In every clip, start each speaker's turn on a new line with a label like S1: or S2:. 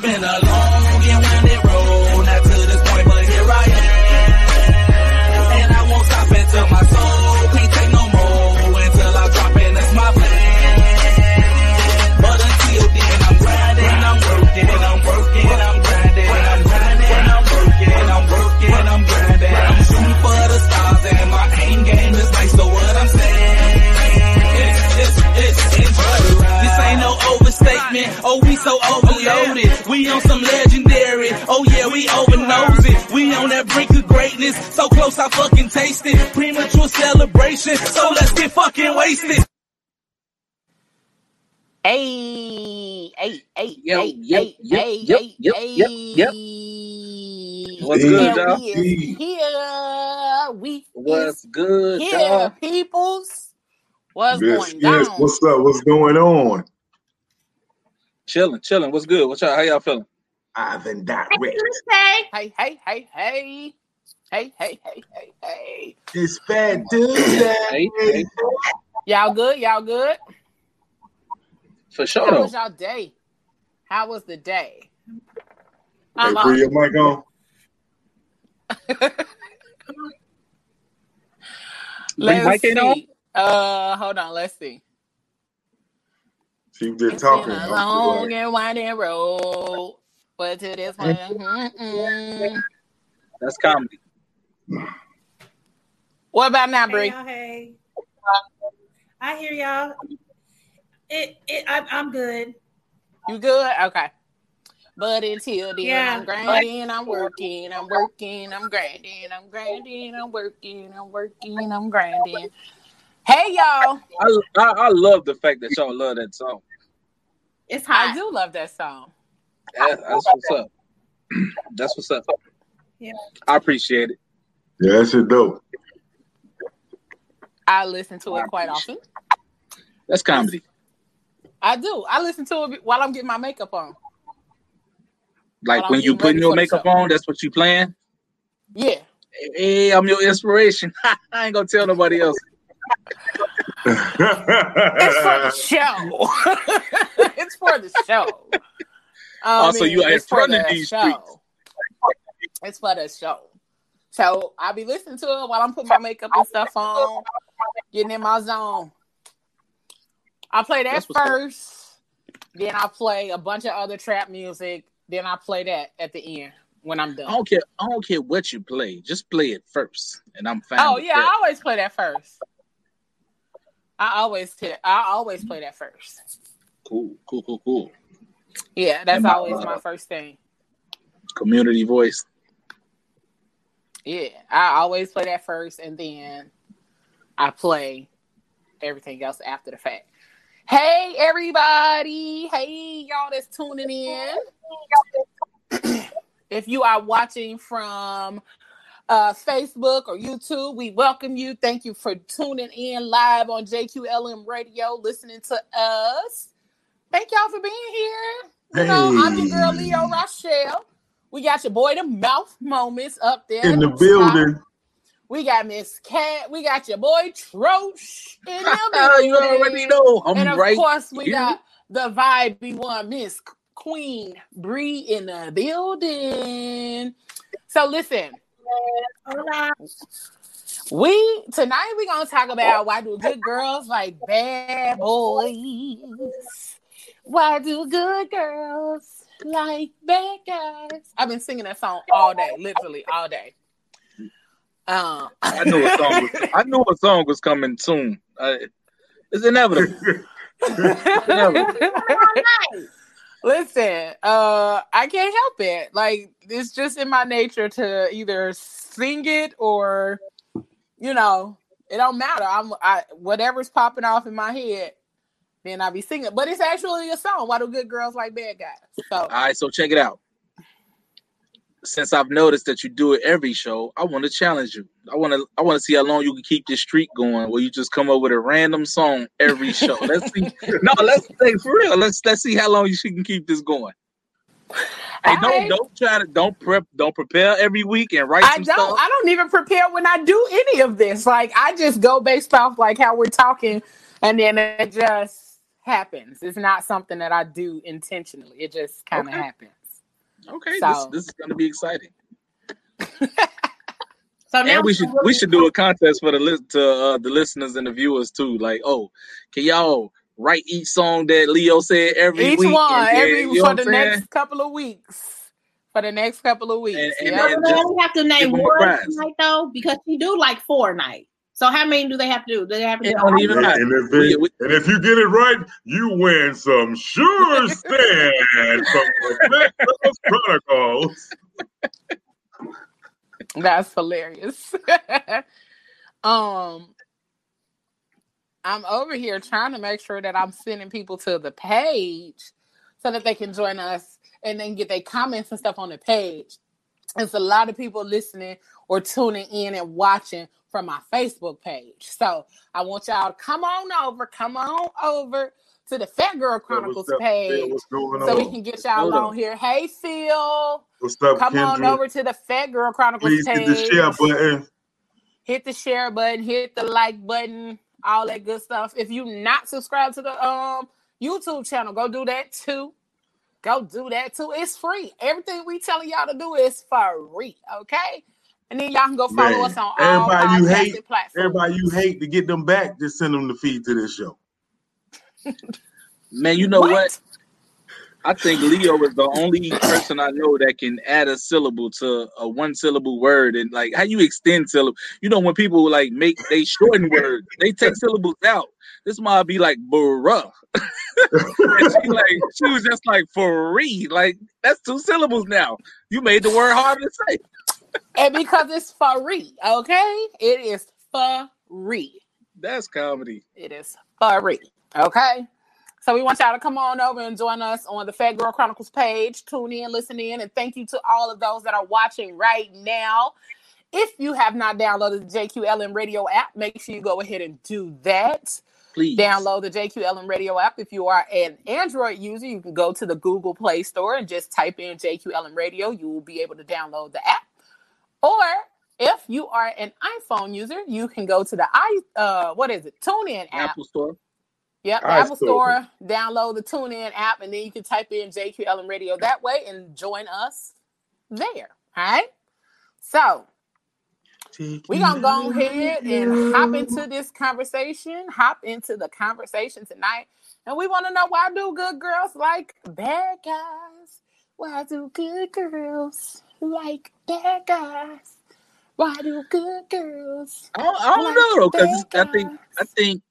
S1: Been a of so close I fucking taste it, premature celebration, so let's get fucking wasted.
S2: Hey, hey, hey,
S3: Yo,
S2: hey,
S3: yep,
S2: hey,
S3: yep,
S2: hey,
S3: yep,
S2: hey,
S3: yep, yep, yep.
S2: hey.
S3: What's good,
S2: And
S3: y'all?
S2: we is here. We is
S3: What's good,
S2: here,
S3: y'all?
S2: peoples. What's
S4: Yes,
S2: going
S4: yes.
S2: down?
S4: What's up? What's going on?
S3: Chilling, chilling. What's good? What's y'all? How y'all feeling?
S4: Ivan Direct.
S2: Hey, hey, hey, hey. Hey, hey, hey, hey, hey.
S4: It's Fat Tuesday.
S3: Hey, hey,
S2: Y'all good? Y'all good?
S3: for sure
S2: How was y'all day? How was the day?
S4: Hey,
S2: I'm
S4: your mic on.
S2: Let's
S3: mic ain't on?
S2: see. Uh, hold on. Let's see.
S4: She was just
S2: It's been
S4: talking.
S2: a
S4: I'm
S2: long
S4: just
S2: and winding road, but to this one, mm-mm.
S3: That's comedy.
S2: What about now,
S5: Hey
S2: Bree?
S5: y'all, hey. I hear y'all. It, it, I, I'm good.
S2: You good? Okay. But until then,
S5: Yeah.
S2: I'm grinding, I'm working, I'm working, I'm grinding, I'm grinding, I'm working, I'm working, I'm grinding. Hey, y'all.
S3: I, I I love the fact that y'all love that song.
S5: It's
S2: how
S5: I
S2: do love that song.
S3: That, that's what's up. That's what's up.
S5: Yeah.
S3: I appreciate it.
S4: Like, yeah, that's it dope.
S2: I listen to it quite often.
S3: That's comedy.
S2: I do. I listen to it while I'm getting my makeup on.
S3: Like
S2: While I'm
S3: when you
S2: getting
S3: putting your makeup on, that's what you playing.
S2: Yeah.
S3: Hey, I'm your inspiration. I ain't gonna tell nobody else.
S2: It's for the show. it's for the show. I
S3: Oh, you
S2: mean,
S3: out
S2: it's for
S3: front of
S2: the
S3: these
S2: show.
S3: streets.
S2: It's for the show. So I'll be listening to it while I'm putting my makeup and stuff on, getting in my zone. I play that first, then I play a bunch of other trap music, then I play that at the end when I'm done.
S3: I don't care. I don't care what you play. Just play it first, and I'm fine.
S2: Oh yeah, I always play that first. I always t- I always play that first.
S3: Cool, cool, cool, cool.
S2: Yeah, that's
S3: And my,
S2: always my
S3: uh,
S2: first thing.
S3: community voice.
S2: Yeah, I always play that first, and then I play everything else after the fact. Hey, everybody! Hey, y'all that's tuning in. if you are watching from uh, Facebook or YouTube, we welcome you. Thank you for tuning in live on JQLM Radio, listening to us. Thank y'all for being here. You know, I'm your girl Leo
S4: Hey.
S2: Rochelle. We got your boy the mouth moments up there
S4: In
S2: at
S4: the
S2: the top.
S4: building.
S2: We got Miss Cat. We got your boy Trosh in the building.
S3: you already know. I'm
S2: And of
S3: right
S2: course, we
S3: here.
S2: got the vibey one, Miss Queen Bree in the building. So listen,
S5: Hola.
S2: we tonight we're gonna talk about why do good girls like bad boys? Why do good girls like bad guys? I've been singing that song all day, literally all day. Um,
S3: I knew a song. Was, I knew a song was coming soon. Uh, it's inevitable.
S2: Listen, uh, I can't help it. Like it's just in my nature to either sing it or, you know, it don't matter. I'm I whatever's popping off in my head, then I'll be singing. But it's actually a song. Why do good girls like bad guys? So
S3: All right, so check it out. Since I've noticed that you do it every show, I want to challenge you. I want to. I want to see how long you can keep this streak going, where you just come up with a random song every show. Let's see. No, let's say for real. Let's let's see how long you can keep this going. Hey, don't don't try to don't prep don't prepare every week and write
S2: I
S3: some
S2: don't.
S3: stuff.
S2: I don't even prepare when I do any of this. Like I just go based off like how we're talking, and then it just happens. It's not something that I do intentionally. It just kind of
S3: Okay.
S2: happens.
S3: Okay,
S2: So-
S3: this, this is gonna be exciting.
S5: So now
S3: And we should we should do a contest for the list to uh, the listeners and the viewers too. Like, oh, can y'all write each song that Leo said every
S2: Each
S3: week?
S2: one,
S3: and then,
S2: every
S3: you know
S2: for the
S3: saying?
S2: next couple of weeks. For the next couple of weeks.
S3: And- and-
S2: yeah.
S3: and
S5: They
S3: just
S5: only have to name
S3: give 'em a
S5: one
S3: prize.
S5: night though, because you do like four nights. So how many do they have to do? Do they have to
S3: It
S5: do?
S3: don't even
S4: And,
S3: matter.
S4: and if
S3: We-
S4: it- and if you get it right, you win some sure stand from the Memphis
S2: That's hilarious. um I'm over here trying to make sure that I'm sending people to the page so that they can join us and then get their comments and stuff on the page. It's a lot of people listening or tuning in and watching from my Facebook page. So I want y'all to come on over, come on over to the Phat Girl Chronicles
S4: up,
S2: page so we can get y'all
S3: on.
S2: on here. Hey Phil.
S4: What's up,
S2: Come on over to the Phat Girl Chronicles
S4: Please
S2: page.
S4: hit the share button.
S2: Hit the share button, hit the like button, all that good stuff. If you not subscribed to the um YouTube channel, go do that too. Go do that too. It's free. Everything we telling y'all to do is free. Okay. And then y'all can go follow
S4: Man,
S2: us on all
S4: everybody you hate,
S2: platforms.
S4: Everybody you hate to get them back, just send them the feed to this show.
S3: Man, you know what? I think Leo is the only person I know that can add a syllable to a one syllable word and like how you extend syllable. You know when people like make they shorten words, they take syllables out. This might be like bruh. and she like she was just like free. Like that's two syllables now. You made the word hard to say.
S2: And because it's free, okay? It is free.
S3: That's comedy.
S2: It is free. Okay. So we want y'all to come on over and join us on the Phat Girl Chronicles page. Tune in, listen in, and thank you to all of those that are watching right now. If you have not downloaded the JQLM radio app, make sure you go ahead and do that.
S3: Please
S2: Download the JQLM radio app. If you are an Android user, you can go to the Google Play Store and just type in JQLM radio. You will be able to download the app. Or if you are an iPhone user, you can go to the i uh what is it? TuneIn app.
S3: Apple Store.
S2: Yep,
S4: All right,
S2: Apple
S4: so-
S2: Store. Download the TuneIn app, and then you can type in JQLM Radio that way and join us there. All right. So we're gonna go ahead and hop into this conversation. Hop into the conversation tonight, and we want to know why do good girls like bad guys? Why do good girls like bad guys? Why do good girls?
S3: I don't, I don't
S2: like
S3: know because I think I think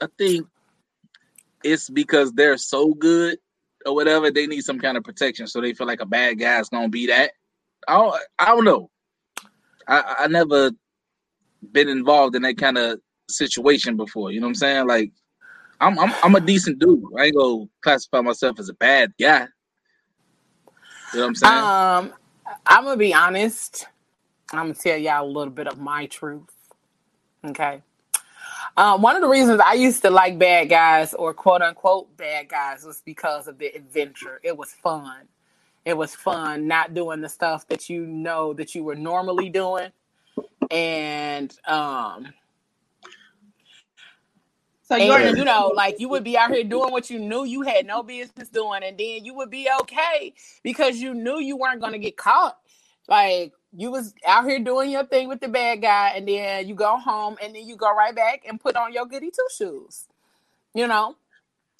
S3: I think it's because they're so good or whatever. They need some kind of protection, so they feel like a bad guy's gonna be that. I don't, I don't know. I I never been involved in that kind of situation before. You know what I'm saying? Like I'm I'm I'm a decent dude. I ain't gonna classify myself as a bad guy. You know what I'm saying?
S2: Um, I'm gonna be honest. I'm gonna tell y'all a little bit of my truth. Okay. Um, one of the reasons I used to like bad guys or quote unquote bad guys was because of the adventure. It was fun. It was fun not doing the stuff that you know that you were normally doing. And um
S5: So you're
S2: you know, like you would be out here doing what you knew you had no business doing, and then you would be okay because you knew you weren't gonna get caught. Like you was out here doing your thing with the bad guy, and then you go home, and then you go right back and put on your goody two shoes. You know,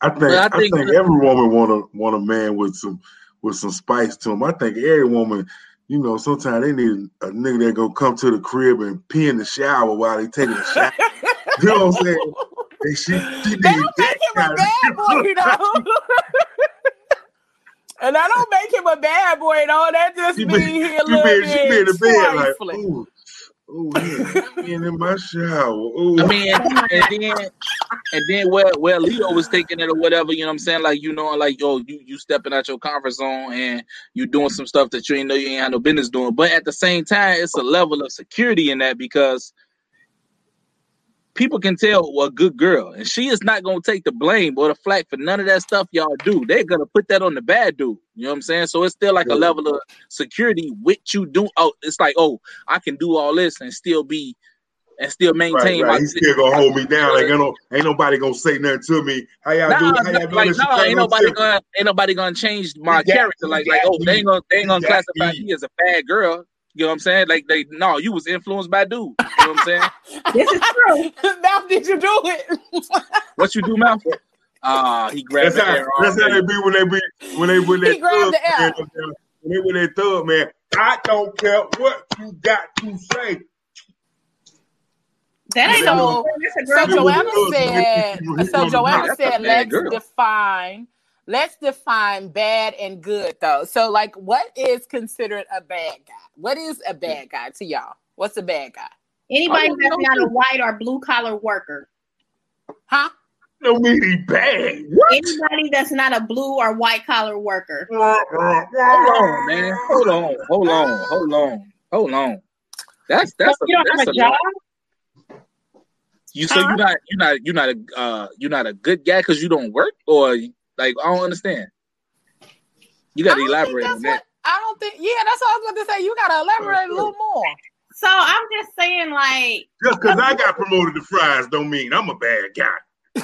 S4: I think
S3: Well, I
S4: I
S3: think-
S4: think, every woman want a want a man with some with some spice to him. I think every woman, you know, sometimes they need a nigga that go come to the crib and pee in the shower while they taking a shower. You know what I'm saying? And she, she
S2: they don't
S4: that
S2: make him a bad boy, you know. And I don't make him a bad boy, though. That just
S4: She
S2: means
S4: be,
S2: he a
S4: she
S2: little
S4: be, she be in
S2: bit
S4: the bed like,
S2: trifling.
S4: ooh, ooh, yeah, being in my shower. Ooh.
S3: I mean, and, and then and then where where Leo was taking it or whatever, you know what I'm saying? Like, you know, like yo, you you stepping out your comfort zone and you doing some stuff that you ain't know you ain't had no business doing. But at the same time, it's a level of security in that because people can tell a good girl, and she is not gonna take the blame or the flack for none of that stuff y'all do. They're gonna put that on the bad dude. You know what I'm saying? So it's still like a level of security with you do. Oh, it's like, oh, I can do all this and still be and still maintain
S4: right.
S3: my.
S4: He still gonna hold me down. Like, ain't, no, ain't nobody gonna say nothing to me. How y'all
S3: Nah,
S4: do? How y'all doing
S3: like no, ain't nobody gonna ain't nobody gonna change my character. Like like oh they ain't gonna they ain't gonna classify
S4: me
S3: as a bad girl. You know what I'm saying? Like they no, you was influenced by dude. You know what I'm saying?
S5: This is true.
S2: now did you do it?
S3: What you do, Mouth? Ah, he grabbed
S4: That's
S3: the
S4: how
S3: air.
S4: that's how they be when they be when they when they
S2: He grabbed
S4: thug
S2: the
S4: man.
S2: L.
S4: When they when they thug man. I don't care what you got to say.
S5: That ain't
S2: So-
S5: no. That's a
S2: So Joanna said.
S4: he- he
S2: So Joanna
S4: block.
S3: That's a
S2: said,
S3: bad
S2: let's define. Let's define bad and good though. So like, what is considered a bad guy? What is a bad guy to y'all? What's a bad guy?
S5: Anybody
S3: I
S5: that's not a white or blue collar worker.
S2: Huh?
S4: Don't mean he bad.
S5: Anybody that's not a blue or white collar worker.
S3: Hold on, man. Hold on. Hold on. Hold on. Hold on. That's that's
S5: So
S3: a,
S5: you don't
S3: that's
S5: have a
S3: a lot.
S5: job?
S3: You so you're not you're not you're not a uh you're not a good guy because you don't work or like I don't understand. You got to
S2: I don't think
S3: elaborate
S2: that's
S3: on
S2: what-
S3: that.
S2: I don't think. Yeah, that's what I was about to say. You gotta elaborate a little more.
S5: So I'm just saying, like,
S4: Just because I got promoted to fries don't mean I'm a bad guy.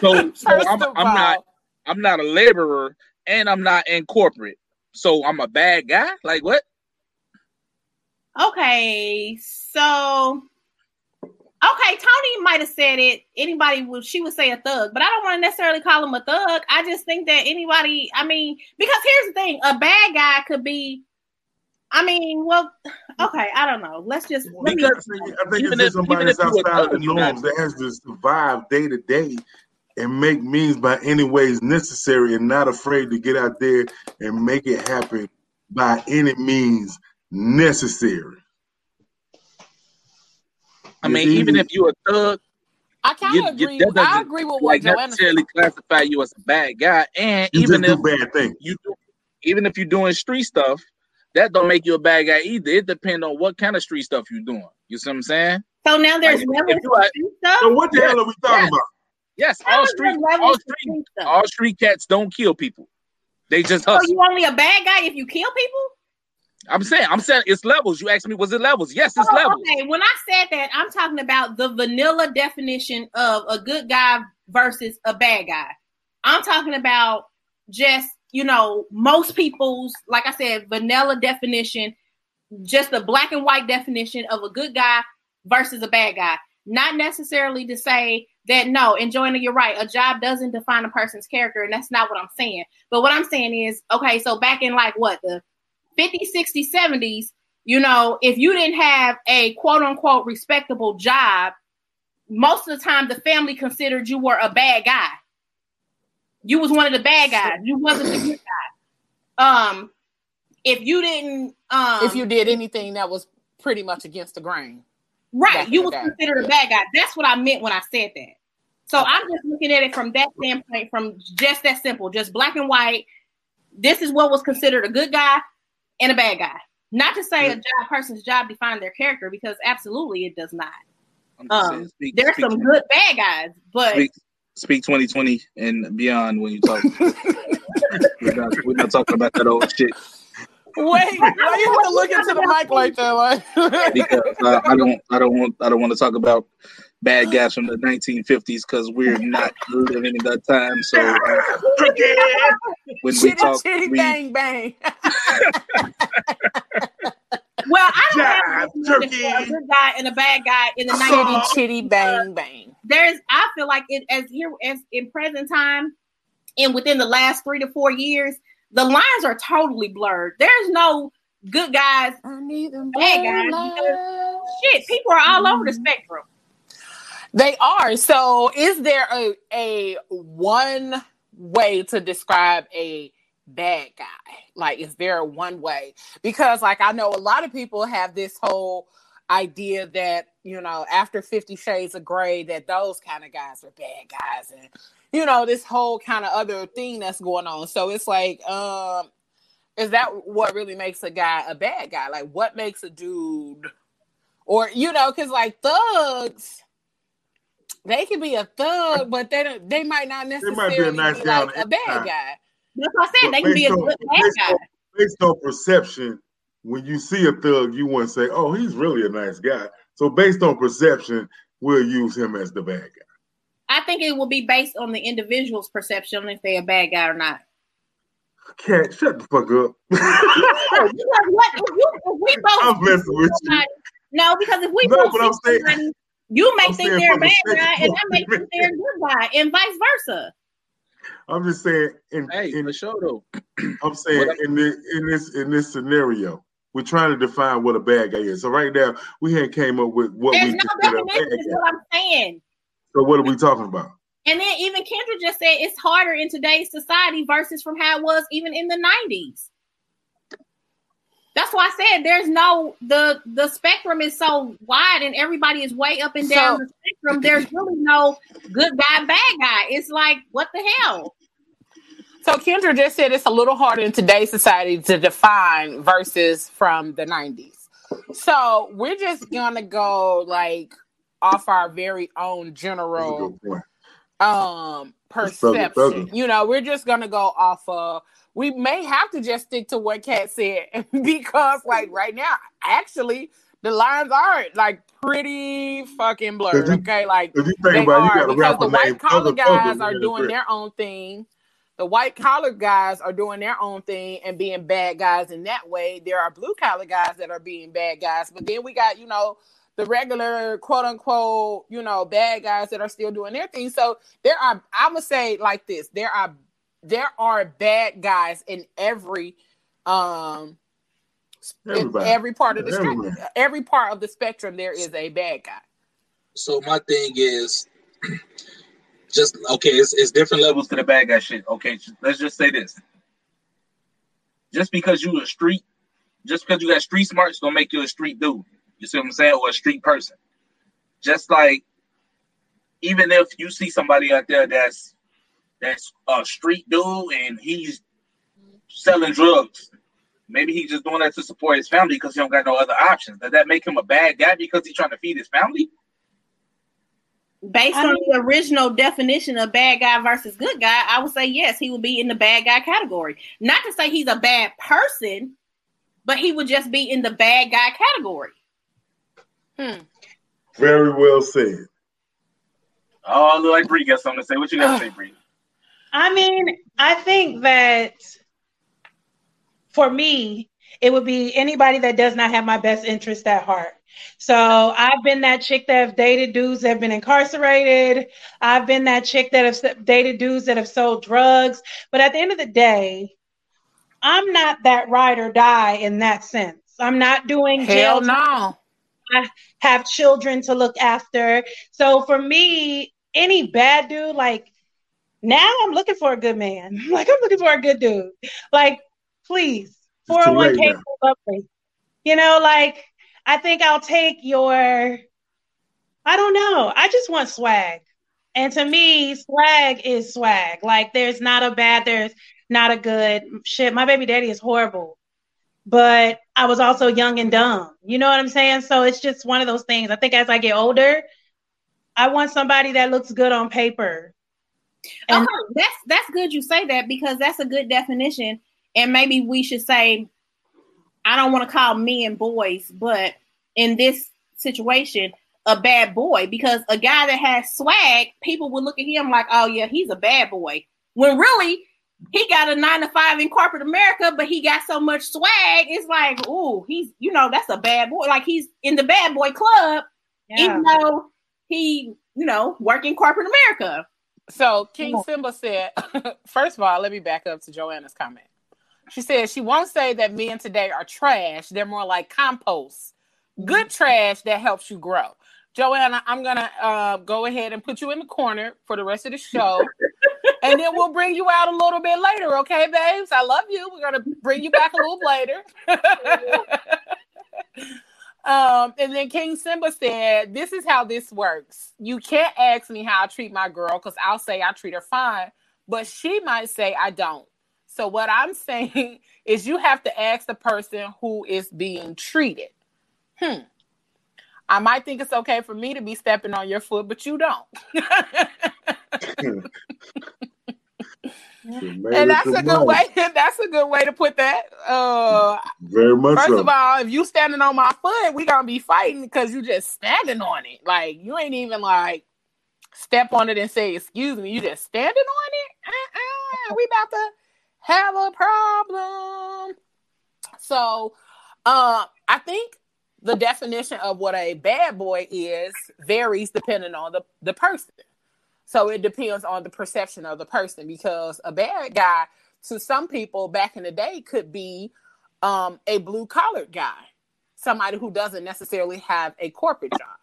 S3: So, so
S2: First
S3: I'm
S2: of
S3: I'm not
S2: all,
S3: I'm not a laborer and I'm not in corporate. So I'm a bad guy? Like what?
S5: okay, so okay, Tony might have said it. Anybody would she would say a thug, but I don't want to necessarily call him a thug. I just think that anybody, I mean, because here's the thing: a bad guy could be. I mean, well, okay, I don't know. Let's just let me.
S3: Because
S4: I think
S3: Even
S4: it's
S3: if-
S4: just somebody that's
S3: if you a
S4: outside of the
S3: thug,
S4: norms that has to survive day to day and make means by any ways necessary and not afraid to get out there and make it happen by any means necessary.
S3: I mean, even if you're a thug,
S2: I kind of agree.
S3: that
S2: I agree with what
S3: like
S2: Joanna said.
S3: necessarily classify you as a bad guy. And
S4: you
S3: even
S4: just
S3: if
S4: do bad things.
S3: you do, even if you're doing street stuff, that don't make you a bad guy either. It depends on what kind of street stuff you're doing. You see what I'm saying?
S5: So now there's
S3: Like,
S5: levels
S3: if you
S5: street stuff.
S4: So what the
S3: Yeah,
S4: hell are we talking
S3: yeah.
S4: about?
S3: Yes, all street, all street,
S5: street
S3: all street cats don't kill people. They just
S5: So you only a bad guy if you kill people?
S3: I'm saying, I'm saying it's levels. You asked me, was it levels? Yes, it's
S5: Oh,
S3: levels.
S5: okay, when I said that, I'm talking about the vanilla definition of a good guy versus a bad guy. I'm talking about just, you know, most people's, like I said, vanilla definition, just the black and white definition of a good guy versus a bad guy. Not necessarily to say that no, enjoying you're right, a job doesn't define a person's character, and that's not what I'm saying. But what I'm saying is, okay, so back in like what the 50s, 60s, 70s, you know, if you didn't have a quote unquote respectable job, most of the time the family considered you were a bad guy. You was one of the bad guys. You wasn't the good guy. Um, if you didn't, um,
S2: if you did anything that was pretty much against the grain.
S5: right, you was
S2: day.
S5: considered a bad guy. That's what I meant when I said that. So I'm just looking at it from that standpoint, from just that simple, just black and white. This is what was considered a good guy and a bad guy. Not to say a job person's job defined their character, because absolutely it does not.
S3: I'm
S5: Um,
S3: speak,
S5: there's
S3: speak,
S5: some good bad guys, but
S3: speak, speak 2020 and beyond when you talk. we're, not, we're not talking about that old shit
S2: Wait, why are you have to look into the mic like that? Like,
S3: because uh, I don't, I don't want, I don't want to talk about bad guys from the 1950s because we're not living in that time. So uh, when we talk, we,
S2: bang bang.
S5: well, I don't
S4: Jive,
S5: have a definition for a
S4: turkey.
S5: good guy and a bad guy in the
S2: Chitty
S5: 90s.
S2: chitty bang bang.
S5: There's, I feel like it as here as in present time, and within the last three to four years, the lines are totally blurred. There's no good guys.
S2: I need them
S5: Bad guys, Shit, people are all over the spectrum.
S2: They are. So, is there a a one way to describe a bad guy? Like, is there one way? Because, like, I know a lot of people have this whole idea that you know after 50 shades of gray that those kind of guys are bad guys and you know this whole kind of other thing that's going on so it's like um is that what really makes a guy a bad guy like what makes a dude or you know because like thugs they can be a thug but they don't they might not
S4: might
S2: necessarily
S4: be
S2: be,
S4: a nice guy
S2: like
S4: on
S2: a bad
S4: inside.
S2: guy
S5: That's what I said. They can be a
S4: Based on-
S5: good bad
S4: based
S5: guy.
S4: on- Based on perception, when you see a thug, you want to say, "Oh, he's really a nice guy." So based on perception, we'll use him as the bad guy.
S5: I think it will be based on the individual's perception if they're a bad guy or not.
S4: Cat, shut the fuck up.
S5: because what if, you, if we both
S4: I'm messing with you.
S5: No, because if we
S4: No,
S5: both
S4: but I'm
S5: see
S4: saying-
S5: somebody, you may
S4: I'm
S5: think they're a
S4: from a
S5: bad guy, and I may think they're a good guy, and vice versa.
S4: I'm just saying in,
S3: Hey,
S4: in
S3: for sure though.
S4: I'm saying in this in this in this scenario, we're trying to define what a bad guy is. So right now, we had came up with what
S5: There's
S4: we
S5: no
S4: consider a
S5: definition,
S4: bad
S5: is
S4: guy.
S5: what I'm saying.
S4: So what are we talking about?
S5: And then even Kendra just said it's harder in today's society versus from how it was even in the 90s. That's why I said there's no the the spectrum is so wide and everybody is way up and down
S2: So-
S5: the spectrum. There's really no good guy, bad guy. It's like what the hell?
S2: So Kendra just said it's a little harder in today's society to define versus from the 90s. So we're just gonna go like off our very own general
S4: good
S2: um
S4: That's
S2: perception. You know, we're just gonna go off of we may have to just stick to what Kat said because like right now, actually the lines are like pretty fucking blurred. Okay, like
S4: If you
S2: they
S4: think about it, you
S2: because the white collar guys are doing their own thing. The white collar guys are doing their own thing and being bad guys in that way. There are blue collar guys that are being bad guys, but then we got you know the regular quote unquote you know bad guys that are still doing their thing. So there are I'm gonna say like this: there are there are bad guys in every um in every part of the spectrum. Every part of the spectrum, there is a bad guy.
S3: So my thing is just okay, it's, it's different levels to the bad guy shit. Okay, let's just say this. Just because you a street, just because you got street smarts don't make you a street dude. You see what I'm saying? Or a street person. Just like even if you see somebody out there that's that's a street dude and he's selling drugs, maybe he's just doing that to support his family because he don't got no other options. Does that make him a bad guy because he's trying to feed his family?
S5: Based
S6: I
S5: on the original definition of bad guy versus good guy, I would say yes, he would be in the bad guy category. Not to say he's a bad person, but he would just be in the bad guy category.
S2: Hmm.
S4: Very well said.
S3: Oh, I look like Bree got something to say. What you got to say, Bree?
S6: I mean, I think that for me, it would be anybody that does not have my best interest at heart. So I've been that chick that have dated dudes that have been incarcerated. I've been that chick that have dated dudes that have sold drugs. But at the end of the day, I'm not that ride or die in that sense. I'm not doing
S2: Hell
S6: jail
S2: no.
S6: have children to look after. So for me, any bad dude, like now I'm looking for a good man. Like I'm looking for a good dude. Like, please,
S4: It's too late
S6: 401k lovely. You know, like I think I'll take your I don't know. I just want swag. And to me, swag is swag. Like there's not a bad, there's not a good shit. My baby daddy is horrible but I was also young and dumb. You know what I'm saying? So it's just one of those things. I think as I get older, I want somebody that looks good on paper. And
S5: okay, that's that's good you say that because that's a good definition. And maybe we should say, I don't want to call men boys, but in this situation, a bad boy because a guy that has swag, people will look at him like, oh yeah, he's a bad boy. When really he got a nine to five in corporate America, but he got so much swag. It's like, oh, he's you know that's a bad boy. Like he's in the bad boy club,
S6: yeah.
S5: even though he you know work in corporate America.
S2: So King Simba said, first of all, let me back up to Joanna's comment. She said she won't say that men today are trash. They're more like compost. Good trash that helps you grow. Joanna, I'm gonna uh, go ahead and put you in the corner for the rest of the show, and then we'll bring you out a little bit later, okay, babes? I love you. We're gonna bring you back a little later. um, and then King Simba said, "This is how this works. You can't ask me how I treat my girl because I'll say I treat her fine, but she might say I don't. So what I'm saying is, you have to ask the person who is being treated. Hmm." I might think it's okay for me to be stepping on your foot, but you don't. and that's a good way. That's a good way to put that. Uh,
S4: Very much
S2: First
S4: so.
S2: of all, if you standing on my foot, we gonna be fighting because you just standing on it. Like you ain't even like step on it and say excuse me. You just standing on it. Uh-uh, we about to have a problem. So, uh, I think the definition of what a bad boy is varies depending on the the person. So it depends on the perception of the person because a bad guy to some people back in the day could be um, a blue collared guy, somebody who doesn't necessarily have a corporate job.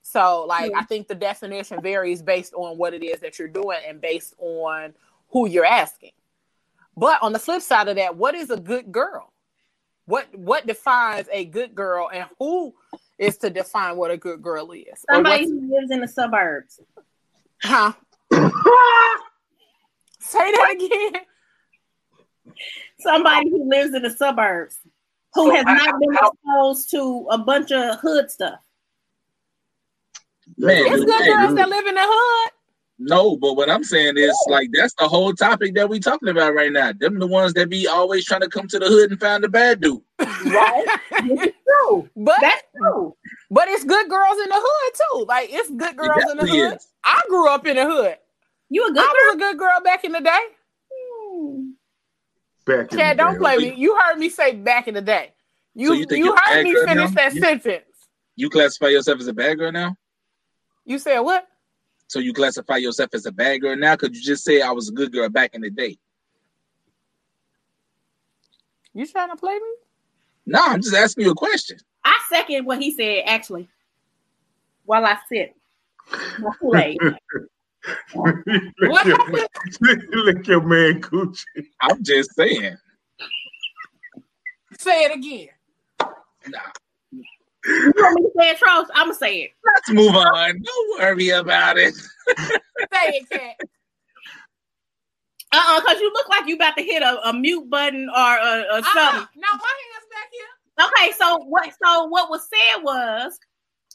S2: So, like, I think the definition varies based on what it is that you're doing and based on who you're asking. But on the flip side of that, what is a good girl? What what defines a good girl, and who is to define what a good girl is?
S5: Somebody who lives in the suburbs.
S2: Huh? Say that again.
S5: Somebody who lives in the suburbs who has not been exposed to a bunch of hood stuff.
S3: Man,
S2: It's good
S3: say
S2: girls
S3: good.
S2: that live in the hood.
S3: No, but what I'm saying is like that's the whole topic that we talking about right now. Them the ones that be always trying to come to the hood and find the bad dude.
S5: Right? true.
S2: But
S5: That's true.
S2: But it's good girls in the hood too. Like it's good girls in the hood.
S3: is.
S2: I grew up in the hood.
S5: You a good
S2: I
S5: girl?
S2: was a good girl back in the day.
S5: Hmm.
S4: Back in
S2: Chad,
S4: the
S2: don't
S4: day.
S2: play me. You heard me say back in the day. You
S3: So
S2: you,
S3: you think you're
S2: heard me finish
S3: now?
S2: that
S3: You-
S2: sentence.
S3: You classify yourself as a bad girl now?
S2: You said what?
S3: So you classify yourself as a bad girl now? Could you just say I was a good girl back in the day?
S2: You trying to play me?
S3: No, I'm just asking you a question.
S5: I second what he said actually. While I sit. My Kool-Aid.
S4: Look your- Look your man Gucci.
S3: I'm just saying.
S2: Say it again.
S3: Nah,
S5: you want me to say it, Trost? I'm gonna say it.
S3: let's move on. Don't worry about it.
S2: Say it, Cat.
S5: Uh-uh, because you look like you about to hit a, a mute button or a, a uh-uh. something.
S2: Uh-uh. My hands back here.
S5: Okay, so what so what was said was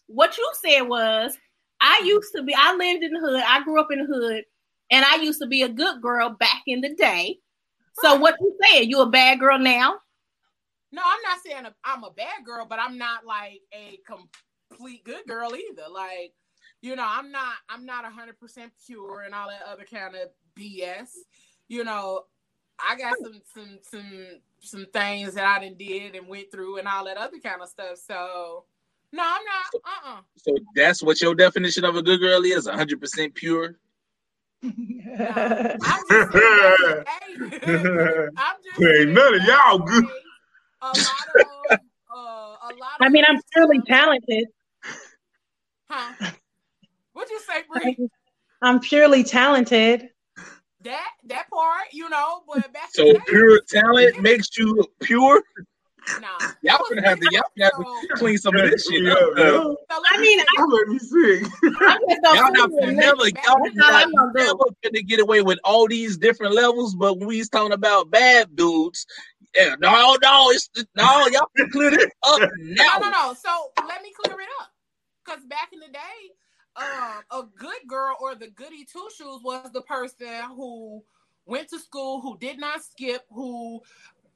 S5: what you said was I mm-hmm. used to be I lived in the hood, I grew up in the hood, and I used to be a good girl back in the day. So what you saying? You a bad girl now?
S2: No, I'm not saying i I'm a bad girl, but I'm not like a complete good girl either. Like, you know, I'm not I'm not hundred percent pure and all that other kind of BS. You know, I got some some some some things that I done did and went through and all that other kind of stuff. So no, I'm not. Uh uh
S3: So that's what your definition of a good girl is 100% pure.
S2: I'm just saying, hey, I'm just
S4: Ain't none of y'all good.
S2: A lot of uh, a lot.
S6: I mean, I'm purely talented.
S2: Huh? What'd you say, Bree?
S6: I'm purely talented.
S2: That that part, you know, but back
S3: So
S2: in day,
S3: pure talent makes you pure.
S2: nah.
S3: Y'all
S2: It
S3: gonna have to y'all gonna have
S2: so-
S3: to clean some of this shit up.
S4: yeah.
S2: so
S5: I mean,
S2: say-
S4: Don't let me sing.
S5: I just don't
S3: Y'all not never, y'all not
S5: I'm gonna
S3: never gonna get away with all these different levels. But when we was talking about bad dudes, yeah, no, no, it's no, y'all can clear this up now.
S2: no, no, no. So let me clear it up. Because back in the day, um, a good girl or the goody two shoes was the person who went to school, who did not skip, who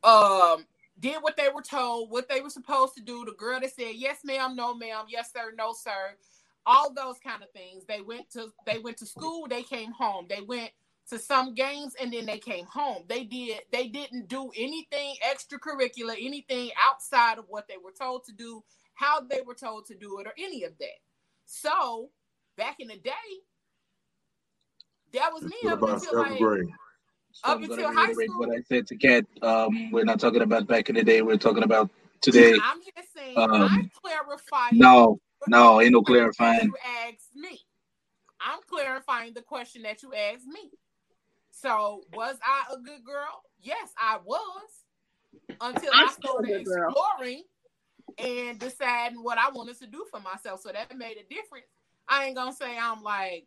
S2: um did what they were told, what they were supposed to do. The girl that said yes, ma'am, no, ma'am, yes, sir, no, sir, all those kind of things. They went to they went to school, they came home. They went to some games and then they came home. They did they didn't do anything extracurricular, anything outside of what they were told to do, how they were told to do it, or any of that. So back in the day, that was me up until like
S4: grade?
S2: Up
S3: I'm
S2: until
S3: gonna
S2: high
S3: reiterate
S2: school.
S3: what I said to Kat. Um, we're not talking about back in the day. We're talking about today.
S2: I'm just saying
S3: Um,
S2: I'm clarifying
S3: No, no, ain't no
S2: the question that
S3: clarifying.
S2: You asked me. I'm clarifying the question that you asked me. So was I a good girl? Yes, I was. Until
S5: I'm
S2: I started
S5: good girl.
S2: exploring and deciding what I wanted to do for myself. So that made a difference. I ain't gonna say I'm like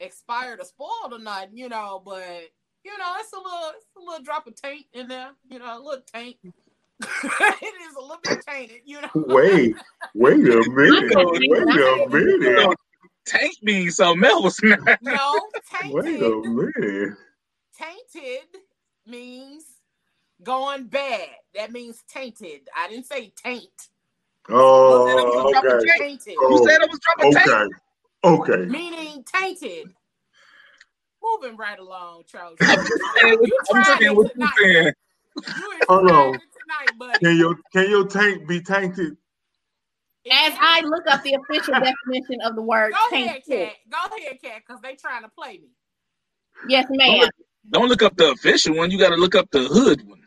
S2: expired or spoiled or nothing, you know, but you know, it's a little it's a little drop of taint in there, you know, a little taint. it is a little bit tainted, you know.
S4: Wait, wait a minute. Wait a minute.
S3: Taint means something else now.
S2: No,
S4: Wait a minute.
S2: tainted means going bad. That means tainted. I didn't say taint.
S4: Oh, okay. Oh,
S3: You said it was dropping tape.
S4: Okay. Okay.
S2: Meaning tainted. Moving right along, Charles.
S3: I'm
S2: tried
S3: saying
S2: it
S3: what you
S2: tonight.
S3: saying.
S2: You
S4: Hold on.
S2: tonight, buddy.
S4: Can your can your tank be tainted?
S5: As I look up the official definition of the word
S2: Go ahead,
S5: tainted.
S2: cat. Go ahead, cat, because they trying to play me.
S5: Yes, ma'am.
S3: Don't look up the official one. You got to look up the hood one.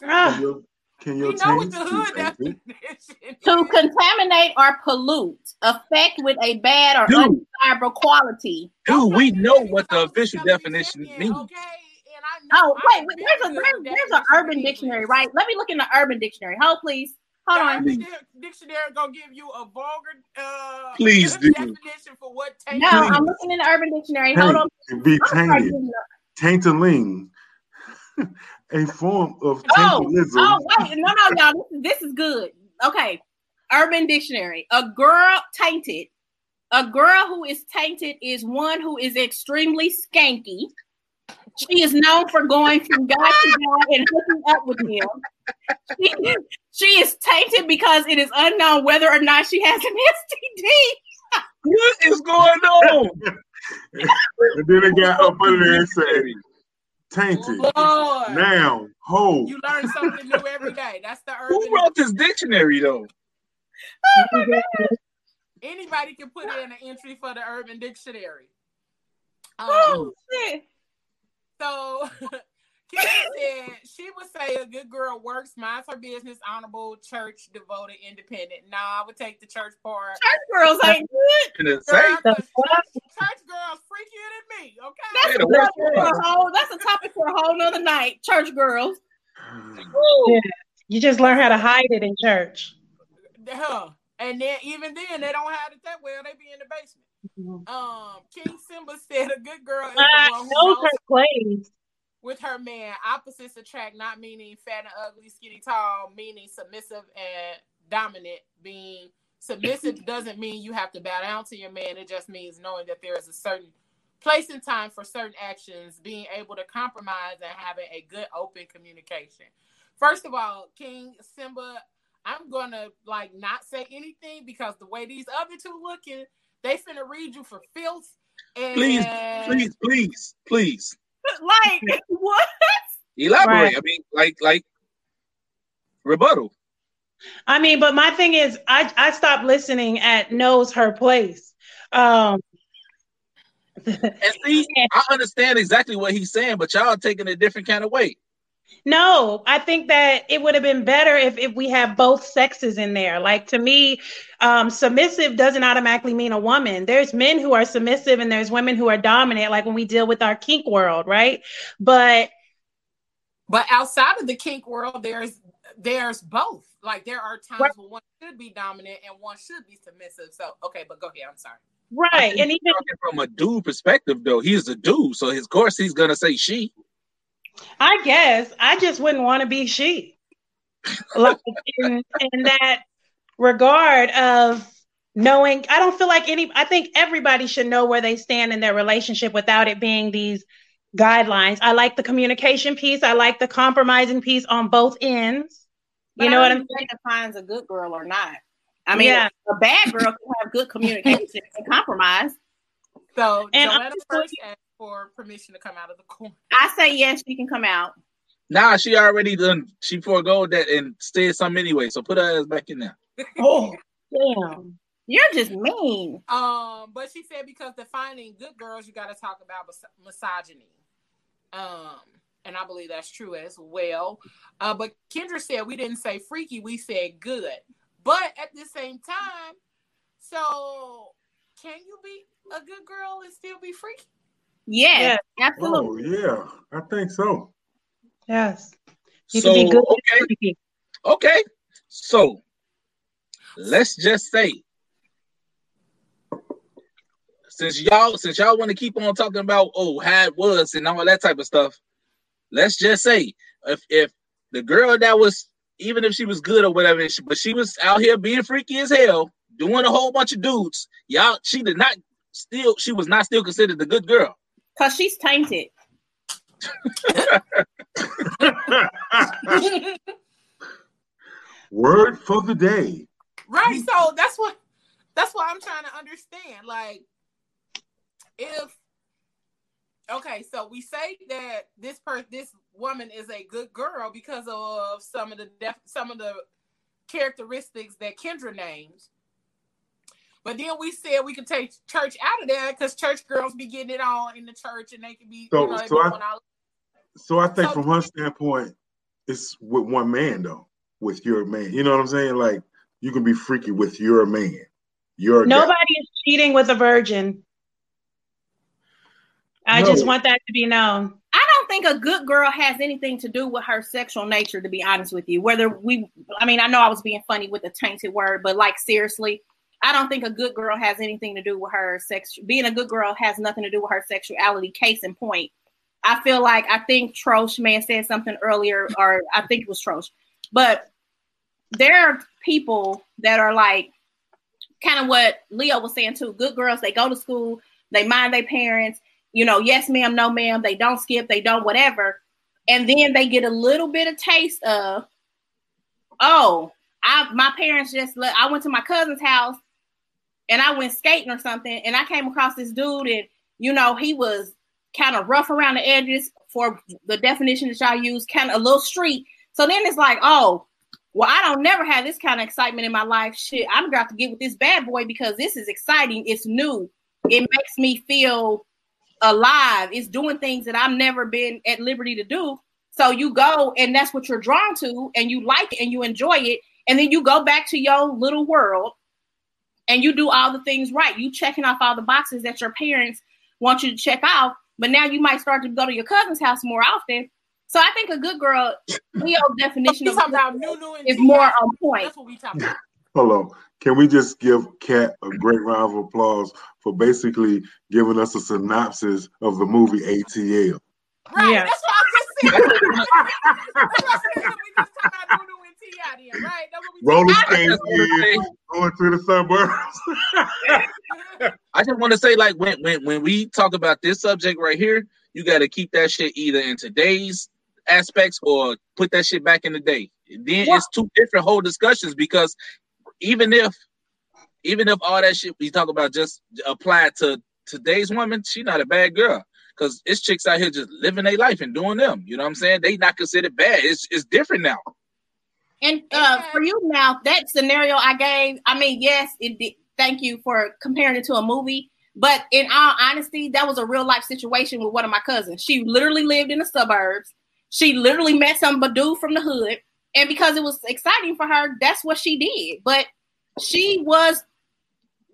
S4: Can
S6: Ah,
S4: your, can your
S2: You know what the hood definition
S5: To contaminate or pollute, affect with a bad or
S3: Dude.
S5: undesirable quality.
S3: Dude, we know what the official definition means.
S2: Okay, and I know
S5: Oh, wait, wait, there's a there's,
S2: with
S5: there's an urban dictionary, right? Let me look in the urban dictionary. Hold please. Hold
S2: The
S5: on.
S2: Urban Dictionary gonna give you a vulgar uh,
S3: Please do.
S2: definition for what taint
S5: No,
S2: is.
S5: I'm looking in the urban dictionary. Hold on.
S4: Tank be
S5: I'm
S4: tainted.
S5: giving up.
S4: Taintaling. a form of
S5: Oh,
S4: taintilism.
S5: oh, wait, no, no, y'all. This is, this is good. Okay, Urban Dictionary. A girl tainted. A girl who is tainted is one who is extremely skanky. She is known for going from guy to guy and hooking up with him. She, she is tainted because it is unknown whether or not she has an STD.
S3: What is going on?
S4: and then it got up under there and said, tainted.
S2: Lord,
S4: Now, ho.
S2: you learn something new every day. That's the urban.
S3: Who wrote this dictionary though? oh my God.
S2: Anybody can put in an entry for the Urban Dictionary. Um,
S5: Oh, shit.
S2: So Kim said she would say a good girl works, minds her business, honorable, church devoted, independent. Nah, I would take the church part.
S5: Church girls ain't good.
S3: In the
S2: Girl, church, church girls freakier than me, okay?
S5: That's, a
S3: the
S5: topic for
S3: one.
S5: a whole, that's a topic for a whole nother night. Church girls.
S6: yeah. You just learn how to hide it in church.
S2: Huh. And then even then they don't hide it that well. They be in the basement.
S6: Mhm.
S2: Um, King Simba said a good girl is
S6: I
S2: the one who knows
S6: her plays.
S2: With her man. Opposites attract, not meaning fat and ugly, skinny, tall, meaning submissive and dominant. Being submissive doesn't mean you have to bow down to your man. It just means knowing that there is a certain place and time for certain actions, being able to compromise and having a good open communication. First of all, King Simba, I'm gonna like not say anything because the way these other two looking, they finna read you for filth. And
S3: please, please, please, please
S5: Like, what?
S3: elaborate.
S6: Right.
S3: I mean, like, like rebuttal.
S6: I mean, but my thing is, I I stopped listening at knows her place. Um,
S3: And see, I understand exactly what he's saying, but y'all taking a different kind of way.
S6: No, I think that it would have been better if if we have both sexes in there. Like to me, um, submissive doesn't automatically mean a woman. There's men who are submissive and there's women who are dominant. Like when we deal with our kink world, right? But
S2: But outside of the kink world, there's there's both. Like there are times
S6: Right.
S2: when one should be dominant and one should be submissive. So okay, but go ahead. I'm sorry.
S6: right, and even
S3: Talking from a dude perspective, though, he's a dude, so his course he's gonna say she.
S6: I guess I just wouldn't want to be she. Like in, in that regard of knowing, I don't feel like any, I think everybody should know where they stand in their relationship without it being these guidelines. I like the communication piece. I like the compromising piece on both ends.
S5: But
S6: You know what I'm
S5: saying? defines a good girl or not. I mean,
S6: Yeah.
S5: a bad girl can have good communication and compromise.
S2: So
S6: And
S2: Joanna
S6: honestly-
S2: first asked for permission to come out of the corner.
S5: I say yes, she can come out.
S3: Nah, she already done. She forego that and said something anyway. So put her ass back in there.
S6: Oh, damn.
S5: You're just mean.
S2: Um, but she said because defining good girls, you got to talk about mis- misogyny. Um, and I believe that's true as well. Uh, but Kendra said we didn't say freaky, we said good. But at the same time, so can you be a good girl and still be freaky?
S5: Yes,
S4: Oh
S5: absolutely.
S4: yeah, I think so.
S6: Yes. You
S3: so
S6: can be good.
S3: okay, okay. So let's just say, since y'all since y'all want to keep on talking about oh how it was and all that type of stuff, let's just say if if the girl that was even if she was good or whatever, but she was out here being freaky as hell, doing a whole bunch of dudes, y'all she did not still she was not still considered the good girl.
S5: Because she's tainted.
S4: Word for the day.
S2: Right. So that's what that's what I'm trying to understand. Like, if okay, so we say that this per this woman is a good girl because of some of the def- some of the characteristics that Kendra names. But then we said we could take church out of there because church girls be getting it on in the church and they can be,
S4: So-
S2: you know,
S4: so I-
S2: doing
S4: So I think
S2: So-
S4: from her standpoint, it's with one man though, with your man. You know what I'm saying? Like you can be freaky with your man. Your guy.
S6: Nobody is cheating with a virgin. I
S4: No.
S6: just want that to be known.
S5: I don't think a good girl has anything to do with her sexual nature, to be honest with you. Whether we, I mean, I know I was being funny with the tainted word, but like seriously, I don't think a good girl has anything to do with her sex. Being a good girl has nothing to do with her sexuality. Case in point, I feel like I think Trosh have said something earlier, or I think it was Trosh, but there are people that are like kind of what Leo was saying too. Good girls, they go to school, they mind their parents, you know, yes, ma'am, no, ma'am. They don't skip, they don't whatever. And then they get a little bit of taste of, oh, I my parents just let I went to my cousin's house and I went skating or something, and I came across this dude, and you know, he was kind of rough around the edges for the definition that y'all use, kind of a little street. So then it's like, oh, well, I don't never have this kind of excitement in my life. Shit, I'm about to get with this bad boy because this is exciting. It's new. It makes me feel alive. It's doing things that I've never been at liberty to do. So you go and that's what you're drawn to, and you like it and you enjoy it, and then you go back to your little world and you do all the things right. You checking off all the boxes that your parents want you to check off, but now you might start to go to your cousin's house more often. So I think a good girl, Leo's definition
S2: We
S5: of
S2: talking about Nunu and
S5: is more on point.
S2: That's what we talking about.
S4: Hold on. Can we just give Kat a great round of applause for basically giving us a synopsis of the movie ATL?
S2: Right.
S6: Yeah.
S2: That's what I was just saying. That's what I just talking about Nunu and T.I. then, right? That's what we
S4: Roller
S2: talking
S3: I
S4: skates,
S3: wanna say-
S4: going to the suburbs.
S3: I just want to say, like, when when when we talk about this subject right here, you got to keep that shit either in today's aspects or put that shit back in the day. Then
S5: Well-
S3: it's two different whole discussions because even if even if all that shit we talk about just applied to today's woman, she not a bad girl. Cause it's chicks out here just living their life and doing them. You know what I'm saying? They not considered bad. It's it's different now.
S5: And uh, for you now, that scenario I gave, I mean, yes, it did. Thank you for comparing it to a movie. But in all honesty, that was a real life situation with one of my cousins. She literally lived in the suburbs. She literally met some dude from the hood. And because it was exciting for her, that's what she did. But she was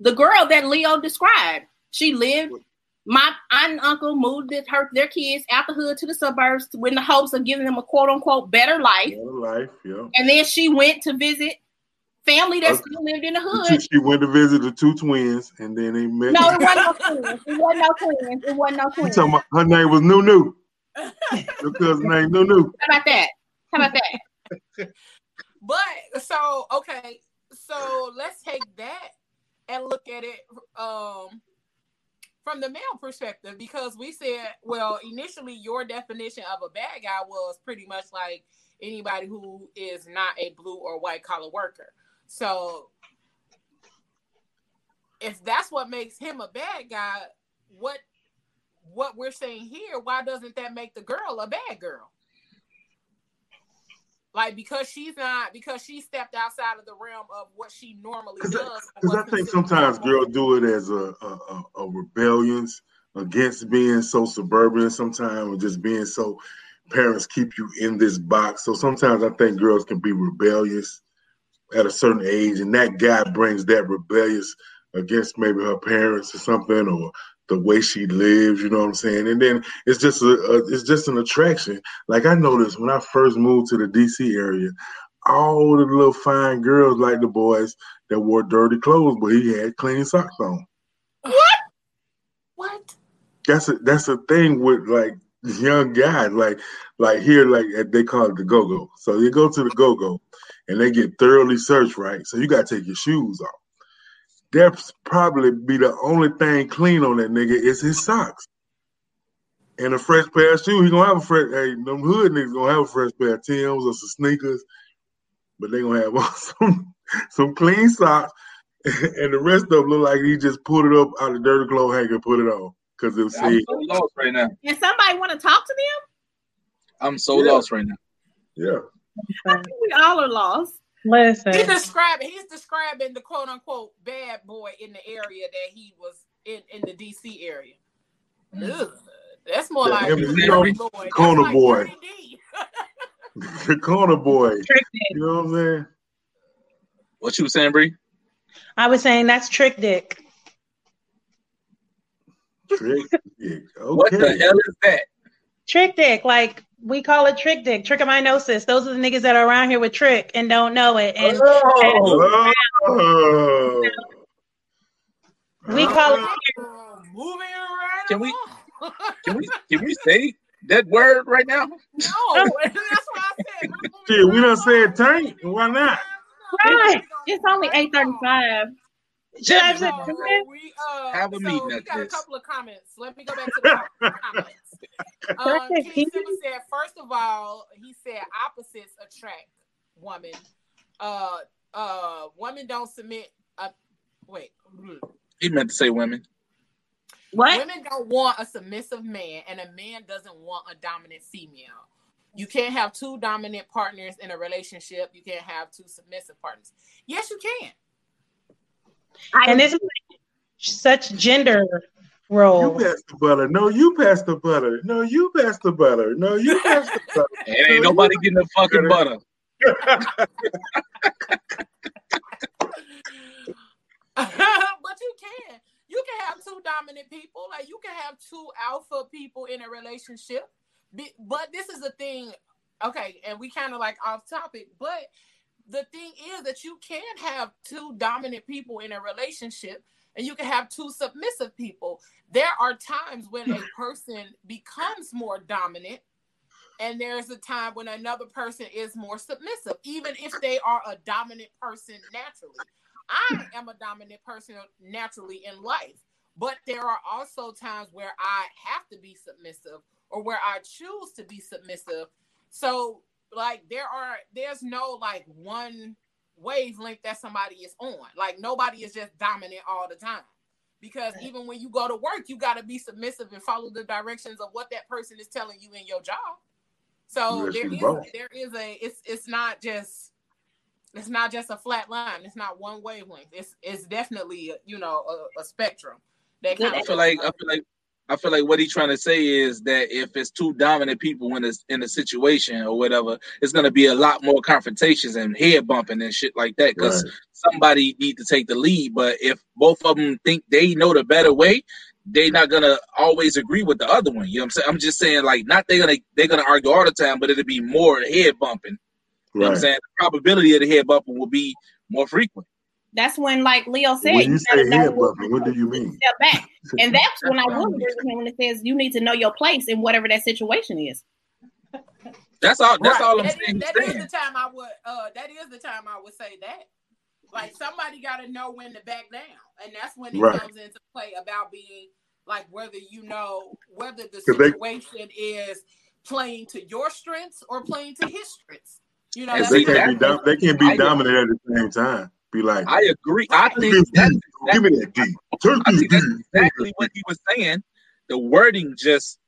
S5: the girl that Leo described. She lived. My aunt and uncle moved her their kids out the hood to the suburbs in the hopes of giving them a quote unquote better life.
S4: Better life, yeah.
S5: And then she went to visit family that
S4: Okay.
S5: still lived in the
S4: The
S5: hood.
S4: She went to visit the two twins, and then they met.
S5: No, it wasn't no twins. It wasn't no twins. It wasn't no twins.
S4: talking about her name was Nunu. Your cousin name Nunu.
S5: How about that? How about that?
S2: But so okay, so let's take that and look at it um from the male perspective because we said, well, initially your definition of a bad guy was pretty much like anybody who is not a blue or white collar worker. So if that's what makes him a bad guy, what what we're saying here, why doesn't that make the girl a bad girl? Like because she's not because she stepped outside of the realm of what she normally does.
S4: Because I
S2: what's
S4: think sometimes
S2: normal.
S4: girls do it as a, a, a, a rebellion against being so suburban sometimes or just being so parents keep you in this box. So sometimes I think girls can be rebellious at a certain age, and that guy brings that rebellious against maybe her parents or something or the way she lives, you know what I'm saying? And then it's just a, a it's just an attraction. Like I noticed when I first moved to the DC area, all the little fine girls like the boys that wore dirty clothes, but he had clean socks on.
S2: What? What?
S4: That's a that's a thing with like young guys, like like here, like they call it the go go. So you go to the go go, and they get thoroughly searched, right? So you got to take your shoes off. That's probably be the only thing clean on that nigga is his socks. and a fresh pair of shoes. He gonna have a fresh. Hey, them hood niggas gonna have a fresh pair of Tims or some sneakers, but they gonna have some some clean socks, and the rest of them look like he just pulled it up out of dirty clothes hanger and put it on because it
S3: I'm
S4: said,
S3: so lost right now.
S5: And somebody want to talk to them?
S3: I'm so
S4: Yeah.
S3: lost right now.
S4: "Yeah,
S5: I think we all are lost.
S6: Listen,
S2: He's describing he's describing the quote unquote bad boy in the area that he was in in the DC area. Ugh, that's more
S4: Yeah,
S2: like
S4: him,
S3: you
S2: boy.
S4: Corner
S2: like
S4: boy. The corner boy." You know what I'm saying?
S3: What you was saying, Bree?
S6: I was saying that's trick dick.
S4: Trick dick.
S3: What the hell is that?
S6: Trick dick, like we call it trick dick, trichomoniasis. Those are the niggas that are around here with trick and don't know it. And
S3: Oh,
S4: Oh.
S6: we call it
S2: Uh, moving right
S3: Can we- can we can we say that word right now?
S2: No, that's what I said.
S4: Shit, we done said tank. Why not?
S6: Right.
S5: It's only eight thirty-five.
S6: Should I
S3: Yeah,
S2: we, uh,
S3: Have a
S2: so
S3: meeting
S2: we
S3: at
S2: got a couple of comments. Let me go back to the comments. Um,
S6: Perfect.
S2: King Simba said, first of all, he said opposites attract woman. Uh, uh, women don't submit. Uh, wait,
S3: He meant to say women.
S5: What?
S2: women don't want a submissive man, and a man doesn't want a dominant female. You can't have two dominant partners in a relationship. You can't have two submissive partners. Yes, you can.
S6: and this is such gender
S4: You
S6: roles.
S4: pass the butter. No, you pass the butter. No, you pass the butter. No, you pass the butter.
S3: It ain't nobody getting the fucking butter.
S2: but you can. You can have two dominant people. Like you can have two alpha people in a relationship. But this is the thing. Okay, and we kind of like off topic, but the thing is that you can have two dominant people in a relationship and you can have two submissive people. There are times when a person becomes more dominant and there's a time when another person is more submissive, even if they are a dominant person naturally. I am a dominant person naturally in life, but there are also times where I have to be submissive or where I choose to be submissive. So, like, there are, there's no like one wavelength that somebody is on. Like, nobody is just dominant all the time. Because even when you go to work, you got to be submissive and follow the directions of what that person is telling you in your job. So there
S4: both.
S2: there is a it's it's not just it's not just a flat line. It's not one wavelength. It's it's definitely you know a, a spectrum. That kind
S3: I
S2: of
S3: feel like I feel like I feel like what he's trying to say is that if it's two dominant people in a in a situation or whatever, it's gonna be a lot more confrontations and head bumping and shit like that. Because
S4: Right.
S3: somebody need to take the lead. But if both of them think they know the better way, they're not gonna always agree with the other one. You know what I'm saying? I'm just saying like not they're gonna they're gonna argue all the time, but it'll be more head bumping. You know what I'm saying? The probability of the head bumping will be more frequent.
S5: That's when, like Leo said,
S4: When you
S5: gotta
S4: say
S5: know
S4: head bumping, what do you mean?
S5: Step back, and that's when I would agree with him when it says you need to know your place in whatever that situation is.
S3: That's all that's
S2: Right.
S3: all I'm
S2: That is-
S3: saying.
S2: that is
S3: saying.
S2: the time I would uh that is the time I would say that. Like somebody got to know when to back down, and that's when it
S4: Right.
S2: comes into play about being like whether you know whether the
S4: 'Cause they-
S2: situation is playing to your strengths or playing to his strengths. You know,
S4: They can't be dom- they can't be dominant at the same time. Be like,
S3: I agree. I think that's
S4: D. Give me that D. Take
S3: I think that's exactly what he was saying. The wording just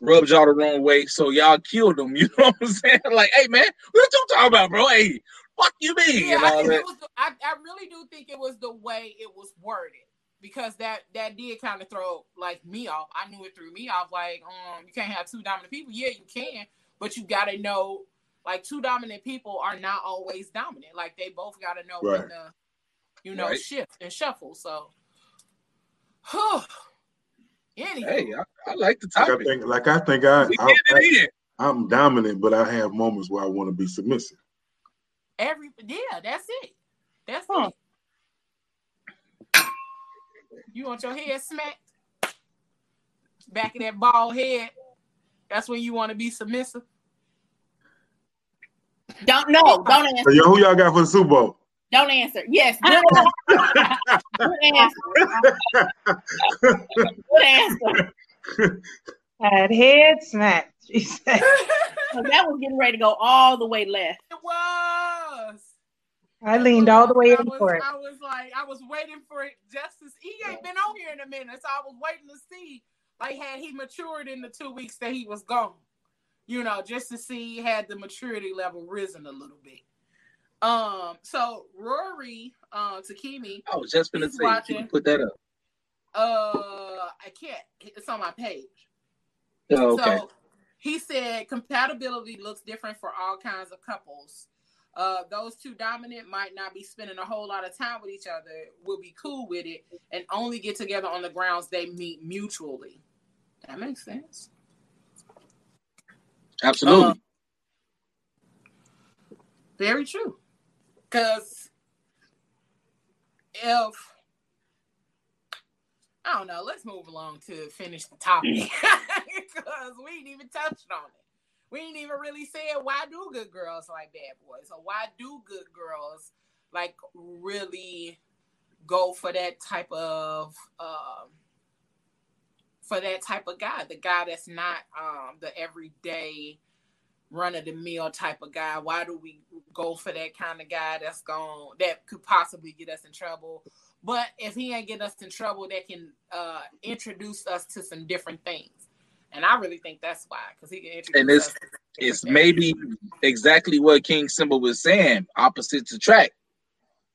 S3: rubbed y'all the wrong way, so y'all killed him. You know what I'm saying? Like, hey man, what you talking about, bro? Hey, fuck you mean?
S2: Yeah, I think it was. The, I, I really do think it was the way it was worded because that that did kind of throw like me off. I knew it threw me off. Like, um, you can't have two dominant people. Yeah, you can, but you got to know. Like two dominant people are not always dominant. Like they both got to know when
S4: Right.
S2: to, you know,
S3: Right.
S2: shift and shuffle. So, anyway,
S3: Hey, I, I like the
S4: Like I
S3: topic.
S4: think, like I think I,
S3: We
S4: I, I'm dominant, but I have moments where I want to be submissive.
S2: every yeah, that's it. That's
S5: Huh.
S2: it. You want your head smacked? Back of that bald head. That's when you want to be submissive.
S5: Don't know. Don't answer.
S4: So yo, who y'all got for the Super Bowl?
S5: Don't answer. Yes. Good answer. Good answer. Good answer.
S6: Had head smacked. She said.
S5: So that was getting ready to go all the way left.
S2: It was.
S6: I leaned all the way
S2: I
S6: in
S2: was,
S6: for it.
S2: I was like, I was waiting for it. Justice, he ain't been on here in a minute, so I was waiting to see, like, had he matured in the two weeks that he was gone, you know, just to see had the maturity level risen a little bit. Um, so Rory, uh, Takimi,
S3: I was just gonna say, you
S2: watching.
S3: can put that up.
S2: uh, I can't. It's on my page.
S3: Oh, okay.
S2: So he said compatibility looks different for all kinds of couples. Uh, those two dominant might not be spending a whole lot of time with each other, will be cool with it, and only get together on the grounds they meet mutually. That makes sense.
S3: Absolutely.
S2: Um, Very true. Because if I don't know, let's move along to finish the topic because we ain't even touched on it. We ain't even really said why do good girls like bad boys, or why do good girls like really go for that type of um for that type of guy, the guy that's not um the everyday run of the mill type of guy. Why do we go for that kind of guy that's going that could possibly get us in trouble? But if he ain't get us in trouble, that can uh, introduce us to some different things. And I really think that's why, because he can introduce
S3: And it's- it's
S2: things.
S3: maybe exactly what King Simba was saying, opposites attract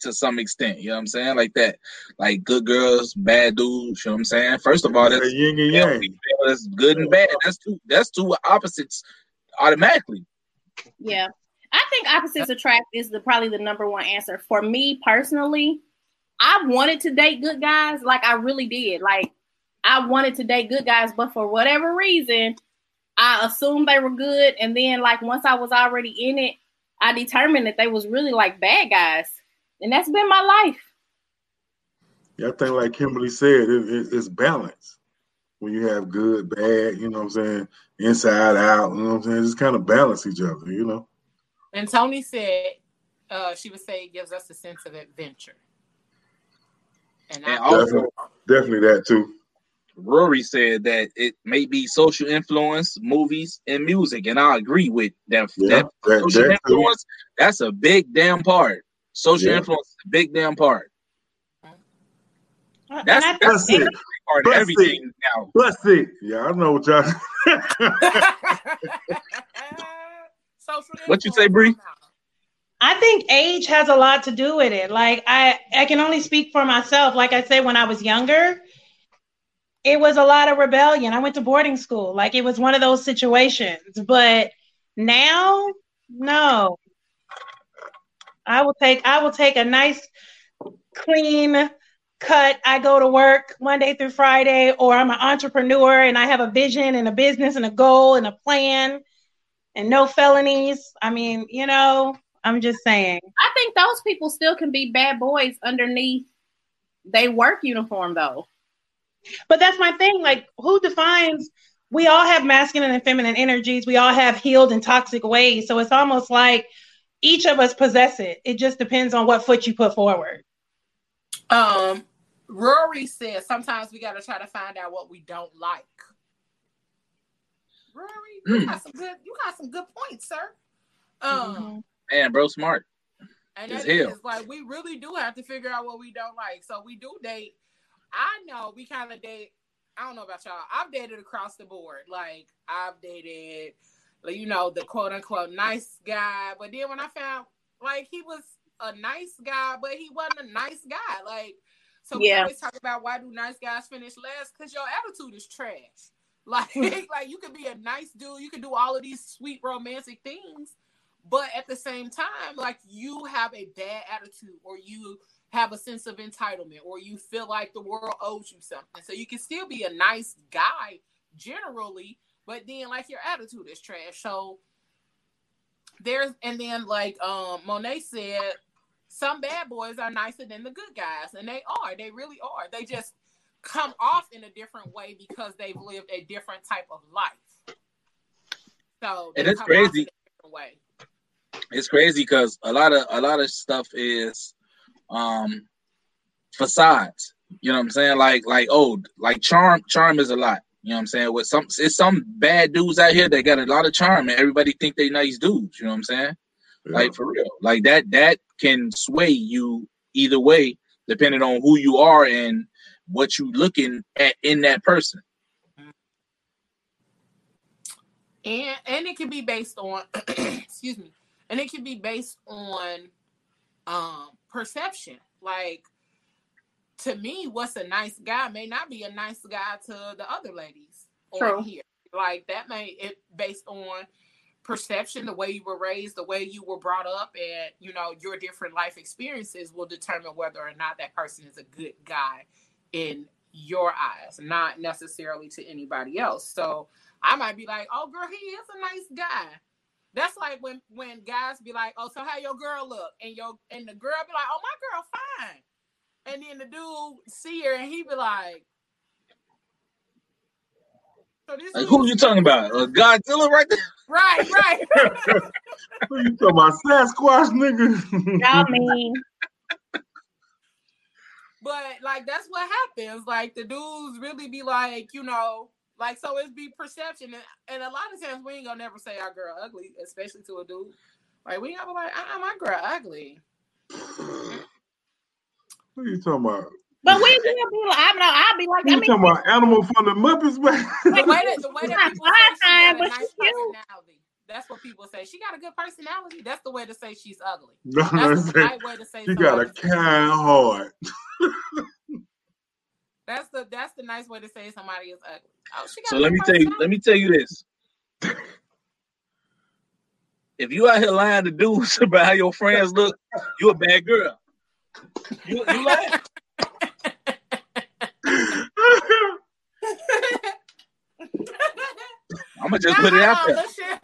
S3: to some extent. You know what I'm saying? Like that, like good girls, bad dudes. You know what I'm saying? First of all,
S4: That
S3: that's,
S4: yin and yang.
S3: that's good and bad. That's two. That's two opposites automatically.
S5: Yeah. I think opposites attract is the probably the number one answer. For me personally, I wanted to date good guys, like I really did. Like I wanted to date good guys, but for whatever reason, I assumed they were good. And then like once I was already in it, I determined that they was really like bad guys. And that's been my life.
S4: Yeah, I think like Kimberly said, it, it, it's balance. When you have good, bad, you know what I'm saying, inside out, you know what I'm saying, just kind of balance each other, you know.
S2: And Tony said, uh, she would say it gives us a sense of adventure. And,
S3: And
S2: I,
S3: also,
S4: Definitely, definitely that too.
S3: Rory said that it may be social influence, movies, and music, and I agree with that.
S4: Yeah,
S3: that
S4: that,
S3: social
S4: that too.
S3: influence, that's a big damn part. Social
S4: Yeah.
S3: influence is a big damn part. That's,
S6: I
S3: that's
S4: That's it.
S3: big part of
S4: That's
S3: everything now.
S4: Plus it. Yeah, I know what y'all.
S3: What you say, Bree?
S2: I'm.
S6: I think age has a lot to do with it. Like I, I can only speak for myself. Like I said, when I was younger, it was a lot of rebellion. I went to boarding school. Like it was one of those situations. But now, no. I will take I will take a nice clean cut. I go to work Monday through Friday, or I'm an entrepreneur and I have a vision and a business and a goal and a plan and no felonies. I mean, you know, I'm just saying.
S5: I think those people still can be bad boys underneath they work uniform though.
S6: But that's my thing. Like, who defines? We all have masculine and feminine energies. We all have healed and toxic ways. So it's almost like each of us possess it. It just depends on what foot you put forward.
S2: Um, Rory says sometimes we got to try to find out what we don't like. Rory, you
S3: Mm.
S2: got some good. You got some good points, sir. Um,
S6: Mhm.
S3: Man, bro, smart.
S2: and
S3: As
S2: that is
S3: hell.
S2: like we really do have to figure out what we don't like. So we do date. I know we kind of date. I don't know about y'all. I've dated across the board. Like I've dated, like, you know, the quote unquote nice guy. But then when I found like he was a nice guy, but he wasn't a nice guy. Like so we
S5: Yeah.
S2: always talk about why do nice guys finish last? Because your attitude is trash. Like hmm. like you could be a nice dude, you can do all of these sweet romantic things, but at the same time, like you have a bad attitude or you have a sense of entitlement or you feel like the world owes you something. So you can still be a nice guy generally, but then like your attitude is trash. So there's and then like um Monet said, some bad boys are nicer than the good guys, and they are. They really are. They just come off in a different way because they've lived a different type of life. So
S3: And it's crazy.
S2: in a different way.
S3: It's crazy because a lot of a lot of stuff is um facades. You know what I'm saying? Like like oh, like charm charm is a lot. You know what I'm saying? With some it's some bad dudes out here that got a lot of charm and everybody think they nice dudes, you know what I'm saying? Like for real. Like that that can sway you either way, depending on who you are and what you looking at in that person.
S2: and and it can be based on excuse me and it can be based on um perception like to me what's a nice guy may not be a nice guy to the other ladies
S5: True.
S2: here like that may it based on perception the way you were raised the way you were brought up and you know your different life experiences will determine whether or not that person is a good guy in your eyes not necessarily to anybody else so I might be like, "Oh, girl, he is a nice guy." That's like when when guys be like, "Oh, so how your girl look?" and your and the girl be like, "Oh, my girl fine," and then the dude see her and he be like, "So this
S3: Like
S2: is-
S3: who you talking about? Uh, Godzilla right there?
S2: right, right."
S4: Who you talking about? Sasquatch nigga?
S5: Y'all mean
S2: But like that's what happens. Like the dudes really be like, you know, like so it's be perception, and, and a lot of times we ain't gonna never say our girl ugly, especially to a dude. Like we gotta be like, uh, my girl ugly.
S4: Who you talking about?
S5: but we will be like I know I'll be like
S4: Who
S5: I
S4: you
S5: mean
S4: talking about? Animal from the Muppets, man.
S2: The way that the way
S5: She's
S2: that
S5: not
S2: people say she
S5: fine,
S2: got a
S5: but
S2: nice
S5: she's cute.
S2: personality. That's what people say. She got a good personality. That's the way to say she's ugly.
S4: no, no,
S2: That's the right way to say
S4: you got a
S2: somebody's-
S4: kind heart.
S2: That's the that's the nice way to say somebody is ugly. Oh, she got
S3: So let me tell you, let me tell you this. If you out here lying to dudes about how your friends look, you're a bad girl. You, you lying. I'm gonna just put it out there.
S2: Michelle,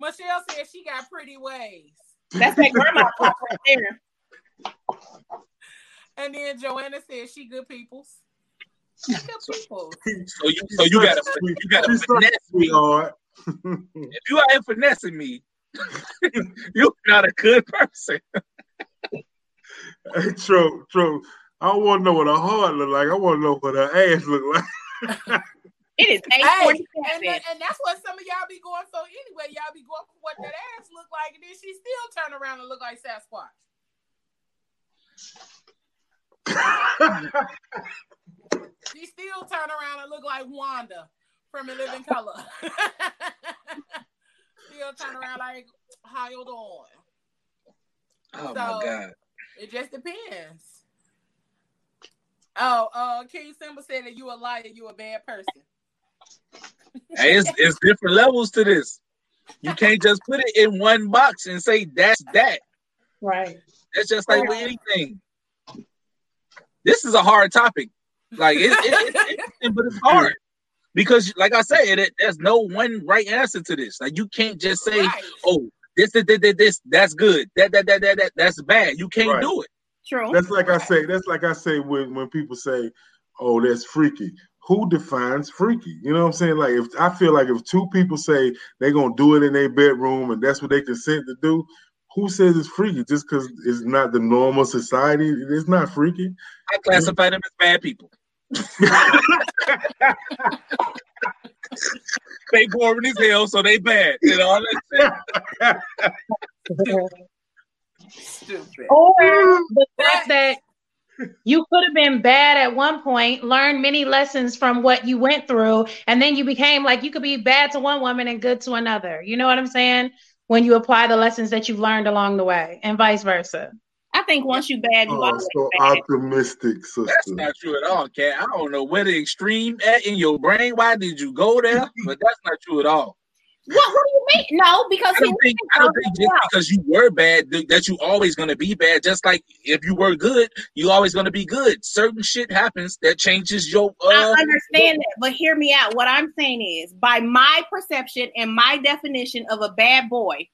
S2: Michelle said she got pretty ways.
S5: that's that grandma talk right there.
S2: And then Joanna said she good peoples. She good peoples.
S3: So you, so you gotta, you gotta
S4: She's such a
S3: finesse me.
S4: sweetheart.
S3: If you out here finessing me, you're not a good person.
S4: Hey, Tro, Tro, I don't want to know what her heart look like. I want to know what her ass look like.
S5: It is eight
S2: Hey, and, that- and that's what some of y'all be going for anyway. Y'all be going for what that ass look like, and then she still turn around and look like Sasquatch. She still turn around and look like Wanda from In Living Color. still turn around like, how you doing?
S3: Oh
S2: So-
S3: my god.
S2: It just depends. Oh, uh, King Simba said that you a liar, you a bad person.
S3: Hey, it's, it's different levels to this. You can't just put it in one box and say that's that.
S6: Right.
S3: That's just like with anything. This is a hard topic. Like it, it, it's interesting, but it's hard because, like I said, it, there's no one right answer to this. Like you can't just say,
S2: Right.
S3: "Oh, this, this, this, this, this that's good. That, that, that, that, that, that's bad." You can't
S4: Right.
S3: do it.
S5: True.
S4: That's like I say. That's like I say when when people say, "Oh, that's freaky." Who defines freaky? You know what I'm saying? Like if I feel like if two people say they're gonna do it in their bedroom and that's what they consent to do, who says it's freaky? Just because it's not the normal society, it's not freaky.
S3: I classify them as bad people. they boring as hell, so they bad. You know what I'm saying?
S2: Stupid.
S6: Or the fact that you could have been bad at one point, learned many lessons from what you went through, and then you became like you could be bad to one woman and good to another. You know what I'm saying? When you apply the lessons that you've learned along the way, and vice versa.
S5: I think once you bad, you
S4: Oh,
S5: always
S4: so
S5: bad.
S4: optimistic,
S3: That's not true at all, Cat. I don't know where the extreme at in your brain. Why did you go there? But that's not true at all.
S5: What? What do you mean? No, because
S3: I don't think I don't think just because you were bad that you always gonna be bad. Just like if you were good, you always gonna be good. Certain shit happens that changes your uh
S5: I understand that, but hear me out. What I'm saying is, by my perception and my definition of a bad boy,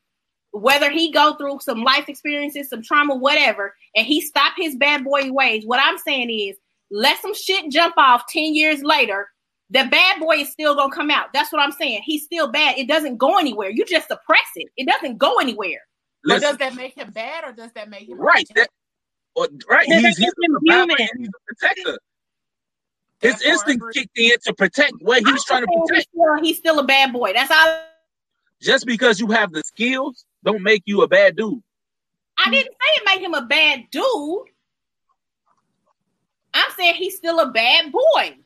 S5: whether he go through some life experiences, some trauma, whatever, and he stop his bad boy ways, what I'm saying is, let some shit jump off ten years later. The bad boy is still gonna come out. That's what I'm saying. He's still bad. It doesn't go anywhere. You just suppress it. It doesn't go anywhere.
S2: But
S3: listen,
S2: does that make him bad or does that make him
S3: right. That, or, right. He's, he's
S6: him
S3: a
S6: human?
S3: he's a protector. His
S2: That
S3: instinct kicked in to protect what he was trying to protect.
S5: He's still, he's still a bad boy. That's all.
S3: Just because you have the skills, don't make you a bad dude.
S5: I didn't say it made him a bad dude. I'm saying he's still a bad boy.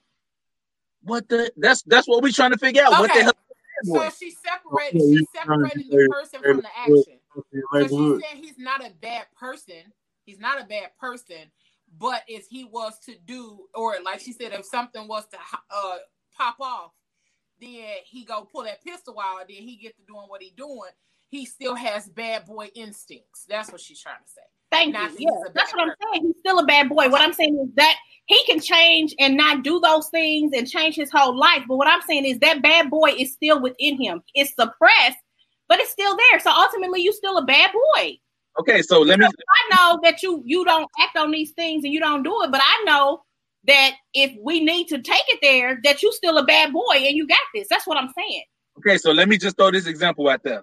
S3: What the? That's that's what we're trying to figure out. What the
S2: Okay.
S3: hell?
S2: So she's separating.
S4: Okay,
S2: She's
S4: you
S2: separating the person from the action.
S4: Okay,
S2: So
S4: neighborhood.
S2: she's saying he's not a bad person. He's not a bad person, but if he was to do, or like she said, if something was to uh pop off, then he go pull that pistol out, then he get to doing what he doing. He still has bad boy instincts. That's what she's trying to say.
S5: Thank
S2: Not
S5: you.
S2: that
S5: Yeah, that's what I'm saying. He's still a bad boy. What I'm saying is that he can change and not do those things and change his whole life. But what I'm saying is that bad boy is still within him. It's suppressed, but it's still there. So ultimately, you're still a bad boy.
S3: Okay, so let me.
S5: I know that you you don't act on these things and you don't do it, but I know that if we need to take it there, that you're still a bad boy and you got this. That's what I'm saying.
S3: Okay, so let me just throw this example out there.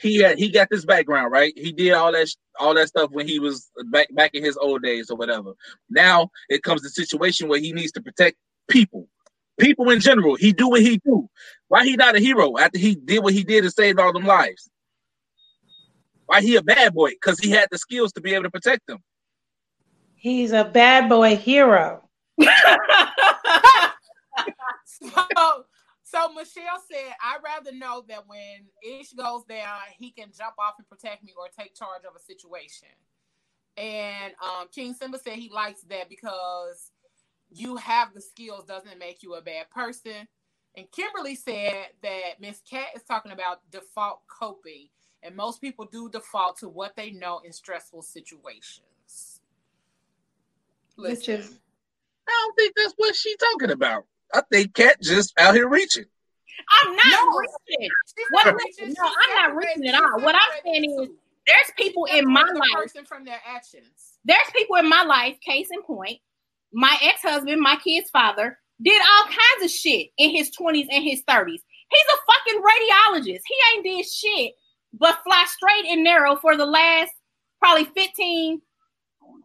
S3: He had he got this background, right? He did all that sh- all that stuff when he was back back in his old days or whatever. Now it comes to situation where he needs to protect people, people in general. He do what he do. Why he not a hero after he did what he did and saved all them lives? Why he a bad boy? Because he had the skills to be able to protect them.
S6: He's a bad boy hero.
S2: So, so Michelle said, "I'd rather know that when Ish goes down, he can jump off and protect me or take charge of a situation." And um, King Simba said he likes that because you have the skills doesn't make you a bad person. And Kimberly said that Miss Cat is talking about default coping, and most people do default to what they know in stressful situations.
S6: Which
S2: Listen.
S6: is
S3: I don't think that's what she's talking about. I think Cat just out here reaching.
S5: I'm not
S2: No.
S5: reaching. What-
S2: not reaching.
S5: no, I'm not reaching at all. What I'm saying is. There's people in my life.
S2: from their actions.
S5: There's people in my life. Case in point, my ex-husband, my kid's father, did all kinds of shit in his 20s and his 30s. He's a fucking radiologist. He ain't did shit but fly straight and narrow for the last probably 15,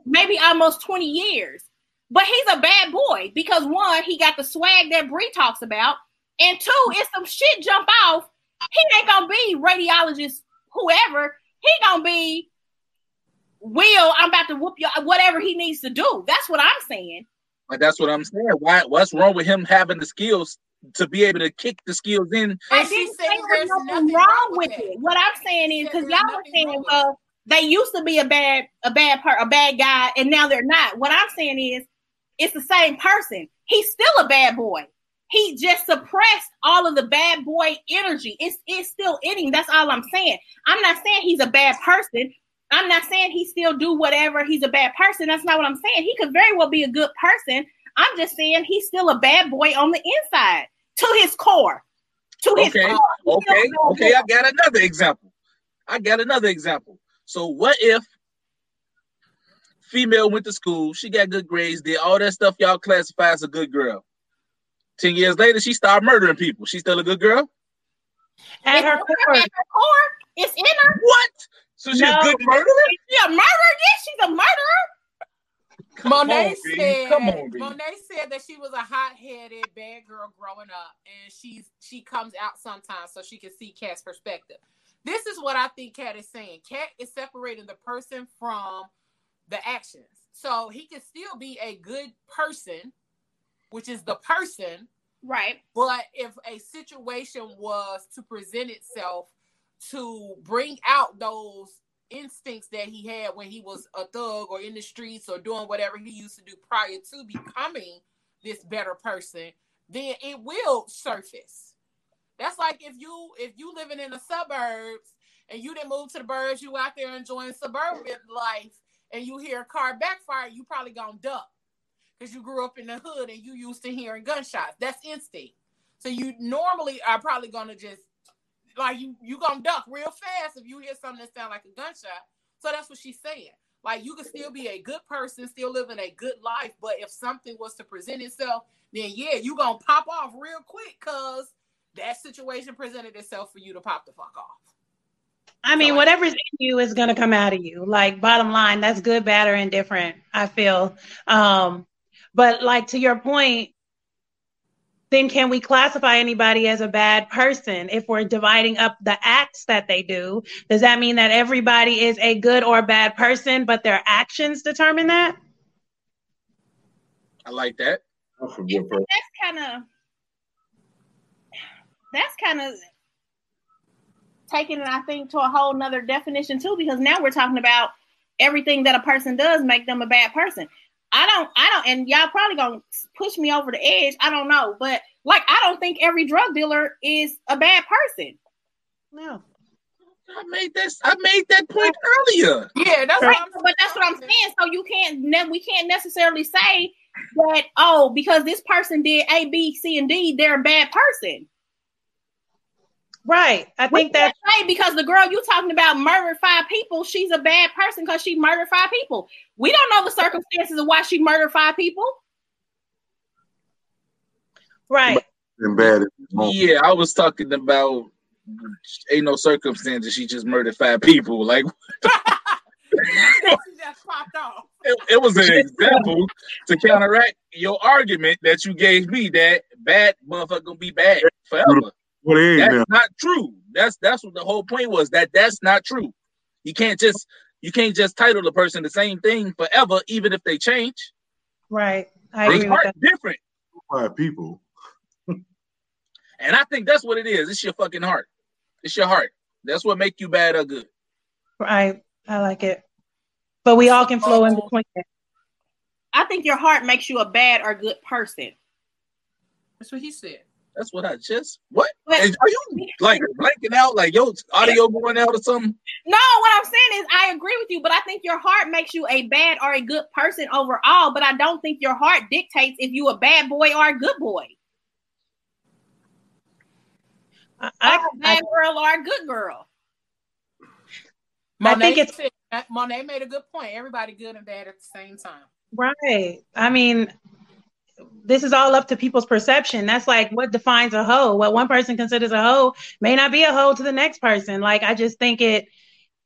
S5: maybe almost 20 years. But he's a bad boy because one, he got the swag that Bree talks about, and two, if some shit jump off, he ain't gonna be radiologist whoever. He gonna be Will. I'm about to whoop you. Whatever he needs to do. That's what I'm saying.
S3: Like that's what I'm saying. Why? What's wrong with him having the skills to be able to kick the skills in?
S5: I didn't say
S2: there's
S5: there's nothing
S2: nothing
S5: wrong
S2: wrong
S5: with
S2: with
S5: it.
S2: it.
S5: What I'm saying is because y'all were saying, well, uh, they used to be a bad, a bad part, a bad guy, and now they're not. What I'm saying is, it's the same person. He's still a bad boy. He just suppressed all of the bad boy energy. It's it's still in him. That's all I'm saying. I'm not saying he's a bad person. I'm not saying he still do whatever. He's a bad person. That's not what I'm saying. He could very well be a good person. I'm just saying he's still a bad boy on the inside, to his core. To his
S3: Okay,
S5: core.
S3: Okay, okay. I got another example. I got another example. So what if female went to school, she got good grades, did all that stuff y'all classify as a good girl. Ten years later, she started murdering people. She's still a good girl?
S6: at
S5: It's
S6: her
S5: in
S6: core.
S5: At her core. It's in her.
S3: What? So she's
S6: No.
S3: a good murderer?
S5: Is she a murderer? Yes, she's a murderer.
S2: Monet
S3: on,
S2: said,
S3: Come on,
S2: Monet said that she was a hot-headed bad girl growing up, and she's she comes out sometimes so she can see Kat's perspective. This is what I think Kat is saying. Kat is separating the person from the actions, so he can still be a good person, which is the person.
S5: Right.
S2: But if a situation was to present itself to bring out those instincts that he had when he was a thug or in the streets or doing whatever he used to do prior to becoming this better person, then it will surface. That's like if you if you living in the suburbs and you didn't move to the burbs, you out there enjoying suburban life, and you hear a car backfire, you probably gonna duck because you grew up in the hood and you used to hearing gunshots. That's instinct. So you normally are probably gonna just like you you gonna duck real fast if you hear something that sound like a gunshot. So that's what she's saying. Like you could still be a good person, still living a good life, but if something was to present itself, then yeah, you gonna pop off real quick because that situation presented itself for you to pop the fuck off.
S6: I mean,
S2: So,
S6: whatever's in you is gonna come out of you. Like bottom line, that's good, bad, or indifferent. I feel. Um, But like to your point, then can we classify anybody as a bad person if we're dividing up the acts that they do? Does that mean that everybody is a good or bad person, but their actions determine that?
S3: I like that.
S4: That's a good person.
S5: That's kind of that's kind of taking it, I think, to a whole nother definition too, because now we're talking about everything that a person does make them a bad person. I don't, I don't, and y'all probably gonna push me over the edge. I don't know, but like, I don't think every drug dealer is a bad person.
S6: No.
S3: I made this. I made that point earlier.
S2: Yeah, that's
S5: Right,
S2: what I'm
S5: but that's what I'm saying. So you can't, ne- we can't necessarily say that oh, because this person did A, B, C, and D, they're a bad person.
S6: Right. I think that
S5: can't because the girl you talking about murdered five people, she's a bad person because she murdered five people. We don't know the circumstances of why she murdered five people.
S6: right.
S4: And bad at the moment.
S3: Yeah, I was talking about. Ain't no circumstances. She just murdered five people. Like
S2: she just popped off.
S3: it, it was an example to counteract your argument that you gave me that bad motherfucker gonna be bad forever.
S4: What age
S3: That's
S4: now?
S3: not true. That's that's what the whole point was. That that's not true. You can't just you can't just title the person the same thing forever, even if they change.
S6: Right. I
S3: They
S6: agree with
S3: are
S6: that.
S3: different,
S4: Five people.
S3: and I think that's what it is. It's your fucking heart. It's your heart. That's what make you bad or good.
S6: Right. I like it. But we all can flow in
S2: Oh.
S6: between.
S5: I think your heart makes you a bad or good person.
S2: That's what he said.
S3: That's what I just what?
S5: But-
S3: Are you like blanking out? Like yo, audio going out or something?
S5: No, what I'm saying is I agree with you, but I think your heart makes you a bad or a good person overall. But I don't think your heart dictates if you a bad boy or a good boy,
S6: I,
S5: or
S6: I,
S5: a bad girl or a good girl.
S6: I think it's-
S2: said, Monet made a good point. Everybody good and bad at the same time.
S6: right. I mean, this is all up to people's perception. That's like what defines a hoe. What one person considers a hoe may not be a hoe to the next person. Like I just think it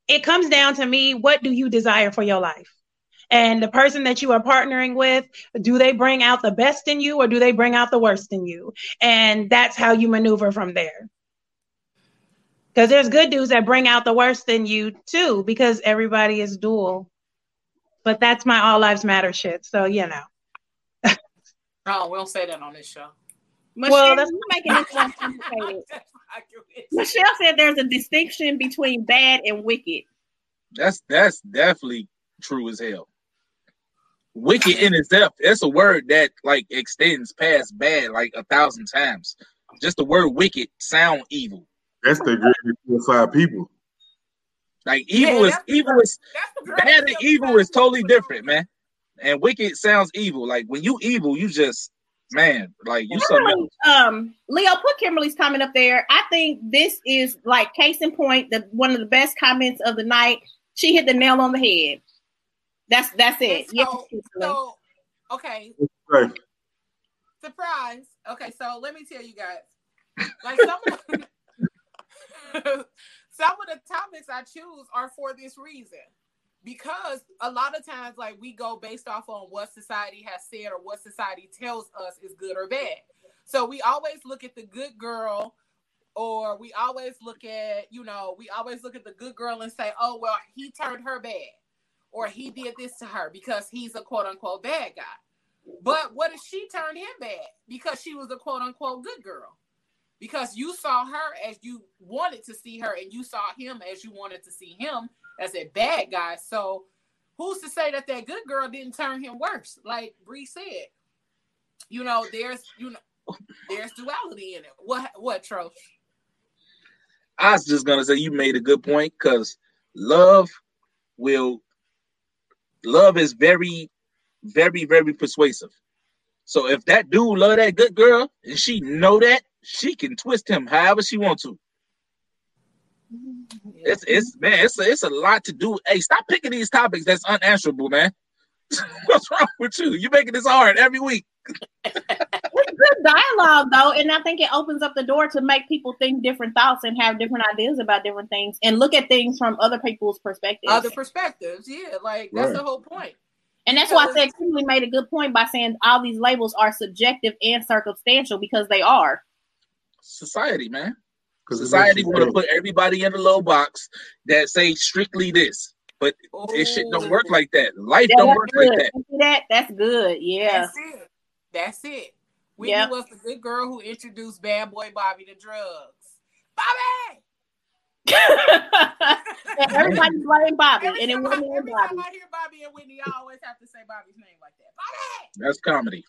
S6: it comes down to me, what do you desire for your life? And the person that you are partnering with, do they bring out the best in you or do they bring out the worst in you? And that's how you maneuver from there. Because there's good dudes that bring out the worst in you too, because everybody is dual. But that's my all lives matter shit. So you know.
S2: No, we don't say that on this show.
S5: Michelle,
S6: Well, that's-
S5: you making this one complicated.
S2: That's fucking weird.
S5: Michelle said there's a distinction between bad and wicked.
S3: That's that's definitely true as hell. Wicked in itself, it's a word that like extends past bad like a thousand times. Just the word wicked sound evil.
S4: That's the greatest four five people.
S3: Like evil
S2: Yeah,
S3: is
S2: that's-
S3: evil is bad and evil is totally different, man. And wicked sounds evil. Like when you evil, you just man, like you something else.
S5: um Leo put Kimberly's comment up there. I think this is like case in point, the one of the best comments of the night. She hit the nail on the head. That's that's it.
S2: And
S5: Yes,
S2: So, okay,
S4: Right.
S2: surprise. Okay, so let me tell you guys. Like some of some of the topics I choose are for this reason. Because a lot of times, like we go based off on what society has said or what society tells us is good or bad. So we always look at the good girl, or we always look at, you know, we always look at the good girl and say, oh, well, he turned her bad, or he did this to her because he's a quote unquote bad guy. But what if she turned him bad because she was a quote unquote good girl? Because you saw her as you wanted to see her, and you saw him as you wanted to see him as a bad guy. So who's to say that that good girl didn't turn him worse? Like Bree said, you know, there's you know, there's duality in it. What what Tro?
S3: I was just gonna say you made a good point because love will love is very, very, very persuasive. So if that dude love that good girl and she know that, she can twist him however she want to. It's it's man, it's a, it's a lot to do. Hey, stop picking these topics that's unanswerable, man. What's wrong with you? You're making this hard every week.
S5: it's good dialogue though, and I think it opens up the door to make people think different thoughts and have different ideas about different things and look at things from other people's perspectives.
S2: other perspectives. Yeah, like that's
S4: Right.
S2: the whole point.
S5: And that's why I said Kimberly made a good point by saying all these labels are subjective and circumstantial because they are.
S3: Society, man.
S4: 'Cause
S3: Society want to put everybody in a little box that say strictly this, but this shit don't work oh. like that. Life
S5: Yeah,
S3: don't work
S5: good.
S3: like that.
S5: You see that? That's good. Yeah.
S2: That's it. That's it. Whitney
S5: Yep.
S2: was the good girl who introduced Bad Boy Bobby to drugs. Bobby.
S5: And everybody blame Bobby,
S2: Every
S5: and it
S2: time,
S5: wasn't
S2: I, every time. I hear Bobby and Whitney, I always have to say Bobby's name like that. Bobby.
S3: That's comedy.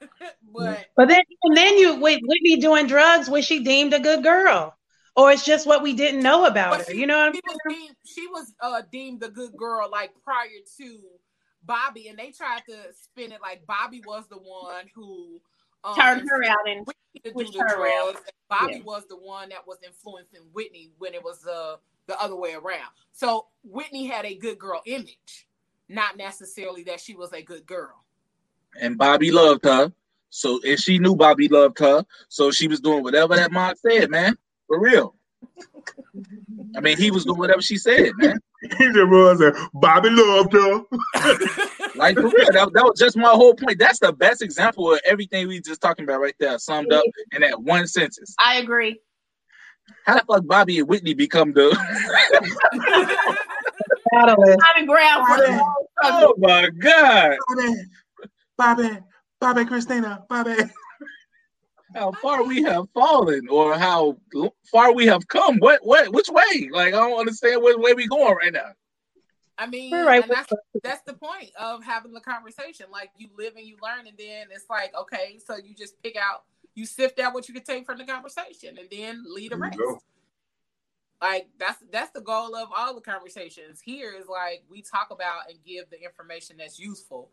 S2: but
S6: But then, and then you with Whitney doing drugs, was she deemed a good girl, or it's just what we didn't know about her?
S2: she,
S6: You know what I'm
S2: she was deemed, she was uh, deemed a good girl like prior to Bobby, and they tried to spin it like Bobby was the one who um,
S5: Turned her out and
S2: Whitney to do the
S5: her
S2: drugs. and Bobby
S5: Yeah.
S2: was the one that was influencing Whitney when it was uh, the other way around. So Whitney had a good girl image, not necessarily that she was a good girl.
S3: And Bobby loved her. So and she knew Bobby loved her. So she was doing whatever that mom said, man. For real. I mean, he was doing whatever she said, man.
S4: He just was there. Bobby loved her.
S3: Like for real. That, that was just my whole point. That's the best example of everything we just talking about right there, summed up in that one sentence.
S5: I agree.
S3: How the fuck Bobby and Whitney become the
S6: catalyst?
S5: Common ground for the whole subject.
S3: Oh my god.
S4: Bobby, Bobby, Bobby, Christina, Bobby.
S3: How far we have fallen or how far we have come. What what which way? Like I don't understand which way we going right now.
S2: I mean,
S6: right
S2: and that's that's the point of having the conversation. Like you live and you learn, and then it's like, okay, so you just pick out, you sift out what you can take from the conversation, and then lead the
S4: There
S2: rest.
S4: go.
S2: Like that's that's the goal of all the conversations. Here is like we talk about and give the information that's useful,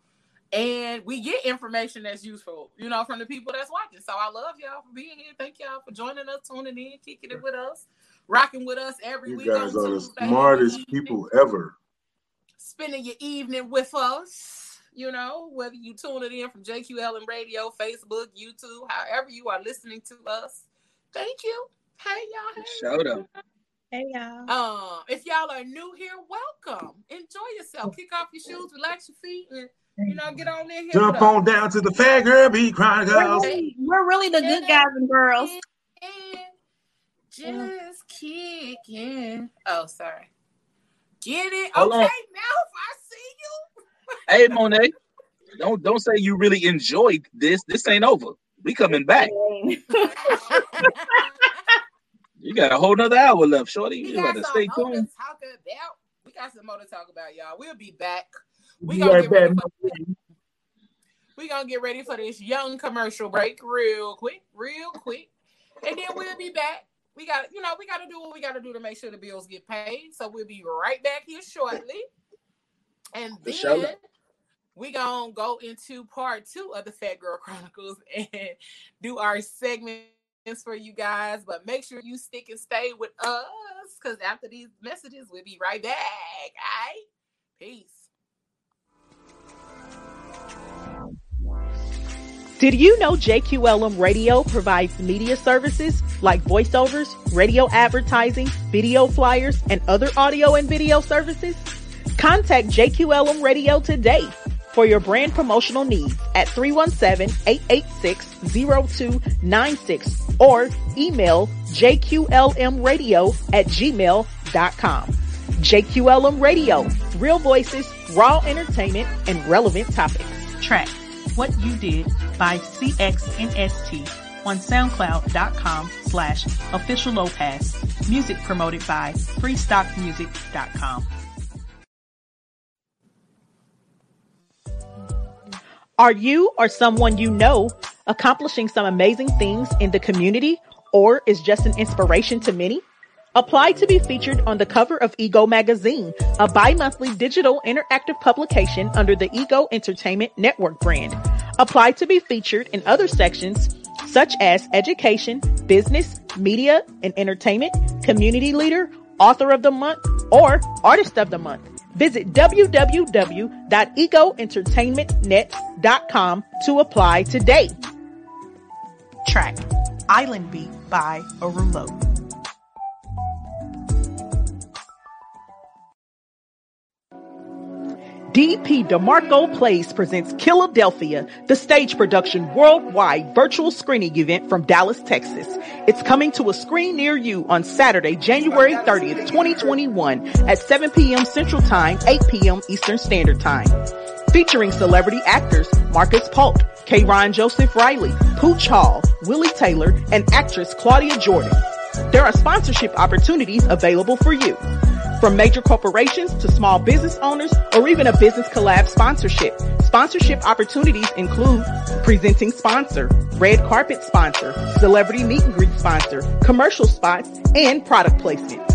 S2: and we get information that's useful, you know, from the people that's watching. So I love y'all for being here. Thank y'all for joining us, tuning in, kicking it with us, rocking with us every
S4: You
S2: week.
S4: guys
S2: on
S4: are the smartest people ever.
S2: spending your evening with us. You know, whether you tune it in from JQLM Radio, Facebook, YouTube, however you are listening to us. Thank you. Hey y'all. Hey.
S3: Showed up.
S6: Hey y'all.
S2: Um, if y'all are new here, welcome. Enjoy yourself. Kick off your shoes, relax your feet, and you know, get on in here.
S4: Jump on down to the Fat Girl Beat
S5: We're really, we're really the good guys and girls.
S2: And just kicking. Oh, sorry. Get it?
S3: Hold
S2: okay,
S3: on.
S2: Mouth. I see you.
S3: Hey Monet. Don't don't say you really enjoyed this. This ain't over. We coming back. You got a whole nother hour left, Shorty.
S2: We
S3: You
S2: got
S3: better
S2: some
S3: stay
S2: more to
S3: tuned.
S2: talk about. We got some more to talk about, y'all. We'll be back. We gonna get ready for we gonna get ready for this young commercial break real quick, real quick, and then we'll be back. We got, you know, we got to do what we got to do to make sure the bills get paid. So we'll be right back here shortly, and then we gonna go into part two of the Phat Girl Chronicles and do our segments for you guys. But make sure you stick and stay with us because after these messages, we'll be right back. All right, peace.
S7: Did you know JQLM Radio provides media services like voiceovers, radio advertising, video flyers, and other audio and video services? Contact JQLM Radio today for your brand promotional needs at 317-886-0296 or email jqlmradio at gmail.com. JQLM Radio, real voices, raw entertainment, and relevant topics.
S8: track What You Did by CXNST on SoundCloud.com slash official pass. Music promoted by freestockmusic.com.
S7: Are you or someone you know accomplishing some amazing things in the community or is just an inspiration to many? Apply to be featured on the cover of Ego Magazine, a bi-monthly digital interactive publication under the Ego Entertainment Network brand. Apply to be featured in other sections such as education, business, media and entertainment, community leader, author of the month, or artist of the month. Visit www.egoentertainmentnet.com to apply today.
S8: Track Island Beat by Arulo.
S7: DP DeMarco Plays presents Philadelphia, the stage production worldwide virtual screening event from Dallas, Texas. It's coming to a screen near you on Saturday, January 30th, 2021 at 7 p.m. Central Time, 8 p.m. Eastern Standard Time. Featuring celebrity actors Marcus Polk, K. Ron Joseph Riley, Pooch Hall, Willie Taylor, and actress Claudia Jordan. There are sponsorship opportunities available for you. From major corporations to small business owners or even a business collab sponsorship. Sponsorship opportunities include presenting sponsor, red carpet sponsor, celebrity meet and greet sponsor, commercial spots, and product placement.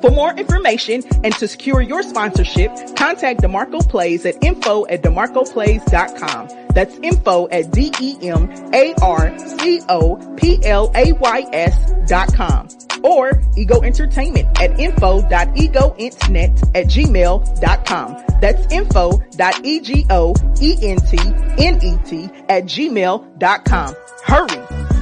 S7: For more information and to secure your sponsorship, contact DeMarco Plays at info at DeMarcoPlays.com. That's info at D-E-M-A-R-C-O-P-L-A-Y-S dot com. Or Ego Entertainment at info.egoentnet at gmail.com. That's info.egoentnet at gmail.com. Hurry!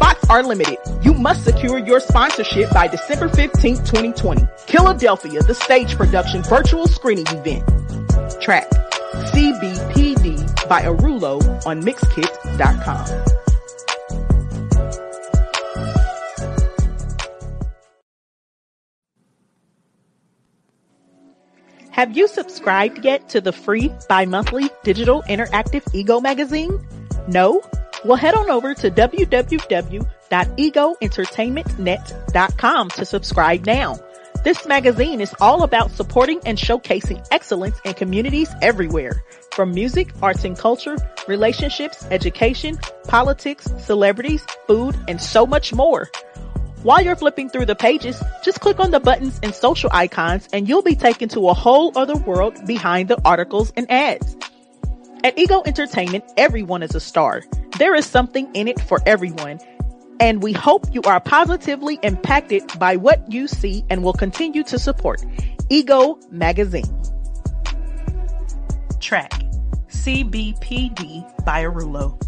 S7: Spots are limited. You must secure your sponsorship by December 15th, 2020. Philadelphia, the stage production virtual screening event. Track CBPD by Arulo on Mixkit.com. Have you subscribed yet to the free bi-monthly digital interactive Ego magazine? No? Well, head on over to www.egoentertainmentnet.com to subscribe now. This magazine is all about supporting and showcasing excellence in communities everywhere, from music, arts and culture, relationships, education, politics, celebrities, food, and so much more. While you're flipping through the pages, just click on the buttons and social icons and you'll be taken to a whole other world behind the articles and ads. At Ego Entertainment, everyone is a star. There is something in it for everyone. And we hope you are positively impacted by what you see and will continue to support Ego Magazine.
S8: Track CBPD by Arulo.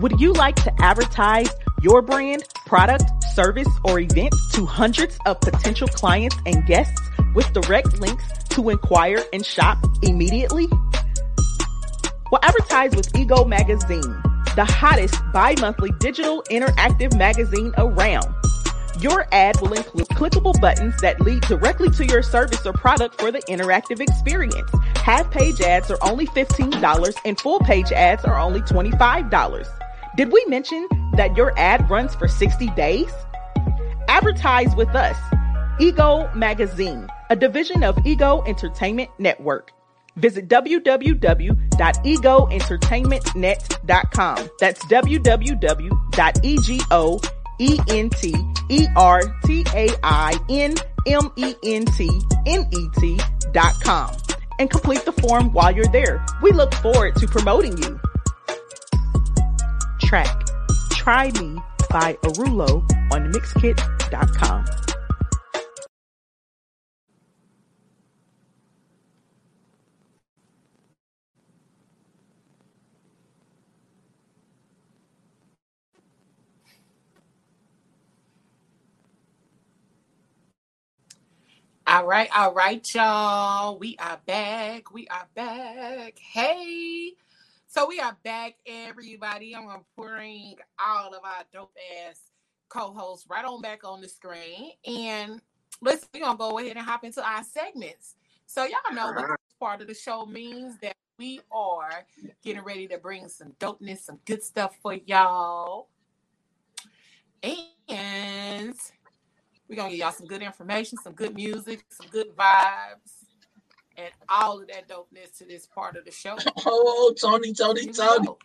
S7: Would you like to advertise your brand, product, service, or event to hundreds of potential clients and guests with direct links to inquire and shop immediately? Well, advertise with Ego Magazine, the hottest bi-monthly digital interactive magazine around. Your ad will include clickable buttons that lead directly to your service or product for the interactive experience. Half page ads are only $15 and full page ads are only $25. Did we mention that your ad runs for 60 days? Advertise with us. Ego Magazine, a division of Ego Entertainment Network. Visit www.egoentertainmentnet.com. That's www.egoentertainmentnet.com and complete the form while you're there. We look forward to promoting you. Track Try Me by Arulo on Mixkit.com.
S2: All right, all right, y'all. We are back. We are back. Hey. So we are back, everybody. I'm gonna bring all of our dope ass co-hosts right on back on the screen. And let's we're gonna go ahead and hop into our segments. So y'all know what this part of the show means that we are getting ready to bring some dopeness, some good stuff for y'all. And we're gonna give y'all some good information, some good music, some good vibes, and all of that dopeness to this part of the show.
S3: Oh, Tony, Tony,
S2: Here we
S3: Tony.
S2: go.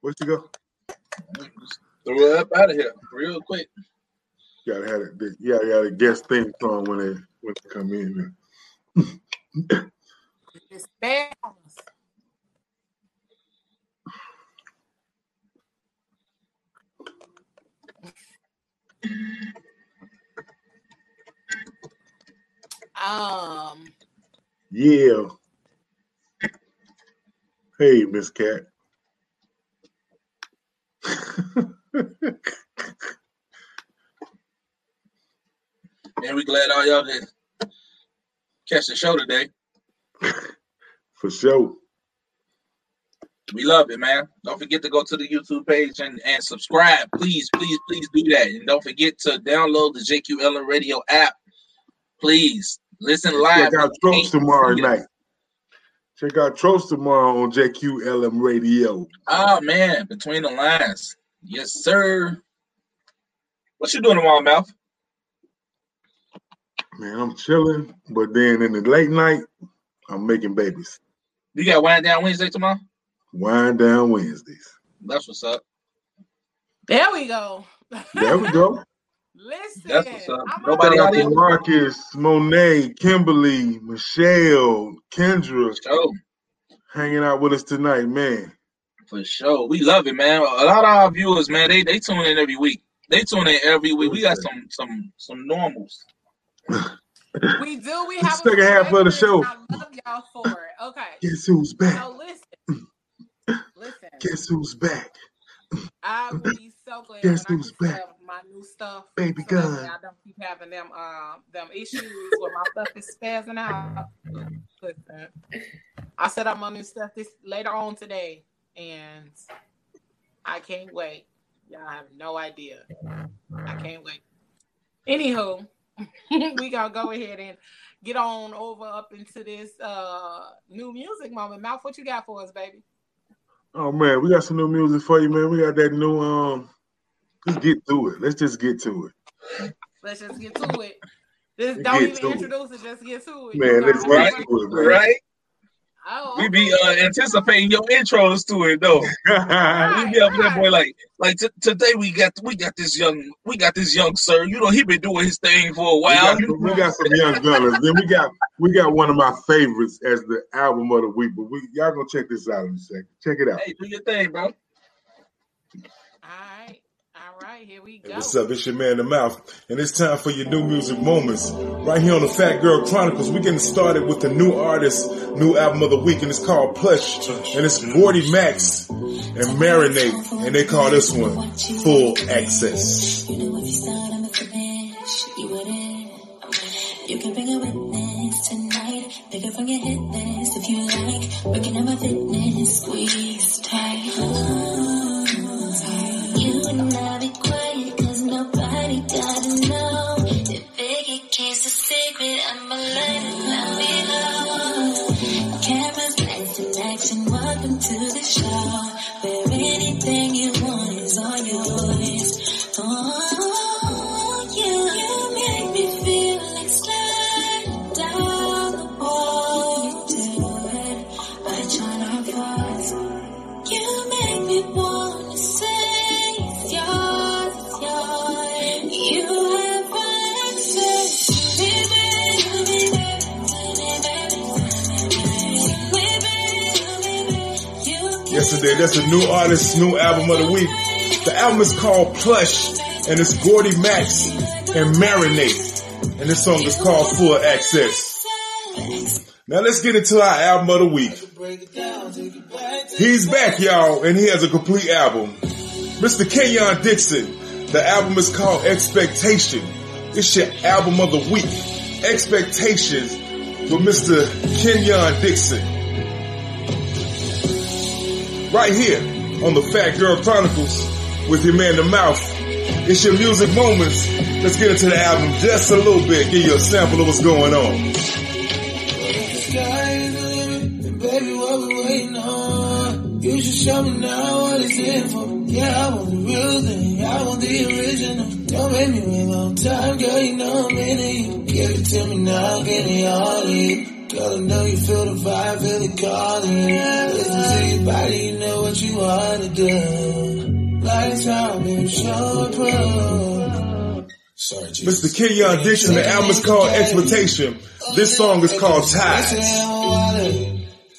S4: Where'd you go?
S3: Throw it up out of here real quick.
S4: You gotta have it. You gotta have a guest theme song when they when they come in.
S2: It's bad. Um,
S4: Yeah. Hey, Miss Cat.
S3: Man, we glad all y'all did catch the show today.
S4: For sure.
S3: We love it, man. Don't forget to go to the YouTube page and, and subscribe. Please, please, please do that. And don't forget to download the JQLM Radio app. Please listen live.
S4: Check out Tropes tomorrow night. Check out Tropes tomorrow on JQLM Radio.
S3: Oh man, between the lines. Yes, sir. What you doing tomorrow, Mouth?
S4: Man, I'm chilling, but then in the late night, I'm making babies.
S3: You got wind down Wednesday tomorrow?
S4: Wind down Wednesdays.
S3: That's what's up.
S2: There we go.
S4: There we go.
S2: Listen,
S3: That's what's up.
S2: I'm
S3: Nobody
S4: Shout
S3: out
S4: out to
S3: here?
S4: Marcus, Monet, Kimberly, Michelle, Kendra,
S3: Show.
S4: hanging out with us tonight, man.
S3: For sure. We love it, man. A lot of our viewers, man, they they tune in every week. They tune in every week. We got some some some normals.
S2: we do. We have a
S4: Second half of the show.
S2: I love y'all for it. Okay.
S4: Guess who's back?
S2: So listen, listen.
S4: Guess who's back?
S2: I would be so glad
S4: Guess
S2: when I can
S4: back?
S2: sell my new stuff.
S4: Baby
S2: so
S4: gun.
S2: I don't keep having them um them issues where my stuff is spazzing out. Listen, I set up my new stuff this later on today, and I can't wait. Y'all have no idea. I can't wait. Anywho, we gonna go ahead and get on over up into this uh new music moment. Mouth, what you got for us, baby?
S4: Oh man, we got some new music for you, man. We got that new um. Let's get to it. Let's just get to it,
S2: Let's just get to it. This
S4: Get
S2: don't
S4: to
S2: even
S4: it.
S2: introduce it. Just get to it.
S4: man.
S2: You
S4: Let's
S2: know?
S3: Right.
S4: get to it, man.
S3: Right?
S2: Oh,
S3: We be uh, anticipating your intros to it though. we be up there, boy. Like, like t- today we got we got this young we got this young sir. You know he been doing his thing for a
S4: We
S3: while.
S4: got, we got some young gunners. Then we got we got one of my favorites as the album of the week. But we y'all gonna check this out in a second. Check it out.
S3: Hey, do your thing, bro.
S2: All right, all right. Here we go.
S9: What's up? It's your man, The Mouth, and it's time for your new music moments. Right here on the Phat Girl Chronicles, we're getting started with the new artist, new album of the week, and it's called Plush, and it's Gordy Max and Marinate, and they call this one Full Access.
S10: You know if you start, I'ma finish. You with it? You can bring a witness tonight. Pick it from your hit list if you like. Working on my fitness, squeeze tight. To the show. Where anything you want is all yours.
S9: Yesterday, that's a new artist, new album of the week. The album is called Plush, and it's Gordy Max and Marinate, and this song is called Full Access. Now let's get into our album of the week. He's back, y'all, and he has a complete album. Mr. Kenyon Dixon. The album is called Expectation. It's your album of the week. Expectations with Mr. Kenyon Dixon. Right here on the Phat Girl Chronicles with your man, The Mouth. It's your music moments. Let's get into the album just a little bit. Give you a sample of what's going on.
S11: You should show me now what it's in for. Yeah, I want the real thing, I want the original. Don't make me wait long time, girl, you know I'm in it. Give it to me now, give me all of it. Girl, I know you feel the vibe, feel the calling. Listen to your body, you know what you wanna do. Lights out, baby, show. Sorry, Jesus.
S9: Mr. Kenyon Dixon, the album is called Expectation. This song is called Ties.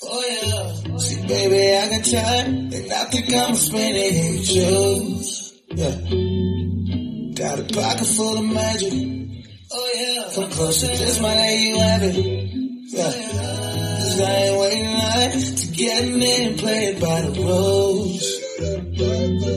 S11: Oh yeah. See, baby, I got time, and I think I'm spending your shoes. Yeah. Got a pocket full of magic. Oh yeah. Come closer, just might let you have it. Cause I ain't waiting line to get in and play by the rules.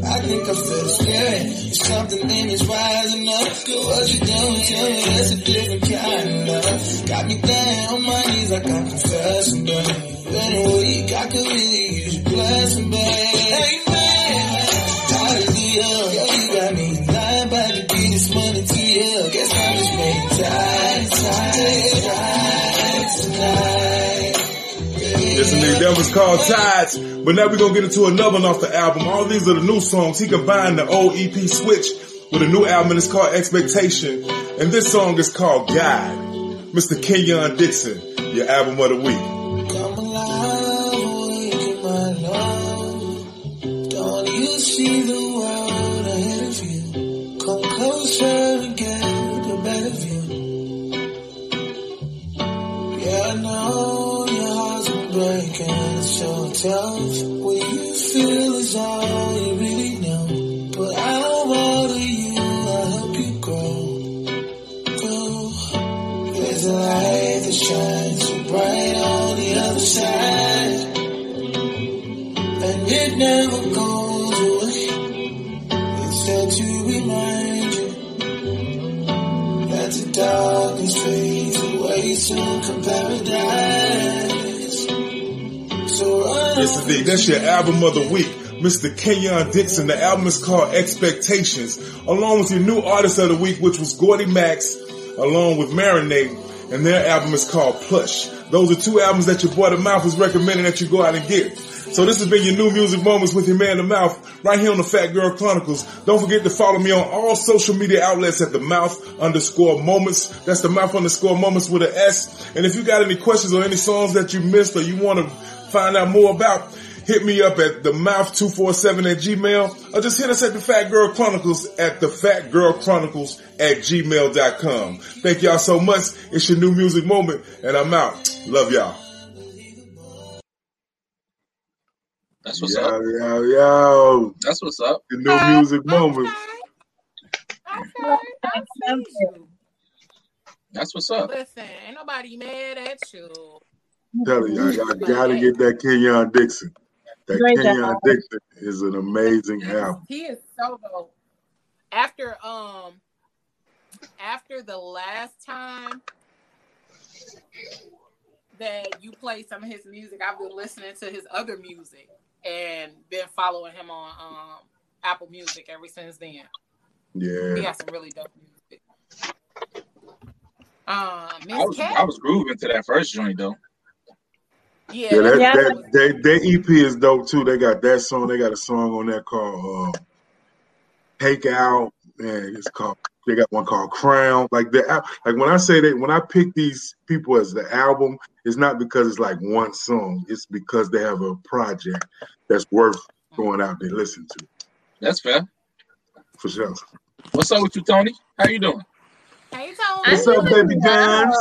S11: I think I feel the spirit. Something in it's rising up. Girl, what you doing? Tell me that's a different kind of love. Got me down on my knees like I'm confessing, babe. Been a week, I could really use your blessing, babe. Amen. Hallelujah. Yo, you got me lying about to give this money to you. Guess I'm just time, time,
S9: That was called Tides. But now we're going to get into another one off the album. All these are the new songs. He combined the old EP Switch with a new album and it's called Expectation. And this song is called Guide. Mr. Kenyon Dixon, your album of the week. That's your album of the week. Mr. Kenyon Dixon. The album is called Expectations, along with your new artist of the week, which was Gordy Max, along with Marinate, and their album is called Plush. Those are two albums that your boy The Mouth is recommending that you go out and get. So this has been your new music moments with your man The Mouth, right here on the Phat Girl Chronicles. Don't forget to follow me on all social media outlets at The Mouth underscore moments. That's The Mouth underscore moments with an S. And if you got any questions or any songs that you missed or you want to find out more about, hit me up at the mouth 247 at gmail or just hit us at the Phat Girl Chronicles at the Phat Girl Chronicles at gmail.com. Thank y'all so much. It's your new music moment and I'm out. Love y'all.
S3: That's what's
S4: yo,
S3: up.
S4: yo, yo.
S3: That's what's up.
S4: The new music moment.
S2: Okay, I see you.
S3: That's what's up.
S2: Listen, ain't nobody mad at you.
S4: telling y'all, y'all gotta get that Kenyon Dixon. That Kenyon. Dixon is an amazing album.
S2: He is so dope. After um after the last time that you played some of his music, I've been listening to his other music and been following him on um Apple Music ever since then.
S4: Yeah, he
S2: has some really dope music. Um
S3: I was
S2: Cat,
S3: I was grooving to that first joint though.
S2: Yeah,
S4: Yeah, that,
S6: Yeah.
S4: that, that, that EP is dope too. They got that song. They got a song on there called uh, Take Out. And it's called. They got one called Crown. Like the like when I say that when I pick these people as the album, it's not because it's like one song. It's because they have a project that's worth going out there listen to
S3: That's fair.
S4: for sure.
S3: What's up with you, Tony? How you doing?
S2: Hey Tony.
S4: What's up, baby guns?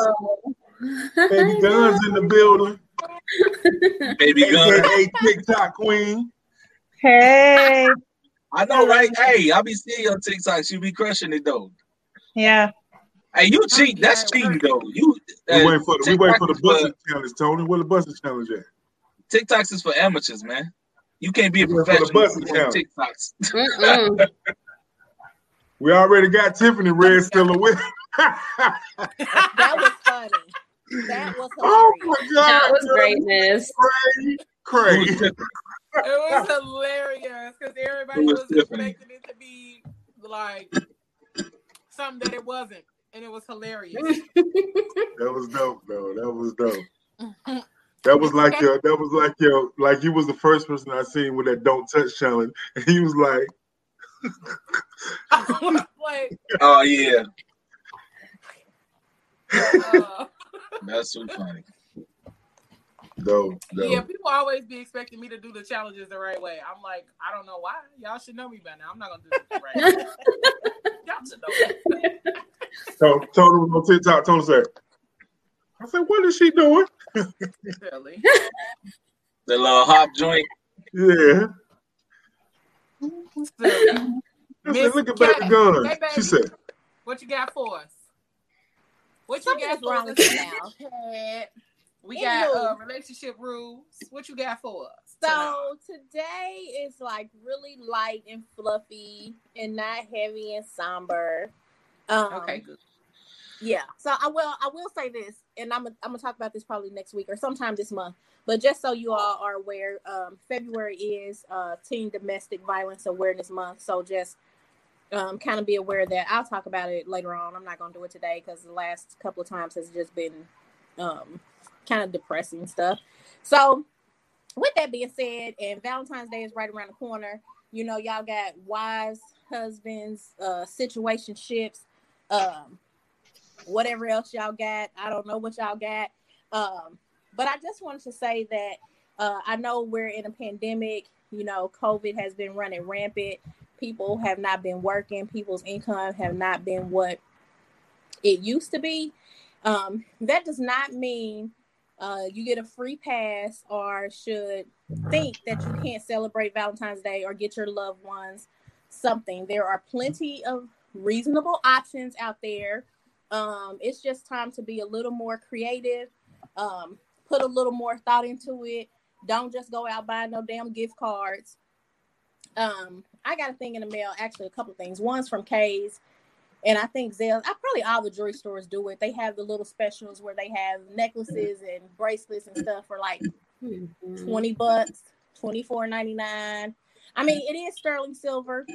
S4: Baby guns in the building.
S3: Baby gun.
S4: AKA TikTok queen.
S6: Hey.
S3: I know, right? Hey, I be seeing your TikToks. You be crushing it though.
S6: Yeah.
S3: Hey, you cheat. That's cheating though. You
S4: We
S3: uh,
S4: waiting for the we waiting for the
S3: TikTok is
S4: challenge, Tony. Where the busting challenge at?
S3: TikToks is for amateurs, man. You can't be a
S4: We waiting for the
S3: professional
S4: busting.
S3: TikToks.
S12: Mm-mm.
S4: We already got Tiffany Red silhouette.
S13: That was funny. That was
S4: oh my god,
S12: That was
S4: girl,
S12: greatness.
S4: Crazy, crazy.
S2: It was hilarious because everybody
S3: It was
S2: was expecting it to be like something that it wasn't, and it was hilarious.
S4: That was dope, though. That was dope. That was like your. That was like your. Like you was the first person I seen with that "Don't Touch" challenge, and he was like,
S2: like,
S3: oh yeah,
S2: uh,
S3: that's so funny.
S4: "Dope, dope."
S2: yeah, people always be expecting me to do the challenges the right way. I'm like, I don't know why. Y'all should know me by now. I'm not gonna do it the right way. Y'all should know. me.
S4: So Tony was on TikTok. Tony said, "I said, what is she doing?"
S2: Really.
S3: The little hop joint.
S4: Yeah.
S2: Silly.
S4: I said, "Look at baby
S2: Cat.
S4: gun."
S2: Hey,
S4: She said,
S2: What you got for us? What you
S13: Something
S2: got for us?
S13: now.
S2: We got uh, relationship rules. What you got for us?
S5: So today is like really light and fluffy and not heavy and somber. Um,
S2: Okay, good.
S5: Yeah. So I will I will say this, and I'm gonna I'm gonna talk about this probably next week or sometime this month. But just so you all are aware, um, February is uh, Teen Domestic Violence Awareness Month. So just um, kind of be aware that. I'll talk about it later on. I'm not gonna do it today because the last couple of times has just been um, kind of depressing stuff. So with that being said, and Valentine's Day is right around the corner. You know, y'all got wives, husbands, uh, situationships, um, whatever else y'all got. I don't know what y'all got. Um, but I just wanted to say that uh, I know we're in a pandemic. You know, COVID has been running rampant. People have not been working. People's income have not been what it used to be. Um, that does not mean uh, you get a free pass or should think that you can't celebrate Valentine's Day or get your loved ones something. There are plenty of reasonable options out there. Um, it's just time to be a little more creative, um, put a little more thought into it. Don't just go out buying no damn gift cards. Um, I got a thing in the mail, actually, a couple things. One's from Kay's, and I think Zell. I probably all the jewelry stores do it. They have the little specials where they have necklaces and bracelets and stuff for like twenty bucks, twenty four ninety nine. I mean, it is sterling silver,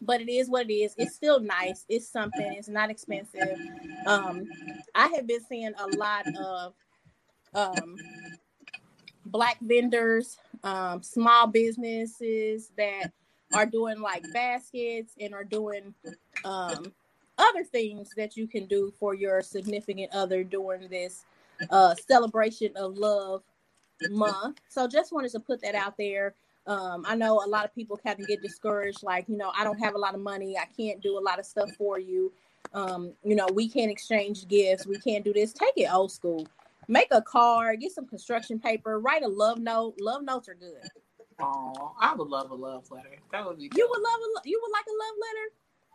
S5: but it is what it is. It's still nice. It's something. It's not expensive. Um, I have been seeing a lot of um black vendors, um, small businesses that are doing like baskets and are doing um, other things that you can do for your significant other during this uh, celebration of love month. So just wanted to put that out there. Um, I know a lot of people kind of get discouraged, like, you know, I don't have a lot of money. I can't do a lot of stuff for you. Um, you know, we can't exchange gifts. We can't do this. Take it old school. Make a card, get some construction paper, write a love note. Love notes are good.
S2: Oh, I would love a love letter. That would be.
S5: You would love a you would like a love letter?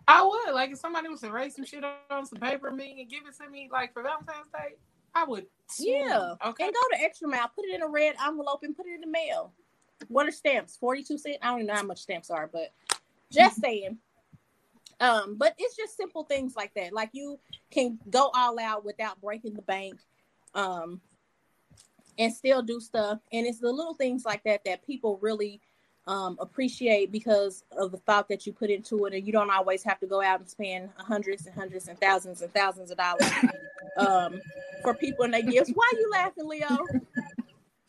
S2: I would like if somebody was to write some shit on some paper me and give it to me like for Valentine's Day. I would.
S5: Yeah.
S2: Okay.
S5: And go to extra mile, put it in a red envelope and put it in the mail. What are stamps? 42 cents? I don't even know how much stamps are, but just saying. Um, but it's just simple things like that. Like you can go all out without breaking the bank. Um and still do stuff. And it's the little things like that that people really um, appreciate because of the thought that you put into it. And you don't always have to go out and spend hundreds and hundreds and thousands and thousands of dollars um, for people and they gifts. Why are you laughing, Leo?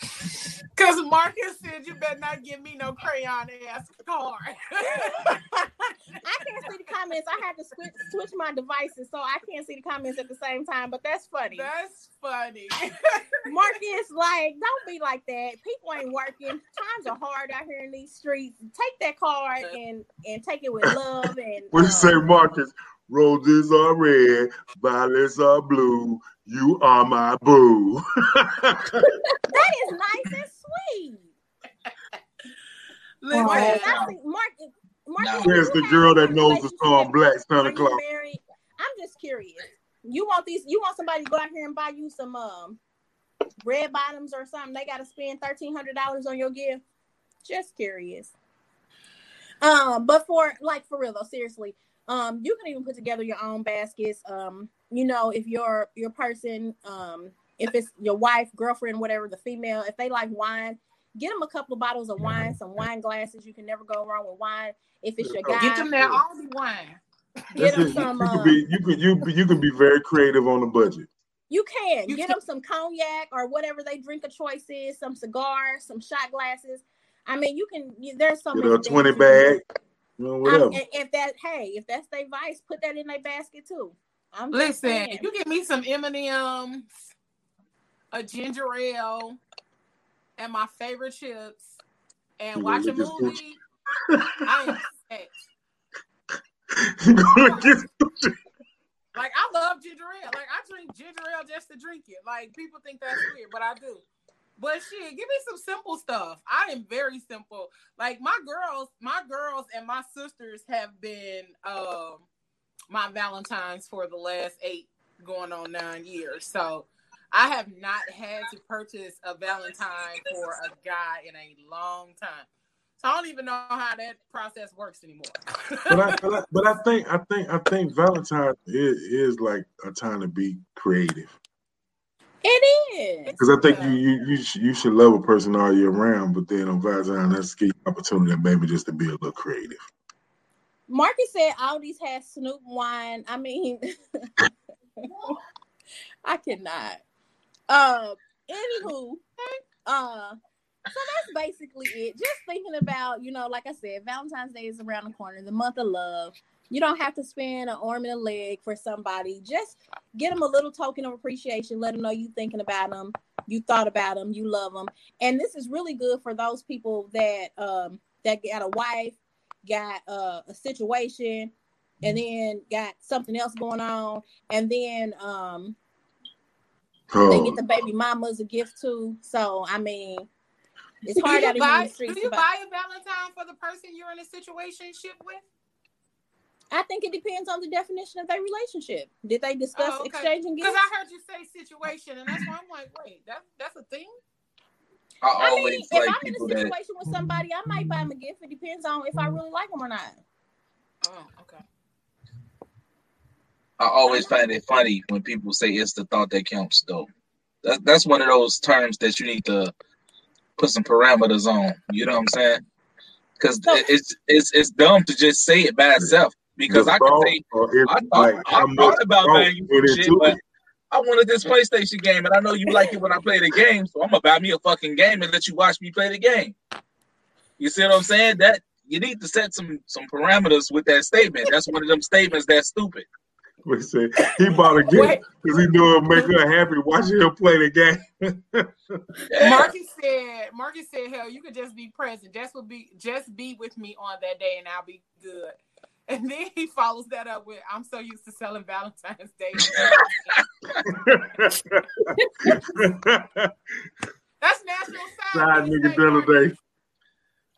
S2: Because Marcus said you better not give me no crayon ass card.
S5: I can't see the comments. I had to switch switch my devices, so I can't see the comments at the same time. But that's funny.
S2: That's funny.
S5: Marcus, like, don't be like that. People ain't working. Times are hard out here in these streets. Take that card and and take it with love and
S4: What do you
S5: um,
S4: say, Marcus? Roses are red, violets are blue. You are my boo.
S5: that is nice and sweet.
S2: Listen,
S5: Marcus, I think Marcus, Marcus,
S4: Where's the girl that knows the song? Black Santa Claus?
S5: I'm just curious. You want these? You want somebody to go out here and buy you some um red bottoms or something? They got to spend thirteen hundred dollars on your gift. Just curious. Um, but for like for real though, seriously, um, you can even put together your own baskets. Um, you know, if your your person, um, if it's your wife, girlfriend, whatever, the female, if they like wine, get them a couple of bottles of wine, some wine glasses. You can never go wrong with wine. If it's your guy,
S2: get them that Aldi wine.
S5: Get them some.
S4: You can
S5: Um,
S4: be you can you you can be very creative on the budget.
S5: you can
S2: You
S5: get
S2: can-
S5: them some cognac or whatever they drink of choice is, some cigars, some shot glasses. I mean, you can. You, there's so
S4: Get
S5: many
S4: a twenty
S5: you can do.
S4: bag, you know, whatever.
S5: and if that, hey, if that's their vice, put that in their basket too. I'm just
S2: Listen, you give me some M and M's, a ginger ale, and my favorite chips, and
S4: You
S2: watch a
S4: gonna look at
S2: movie. I am set.
S4: Gonna get
S2: Like I love ginger ale. Like I drink ginger ale just to drink it. Like people think that's weird, but I do. But shit, give me some simple stuff. I am very simple. Like my girls, my girls and my sisters have been um my Valentines for the last eight going on nine years. So I have not had to purchase a Valentine for a guy in a long time. So I don't even know how that process works anymore.
S4: but I, but I but I think I think I think Valentine is, is like a time to be creative.
S5: It is.
S4: Because I think you you you should, you should love a person all year round, but then on Valentine, that's give you opportunity maybe just to be a little creative.
S5: Marcus said Aldi's has Snoop wine. I mean, I cannot. Uh, anywho, uh, so that's basically it. Just thinking about, you know, like I said, Valentine's Day is around the corner, the month of love. You don't have to spend an arm and a leg for somebody. Just get them a little token of appreciation. Let them know you're thinking about them, you thought about them, you love them. And this is really good for those people that um that got a wife, got uh, a situation, and then got something else going on, and then um they get the baby mamas a gift too. So I mean, it's
S2: Do
S5: hard
S2: you
S5: out in
S2: buy,
S5: the streets.
S2: do you
S5: to
S2: buy a Valentine for the person you're in a situationship with?
S5: I think it depends on the definition of their relationship. Did they discuss
S2: Oh, okay.
S5: exchanging gifts?
S2: Because I heard you say situation, and that's why I'm like, wait, that, that's a thing?
S3: I
S5: I
S3: always
S5: mean, if I'm in a
S3: people that
S5: situation with somebody, I might buy them a gift. It depends on if I really like them or not.
S2: Oh, okay.
S3: I always find it funny when people say it's the thought that counts, though. That, that's one of those terms that you need to put some parameters on. You know what I'm saying? Because it's it's it's dumb to just say it by itself. Because
S4: The
S3: I can
S4: thought,
S3: say I thought,
S4: like
S3: I
S4: how
S3: thought about
S4: thought
S3: buying you some shit, but. I wanted this PlayStation game, and I know you like it when I play the game, so I'm gonna buy me a fucking game and let you watch me play the game. You see what I'm saying? That you need to set some some parameters with that statement. That's one of them statements that's stupid.
S4: We say he bought a gift because he knew it'd make her happy watching him play the game.
S2: Marcus said, Marcus said, hell, you could just be present. Just would be just be with me on that day and I'll be good. And then he follows that up with, I'm so used to selling Valentine's Day. That's National
S4: Side
S2: Sign
S4: nigga day.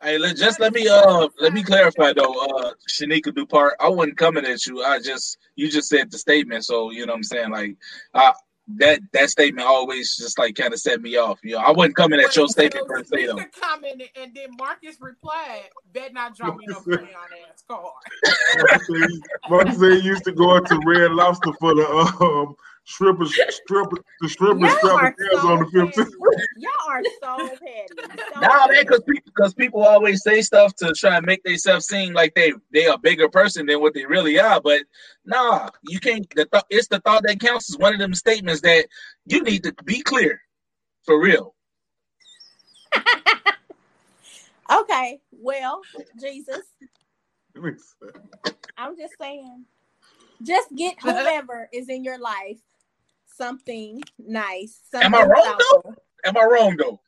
S3: Hey, let, just let me uh let me clarify though, uh Shanika Dupart, I wasn't coming at you. I just you just said the statement, so you know what I'm saying. Like uh that that statement always just like kind of set me off. You know, I wasn't coming at your statement per se though.
S2: Shanika commented and then Marcus replied, bet not drop me no crayon ass card.
S4: Mark said used to go into Red Lobster for the um stripper stripper the stripper
S5: Y'all are
S4: on the 15th.
S5: Y'all are so petty. So
S3: Nah, man, because people because people always say stuff to try and make themselves seem like they they a bigger person than what they really are. But nah, you can't. The th- it's the thought that counts. Is one of them statements that you need to be clear, for real.
S5: Okay, well, Jesus, I'm just saying, just get whoever is in your life something nice. Something
S3: Am I wrong
S5: thoughtful.
S3: though? Am I wrong though?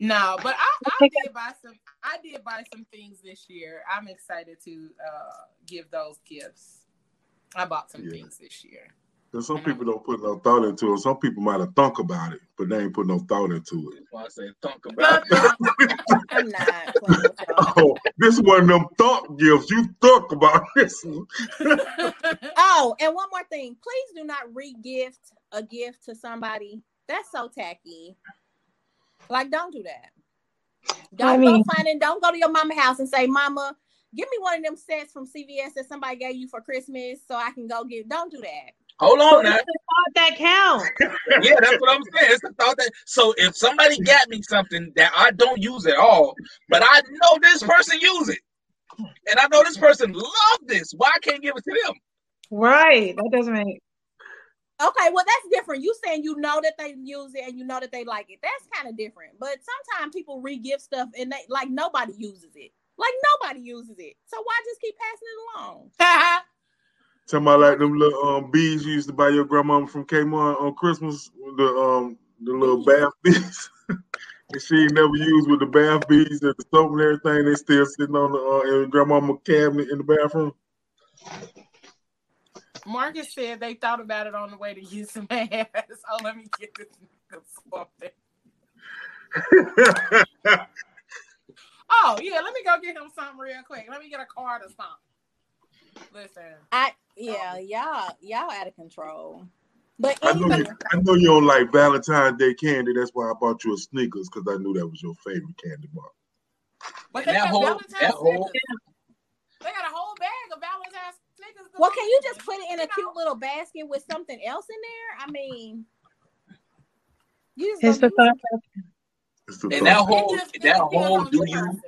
S2: No, but I, I did buy some. I did buy some things this year. I'm excited to uh, give those gifts. I bought some
S4: Yeah.
S2: things this year.
S4: Because some people don't put no thought into it. Some people might have thunk about it, but they ain't put no thought into it.
S3: Why I say thunk about
S5: I'm not. playing with y'all.
S4: Oh, this one of them thought gifts. You thunk about this one.
S5: Oh, and one more thing. Please do not re-gift a gift to somebody. That's so tacky. Like, don't do that. Don't
S6: I mean-
S5: go find it. Don't go to your mama house and say, "Mama, give me one of them sets from CVS that somebody gave you for Christmas, so I can go get." Don't do that.
S3: Hold on now.
S6: Thought that count.
S3: Yeah, that's what I'm saying. It's the thought that so if somebody got me something that I don't use at all, but I know this person use it, and I know this person love this, why I can't give it to them?
S6: Right. That doesn't make
S5: Okay, well that's different. You saying you know that they use it and you know that they like it. That's kind of different. But sometimes people re-gift stuff and they like nobody uses it. Like nobody uses it. So why just keep passing it along?
S4: Talking about like them little um bees you used to buy your grandmama from Kmart on Christmas, the um the little bath bees. and she ain't never used with the bath bees and the soap and everything. They still sitting on the uh, in grandmama cabinet in the bathroom.
S2: Marcus said they thought about it on the way to use some ass. Oh, let me get this nigga something. Oh yeah, let me go get him something real quick. Let me get a card or something. Listen,
S5: I oh. yeah, y'all y'all out of control. But
S4: I know you. I know you don't like Valentine's Day candy. That's why I bought you a Snickers because I knew that was your favorite candy bar.
S2: But they
S3: that
S2: got
S3: whole-
S2: Valentine's
S3: that whole-
S2: They got a whole bag of Valentine's Snickers.
S5: well, can you just put it in a cute little basket with something else in there? I mean, you just
S6: It's the thought.
S4: It's
S3: And that whole that whole do you.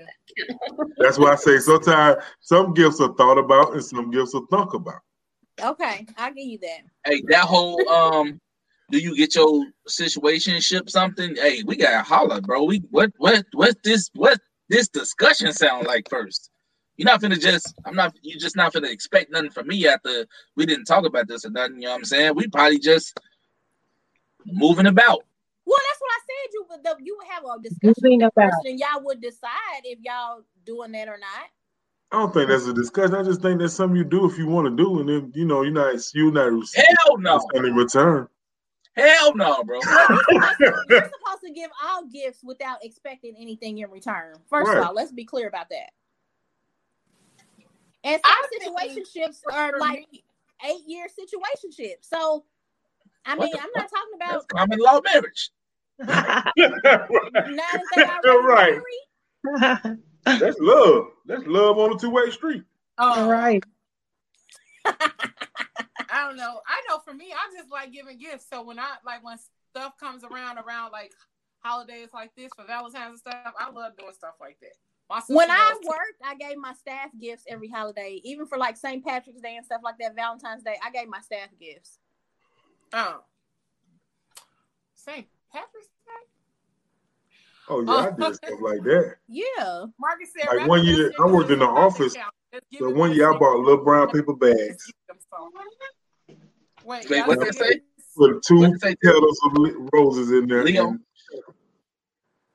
S4: That's why I say sometimes some gifts are thought about and some gifts are thunk about.
S5: Okay, I'll give you that.
S3: hey that whole um do you get your situation ship something? Hey, we gotta holler, bro. We what what what this what this discussion sound like first? You're not finna just I'm not You're just not finna expect nothing from me after we didn't talk about this or nothing, you know what I'm saying? We probably just moving about.
S5: Well, that's what I said. You would the, you would have a discussion with the
S6: about.
S5: person, and y'all would decide if y'all doing that or not.
S4: I don't think that's a discussion. I just think that's something you do if you want to do, and then you know you're not you're not receiving
S3: Hell no.
S4: in return.
S3: Hell no, bro.
S5: You're supposed to give all gifts without expecting anything in return. First
S4: Right.
S5: of all, let's be clear about that. And
S2: I
S5: some
S2: think
S5: situationships are like eight year situationships. So, I mean, I'm not talking
S3: That's
S5: about
S3: common law marriage.
S5: Now that
S4: Right. That's love. That's love on a two way street.
S2: Um,
S6: right.
S2: I don't know. I know for me, I just like giving gifts. So when I like when stuff comes around around like holidays like this for Valentine's and stuff, I love doing stuff like that.
S5: When I
S2: does
S5: worked, I gave my staff gifts every holiday, even for like St. Patrick's Day and stuff like that, Valentine's Day. I gave my staff gifts.
S2: Oh. St. Patrick's Day?
S4: Oh yeah, I did uh, stuff like that.
S5: Yeah.
S2: Marcus said,
S4: Like one year, I worked in the
S2: in a stocking
S4: office.
S2: count.
S4: So one year I bought little brown paper bags
S2: Just give them some. Wait,
S3: Wait,
S2: y'all
S3: what
S2: say
S3: they say?
S4: with two
S3: they say?
S4: petals of roses in there,
S3: Leo.
S4: and,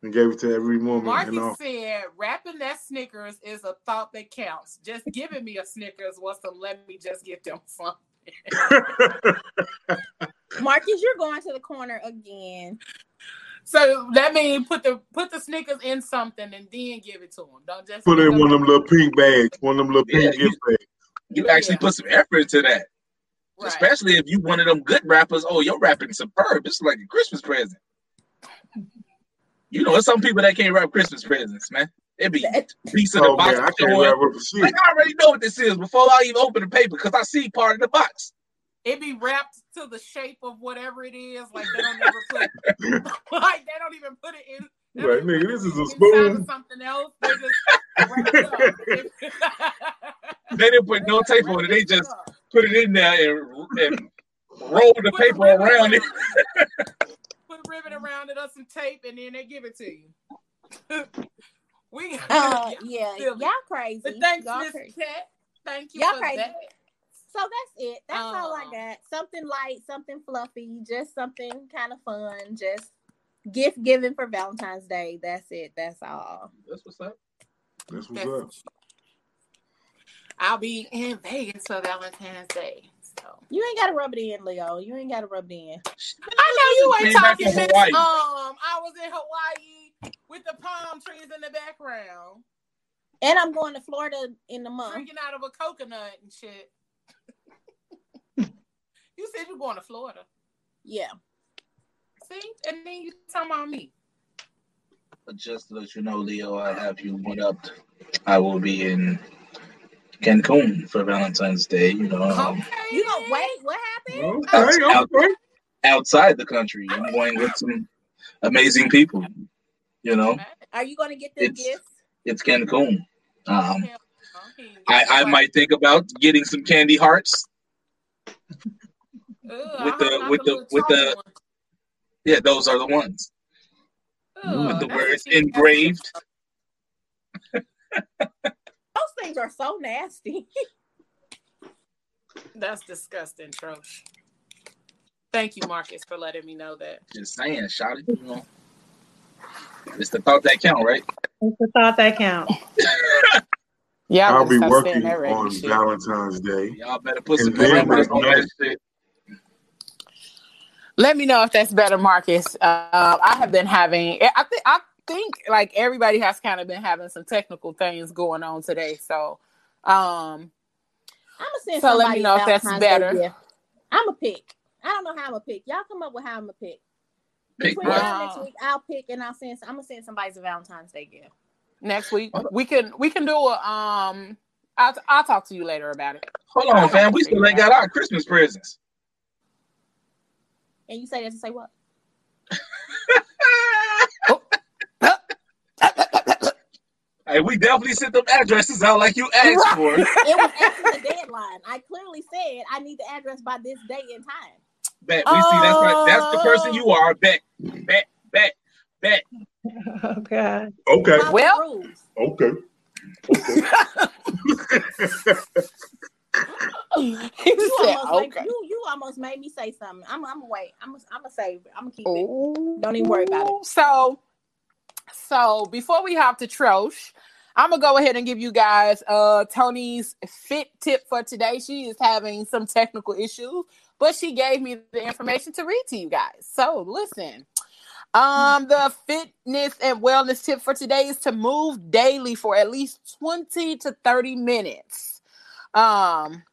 S4: and gave it to every woman. in
S2: Marcus
S4: office.
S2: said, wrapping that Snickers is a thought that counts. Just giving me a Snickers was to let me just get them some.
S5: Marcus, you're going to the corner again.
S2: So that means put the put the Snickers in something and then give it to them. Don't just
S4: Put it in one of them little pink bags, one of them little
S3: Yeah,
S4: pink gift bags.
S3: You actually
S2: Yeah.
S3: put some effort into that.
S2: Right.
S3: Especially if you one of them good rappers. Oh, you're rapping superb. This is like a Christmas present. You know, there's some people that can't rap Christmas presents, man. It be piece of the
S4: Oh
S3: box.
S4: man, I can't
S3: showing-
S4: rap the shit.
S3: Like I already know what this is before I even open the paper because I see part of the box.
S2: It be wrapped to the shape of whatever it is. Like they don't ever put like they don't even put it in. they
S4: Right, nigga, this is a spoon.
S2: something else. They just wrap it up.
S3: They didn't put no tape on it. They just put it in there and, and roll the
S2: Put
S3: paper around it.
S2: Put a ribbon around it or some tape, and then they give it to you. we
S5: Uh, yeah,
S2: Silly.
S5: y'all crazy.
S2: But thanks, Miss. Cat. Thank you
S5: Y'all
S2: for
S5: crazy.
S2: that.
S5: So that's it. That's all I got. Something light, something fluffy, just something kind of fun. Just gift giving for Valentine's Day. That's it. That's all.
S3: That's what's up.
S4: That's what's
S2: That's-
S4: up.
S2: I'll be in Vegas for Valentine's Day. So
S5: You ain't got to rub it in, Leo. You ain't got to rub it in.
S2: I know you ain't talking
S3: from
S2: Um, I was in Hawaii with the palm trees in the background,
S5: And I'm going to Florida in the month.
S2: drinking out of a coconut and shit. You said you're going to Florida.
S5: Yeah.
S2: See? And then you talking about me.
S3: But just to let you know, Leo, I have you one up. I will be in Cancun for Valentine's Day. You know, um,
S2: Okay.
S5: You know, wait, what happened?
S4: Okay,
S3: out-
S4: okay.
S3: outside the country. I'm going with some amazing people. You know,
S5: Are you going to get them
S3: It's-
S5: gifts?
S3: it's Cancun. Um,
S2: Hell,
S3: I, I might think about getting some candy hearts.
S2: Ugh,
S3: with the- with the- with the-
S2: ones.
S3: Yeah, those are the ones
S2: Ugh,
S3: with the words engraved.
S5: Those things are so nasty.
S2: That's disgusting, Trosh. Thank you, Marcus, for letting me know that.
S3: Just saying, shout it. You know, it's the thought that count, right?
S6: It's the thought that count.
S2: Yeah,
S4: I'll be working on Valentine's Day.
S3: Y'all better put some
S4: And then
S3: on that shit.
S2: Let me know if that's better, Marcus. Uh, I have been having. I think. I think like everybody has kind of been having some technical things going on today. So, um,
S5: I'm gonna send.
S2: So let me know if that's better.
S5: I'm a pick.
S13: I don't know how I'm gonna pick. Y'all come up with how I'm gonna pick.
S3: Pick
S13: Between
S3: what?
S13: now and next week, I'll pick and I'll send. I'm gonna send somebody's a Valentine's Day gift.
S2: Next week we can we can do a um. I'll I'll talk to you later about it.
S3: Hold on, fam. We still ain't got our Christmas presents.
S13: And you say that to say what?
S3: Hey, we definitely sent them addresses out like you asked for.
S13: It was after the deadline. I clearly said I need the address by this day and time.
S3: Bet we see that's like that's the person you are. Bet, bet, bet, bet.
S6: Oh,
S4: okay.
S13: Okay.
S2: Well-
S13: rules.
S4: Okay.
S13: You
S2: said,
S13: almost,
S2: okay.
S13: you, you almost made me say something. I'm, I'm gonna wait. I'm, gonna- I'm gonna save it. I'm gonna keep it. Don't even worry about it.
S2: So, so before we hop to Trosh, I'm gonna go ahead and give you guys uh Tony's fit tip for today. She is having some technical issues, but she gave me the information to read to you guys. So listen. Um, the fitness and wellness tip for today is to move daily for at least 20 to 30 minutes. Um,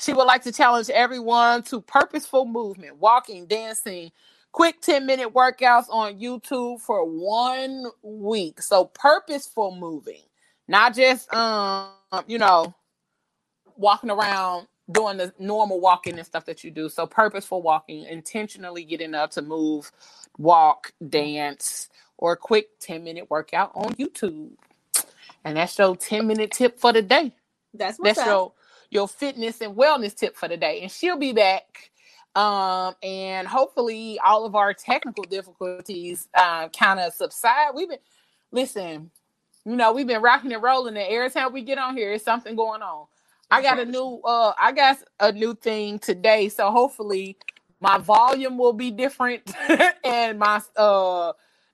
S2: she would like to challenge everyone to purposeful movement, walking, dancing, quick 10 minute workouts on YouTube for one week. So purposeful moving, not just um, you know, walking around doing the normal walking and stuff that you do. So purposeful walking, intentionally getting up to move, walk, dance, or a quick 10 minute workout on YouTube. And that's your 10 minute tip for the day.
S13: That's what's
S2: That's
S13: up.
S2: your your fitness and wellness tip for the day. And she'll be back. Um, and hopefully all of our technical difficulties uh, kind of subside. We've been listen, you know, we've been rocking and rolling, and every time we get on here, it's something going on. I got a new uh I got a new thing today, so hopefully my volume will be different and my uh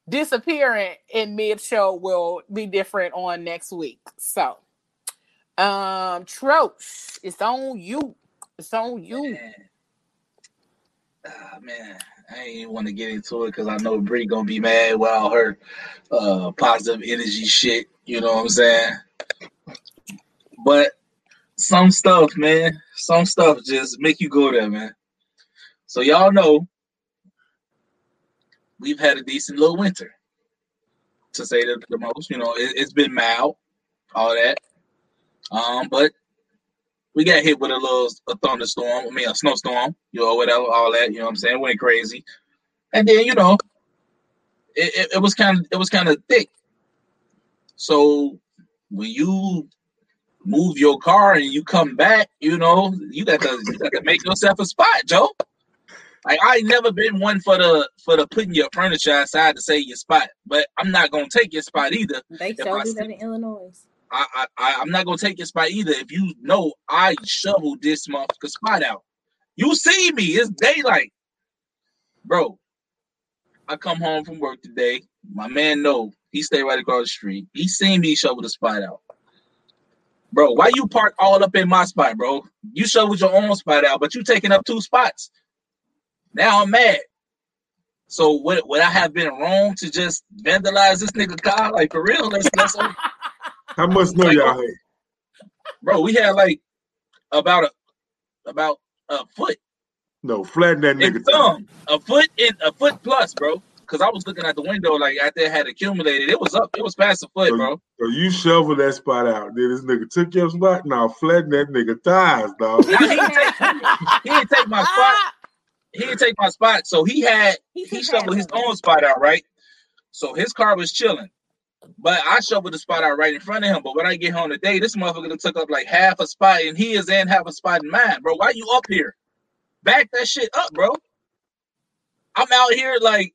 S2: disappearing in mid show will be different on next week. So um Troch, it's on you. It's on you.
S3: Man. Ah, man, I ain't want to get into it because I know Bree gonna be mad with all her uh, positive energy shit. You know what I'm saying? But some stuff, man, some stuff just make you go there, man. So y'all know we've had a decent little winter, to say the, the most. You know, it, it's been mild, all that. Um, but we got hit with a little a thunderstorm, I mean a snowstorm, you know, whatever, all that, you know what I'm saying? It went crazy. And then, you know, it, it, it was kind of it was kind of thick. So when you move your car and you come back, you know, you got to you got to make yourself a spot, Joe. Like I ain't never been one for the for the putting your furniture outside to save your spot, but I'm not gonna take your spot either.
S13: They showed that in Illinois.
S3: I, I, I'm not gonna take your spot either. If you know I shoveled this motherfucker spot out, you see me. It's daylight, bro. I come home from work today. My man know he stay right across the street. He seen me shovel the spot out, bro. Why you park all up in my spot, bro? You shoveled your own spot out, but you taking up two spots. Now I'm mad. So would would I have been wrong to just vandalize this nigga car? Like for real? Let's let's
S4: How much snow
S3: Like,
S4: y'all had?
S3: bro, we had like about a about a foot
S4: No, flatten that nigga.
S3: thumb, a foot in a foot plus, bro. Because I was looking at the window, like after it had accumulated, it was up, it was past a foot,
S4: So,
S3: bro.
S4: so you shovel that spot out. Then this nigga took your spot. Now flatten that nigga tires, dog.
S3: Now he didn't take, he didn't take my spot. He didn't take my spot, so he had
S13: He
S3: he shoveled his
S13: half of it.
S3: own spot out, right? So his car was chilling. But I shoveled the spot out right in front of him. But when I get home today, this motherfucker took up like half a spot and he is in half a spot in mine, bro. Why you up here? Back that shit up, bro. I'm out here like,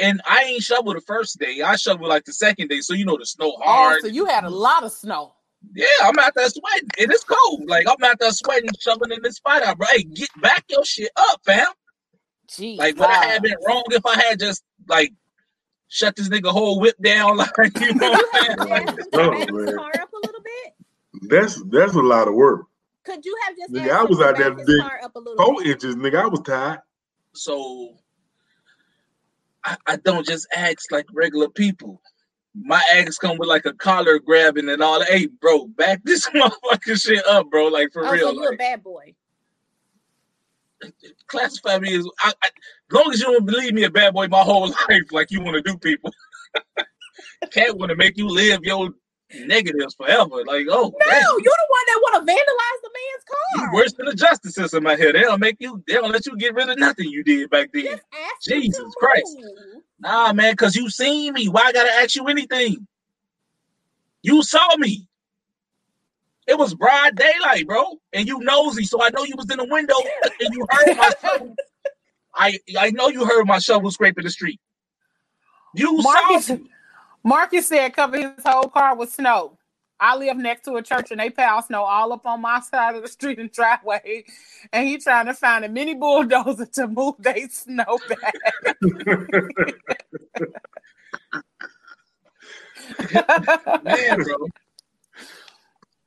S3: and I ain't shoveled the first day. I shoveled like the second day, so you know the snow
S2: Oh,
S3: hard.
S2: so you had a lot of snow.
S3: Yeah, I'm out there sweating. It is cold. Like I'm out there sweating, shoveling this spot out, bro. Hey, get back your shit up, fam.
S2: Gee,
S3: Like would I have been wrong if I had just like shut this nigga whole whip down, like you know what I'm saying? Like,
S4: Oh,
S13: Back his
S4: man.
S13: car up a little bit.
S4: That's that's a lot of work.
S13: Could you have just
S4: Nigga, I was out there
S13: back his
S4: big
S13: car up a little
S4: Four
S13: bit?
S4: inches, nigga. I was tired.
S3: so I, I don't just ask like regular people. My eggs come with like a collar grabbing and all that. Hey, bro, back this motherfucking shit up, bro. Like for
S13: Oh,
S3: real.
S13: so you a bad boy.
S3: Classify me as I, I, long as you don't believe me a bad boy my whole life, like you want to do people. Cat want to make you live your negatives forever. Like, oh,
S13: No,
S3: damn,
S13: you're the one that want to vandalize the man's
S3: you
S13: car.
S3: worse than the justice system out here. They don't make you. They don't let you get rid of nothing you did back then. Jesus Christ.
S13: move.
S3: Nah, man, because you seen me. Why I gotta ask you anything? You saw me. It was broad daylight, bro, and you nosy, so I know you was in the window and you heard my shovel. I I know you heard my shovel scraping the street. You
S2: Marcus,
S3: saw.
S2: Marcus said cover his whole car with snow. I live next to a church and they pile snow all up on my side of the street and driveway. And he trying to find a mini bulldozer to move they snow back.
S3: Man, bro.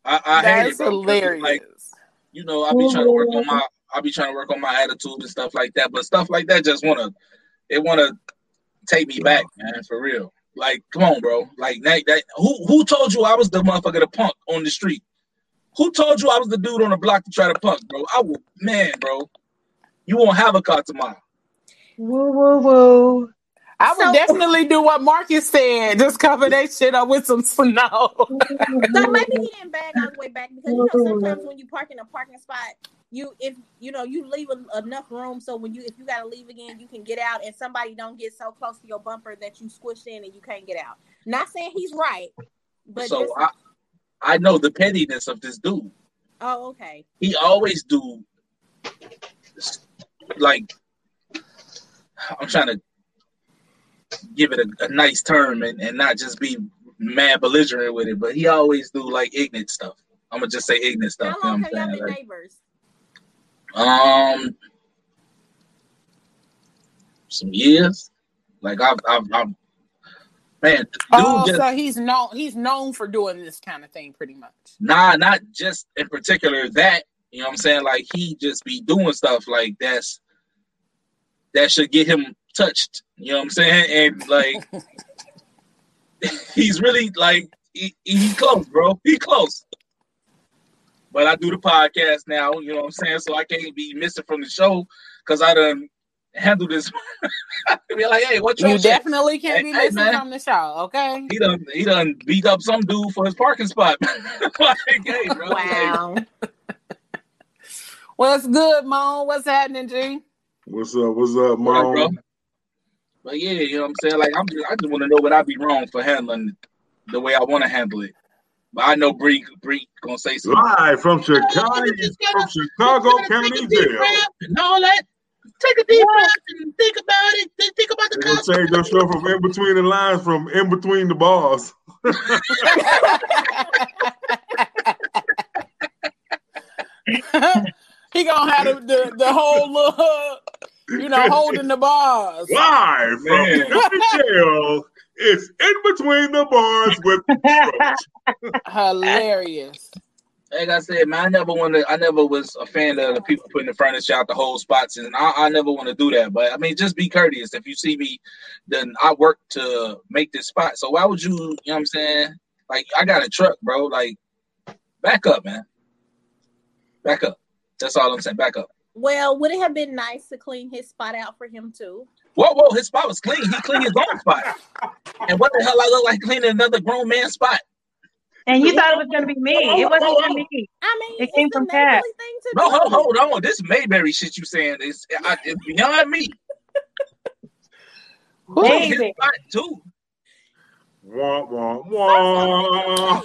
S3: I, I hate
S2: That's
S3: it, bro. 'cause it's
S2: hilarious.
S3: Like, you know, I be trying to work on my I be trying to work on my attitude and stuff like that. But stuff like that just wanna it wanna take me back, man, for real. Like, come on, bro. Like that, that who who told you I was the motherfucker to punk on the street? Who told you I was the dude on the block to try to punk, bro? I will man, bro. You won't have a car tomorrow.
S6: Woo woo woo.
S2: I would
S13: So-
S2: definitely do what Marcus said. Just cover that shit up with some snow.
S13: So maybe he didn't bag all the way back because you know sometimes when you park in a parking spot, you if you know you leave a, enough room so when you if you gotta leave again, you can get out and somebody don't get so close to your bumper that you squished in and you can't get out. Not saying he's right, but
S3: so
S13: just
S3: I I know the pettiness of this dude.
S13: oh okay.
S3: He always do like I'm trying to give it a, a nice term and, and not just be mad belligerent with it, but he always do like ignorant stuff. I'm gonna just say ignorant stuff.
S13: How
S3: You know
S13: have
S3: I'm
S13: y'all
S3: saying?
S13: been
S3: Like,
S13: neighbors?
S3: um, some years. Like I've, I've, I've man, dude,
S2: Oh,
S3: just
S2: so he's known he's known for doing this kind of thing pretty much.
S3: nah, not just in particular that. You know what I'm saying? Like he just be doing stuff like that's that should get him touched. You know what I'm saying? And like he's really like he, he close, bro. He close. But I do the podcast now, you know what I'm saying? So I can't be missing from the show because I done handle this. be like, hey, what
S2: You
S3: your shit?
S2: definitely can't
S3: Hey,
S2: be
S3: hey,
S2: missing
S3: man.
S2: from the show, okay?
S3: He done he done beat up some dude for his parking spot. like, hey, bro, like,
S13: Wow.
S2: What's good, Mo? What's happening, G?
S4: What's up? What's up,
S3: what up,
S4: mom?
S3: But yeah, you know what I'm saying? Like I'm just, I just want to know what I'd be wrong for handling the way I want to handle it. But I know Bree Bree gonna say something.
S4: Live from Chicago, from Chicago County Jail.
S3: and all that. Take a deep breath and think about it. Then Think about the
S4: They gonna change your show from in between the lines, from in between the bars.
S2: he gonna have the, the, the whole little, you know, holding the bars.
S4: Live from
S3: Man.
S4: jail. It's in between the bars with
S2: Hilarious.
S3: Like I said, man, I never wanted. I never was a fan of the people putting the furniture out the whole spots, and I, I never want to do that. But I mean, just be courteous. If you see me, then I work to make this spot. So why would you? You know what I'm saying? Like I got a truck, bro. Like back up, man. Back up. That's all I'm saying. Back up.
S13: Well, would it have been nice to clean his spot out for him too?
S3: Whoa, whoa, his spot was clean. He cleaned his own spot. And what the hell I look like cleaning another grown man's spot?
S6: And you thought it was gonna be me. It wasn't gonna be me.
S13: I mean,
S6: It came from Cat.
S13: neighborly thing to
S3: No, hold, hold on. This Mayberry shit you saying is I, it's beyond me. Who his
S6: Baby.
S3: spot too?
S4: wah wah wah.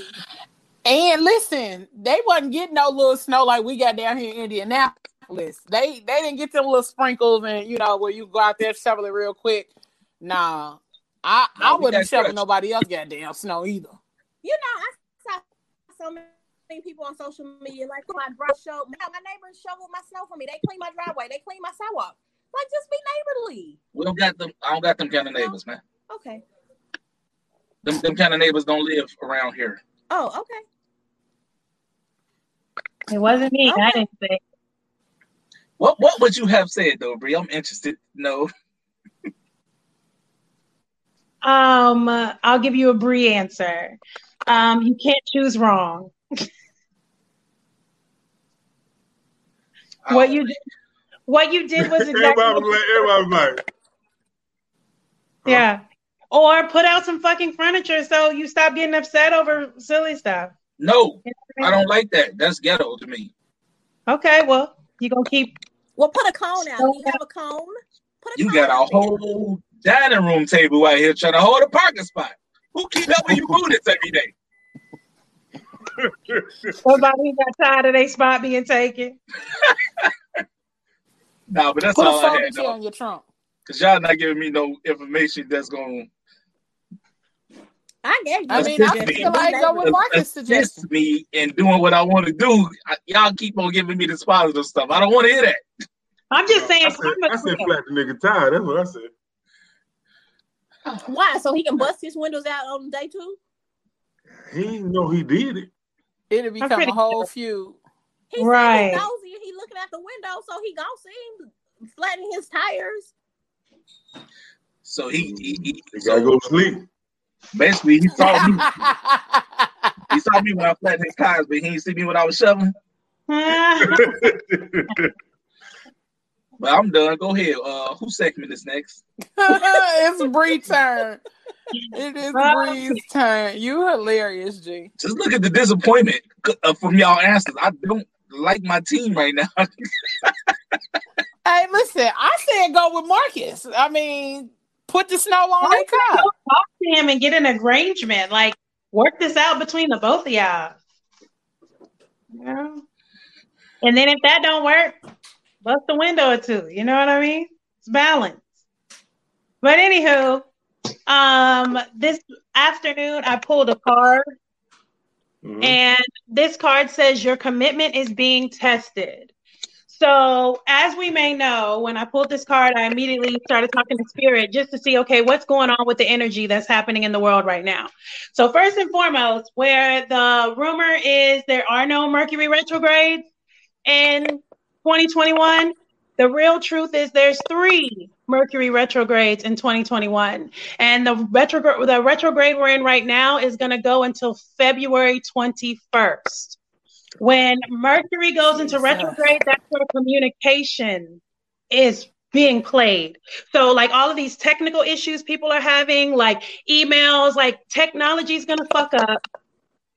S2: And listen, they wasn't getting no little snow like we got down here in Indianapolis. List they they didn't get them little sprinkles and you know where you go out there shovel it real quick. Nah, I
S3: No,
S2: I wouldn't
S3: got
S2: shovel
S3: crushed.
S2: nobody else goddamn snow either.
S13: You know, I saw so many people on social media like oh, my bro show my, my neighbors shovel my snow for me. They clean my driveway. They clean my sidewalk. Like just be neighborly.
S3: We don't got them. I don't got them kind of neighbors, man.
S13: Okay.
S3: Them them kind of neighbors don't live around here.
S13: Oh, okay.
S6: It wasn't me. I didn't say.
S3: What what would you have said though, Bree? I'm interested. No,
S6: Um, uh, I'll give you a Bree answer. Um, you can't choose wrong. What you What you did was exactly
S4: everybody was like, everybody was like,
S6: yeah. Or put out some fucking furniture so you stop getting upset over silly stuff.
S3: No, I don't like that. That's ghetto to me.
S6: Okay, well, you gonna keep
S13: Well, put a cone out. You have a cone. Put a
S3: You
S13: cone
S3: got a
S13: out there.
S3: whole dining room table out here trying to hold a parking spot. Who keep helping you move this every day?
S6: somebody got tired of their spot being taken.
S3: Nah, but that's
S2: Put a
S3: all I
S2: folding
S3: had
S2: chair
S3: though.
S2: your trunk.
S3: Cause y'all not giving me no information that's gonna
S13: I gave you.
S2: I
S13: a
S2: mean, I
S3: Assist
S2: feel
S3: me.
S2: like go with Marcus' suggestion.
S3: assist me in doing what I want to do. I, y'all keep on giving me this positive stuff. I don't want to hear that.
S6: I'm just saying,
S4: I said, I said flat the nigga tire. That's what I said.
S13: Why? So he can bust his windows out on day two?
S4: He didn't know he did it.
S2: It'll become a whole feud.
S13: He
S6: Right.
S13: right. nosy and he looking out the window, so he gonna see him flattening his tires.
S3: So he, he, he
S4: He gotta go to sleep.
S3: Basically he saw me. he saw me when I flattened his tires, but he didn't see me when I was shoving. But I'm done. Go ahead. Uh, who segment is next?
S2: it's Bree's turn. It is Bree's turn. You hilarious, G.
S3: Just look at the disappointment uh, from y'all answers. I don't like my team right now.
S2: Hey, listen, I said go with Marcus. I mean, put the snow on their car.
S6: Talk to him and get an arrangement. Like, work this out between the both of y'all. Yeah. And then if that don't work, bust a window or two. You know what I mean? It's balance. But anywho, um, this afternoon I pulled a card,
S4: Mhm.
S6: and this card says your commitment is being tested. So, as we may know, when I pulled this card, I immediately started talking to Spirit just to see, okay, what's going on with the energy that's happening in the world right now. So, first and foremost, where the rumor is there are no Mercury retrogrades in 2021, the real truth is there's three Mercury retrogrades in 2021, and the retrograde the retrograde we're in right now is going to go until February 21st. When Mercury goes into retrograde, that's where communication is being played. So, like all of these technical issues people are having, like emails, like technology is going to fuck up.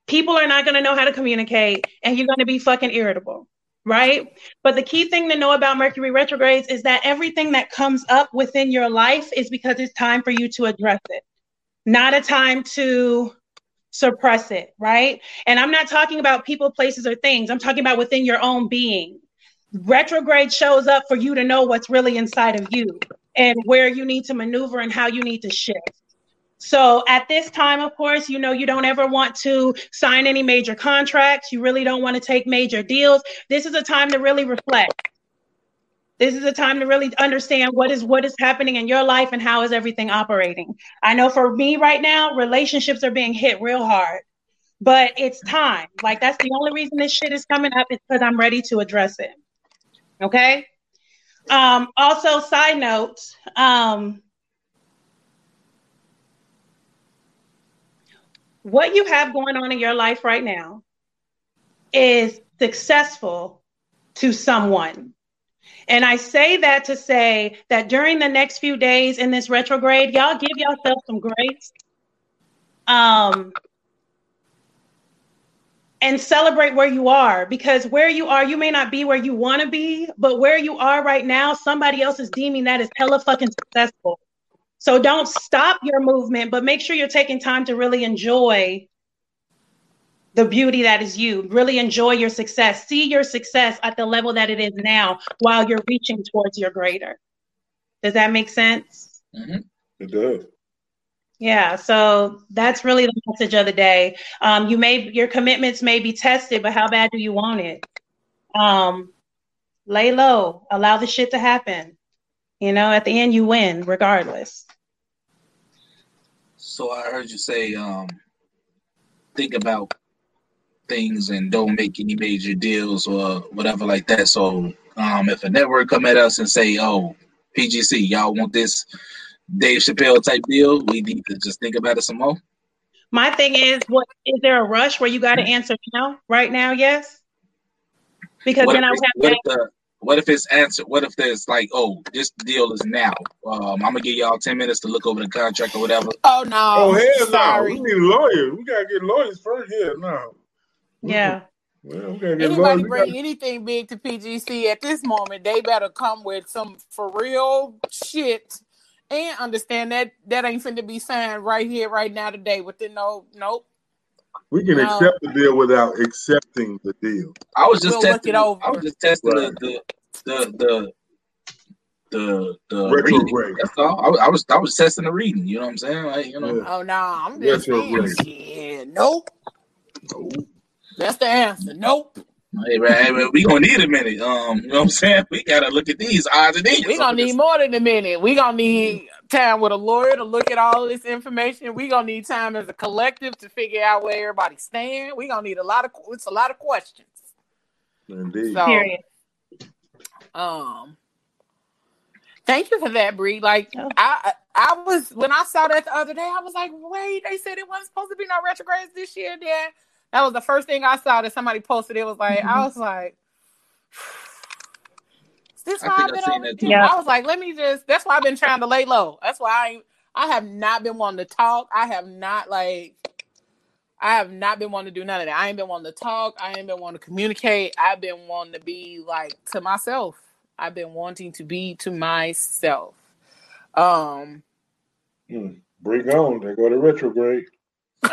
S6: People are not going to know how to communicate, and you're going to be fucking irritable, right? But the key thing to know about Mercury retrogrades is that everything that comes up within your life is because it's time for you to address it, not a time to suppress it, right? And I'm not talking about people, places, or things. I'm talking about within your own being. Retrograde shows up for you to know what's really inside of you and where you need to maneuver and how you need to shift. So at this time, of course, you know, you don't ever want to sign any major contracts. You really don't want to take major deals. This is a time to really reflect. This is a time to really understand what is what is happening in your life and how is everything operating. I know for me right now, relationships are being hit real hard, but it's time. Like that's the only reason this shit is coming up is because I'm ready to address it. Okay. Um, also, side note, um, what you have going on in your life right now is successful to someone. And I say that to say that during the next few days in this retrograde, y'all give yourself some grace. Um, and celebrate where you are because where you are, you may not be where you want to be, but where you are right now, somebody else is deeming that as hella fucking successful. So don't stop your movement, but make sure you're taking time to really enjoy the beauty that is you. Really enjoy your success. See your success at the level that it is now while you're reaching towards your greater. Does that make sense?
S4: It does.
S6: Yeah, so that's really the message of the day. Um, you may your commitments may be tested, but how bad do you want it? Um, lay low, allow the shit to happen. You know, at the end you win regardless.
S3: So I heard you say, um, think about things and don't make any major deals or whatever like that. So um, if a network come at us and say, "Oh, PGC, y'all want this Dave Chappelle type deal," we need to just think about it some more.
S6: My thing is, what is there a rush where you got to answer no right now? Yes, because
S3: What
S6: then
S3: if,
S6: I would
S3: they-
S6: have
S3: what,
S6: to.
S3: if the, What if it's answered? What if there's like, oh, this deal is now. Um, I'm gonna give y'all ten minutes to look over the contract or whatever.
S2: Oh no!
S4: Oh hell
S2: sorry.
S4: no! We need lawyers. We gotta get lawyers first. Yeah, no.
S6: Yeah.
S4: Well, we gotta get lawyers.
S2: Anybody bring
S4: gotta-
S2: anything big to PGC at this moment, they better come with some for real shit and understand that that ain't finna be signed right here, right now, today. Within no, nope.
S4: We can
S2: No.
S4: accept the deal without accepting the deal.
S3: I was just
S2: We'll
S3: testing.
S2: it over.
S3: I was just testing
S4: Right.
S3: the the the the the
S4: Retrograde.
S3: reading. That's all. I, was- I was I was testing the reading. You know what I'm saying? Like you know.
S4: Yeah.
S2: Oh no, I'm just saying,
S4: Retrograde.
S2: shit. Nope. That's the answer. Nope.
S3: Hey, man, hey, man, we gonna need a minute. Um, you know what I'm saying? We gotta look at these odds and ends.
S2: We gonna need more than a minute. We gonna need time with a lawyer to look at all this information. We gonna need time as a collective to figure out where everybody stand. We gonna need a lot of it's a lot of questions.
S4: Indeed.
S2: So,
S6: Period.
S2: um, thank you for that, Bree. Like I, I was when I saw that the other day, I was like, wait, they said it wasn't supposed to be no retrogrades this year. Then that was the first thing I saw that somebody posted. It was like I was like. Is this
S3: I
S2: why I've
S3: I
S2: been
S3: seen
S2: over
S3: that
S2: here? I was like, let me just. That's why I've been trying to lay low. That's why I I have not been wanting to talk. I have not like. I have not been wanting to do none of that. I ain't been wanting to talk. I ain't been wanting to communicate. I've been wanting to be like to myself. I've been wanting to be to myself. Um.
S4: Hmm. Bring on. They go to retrograde.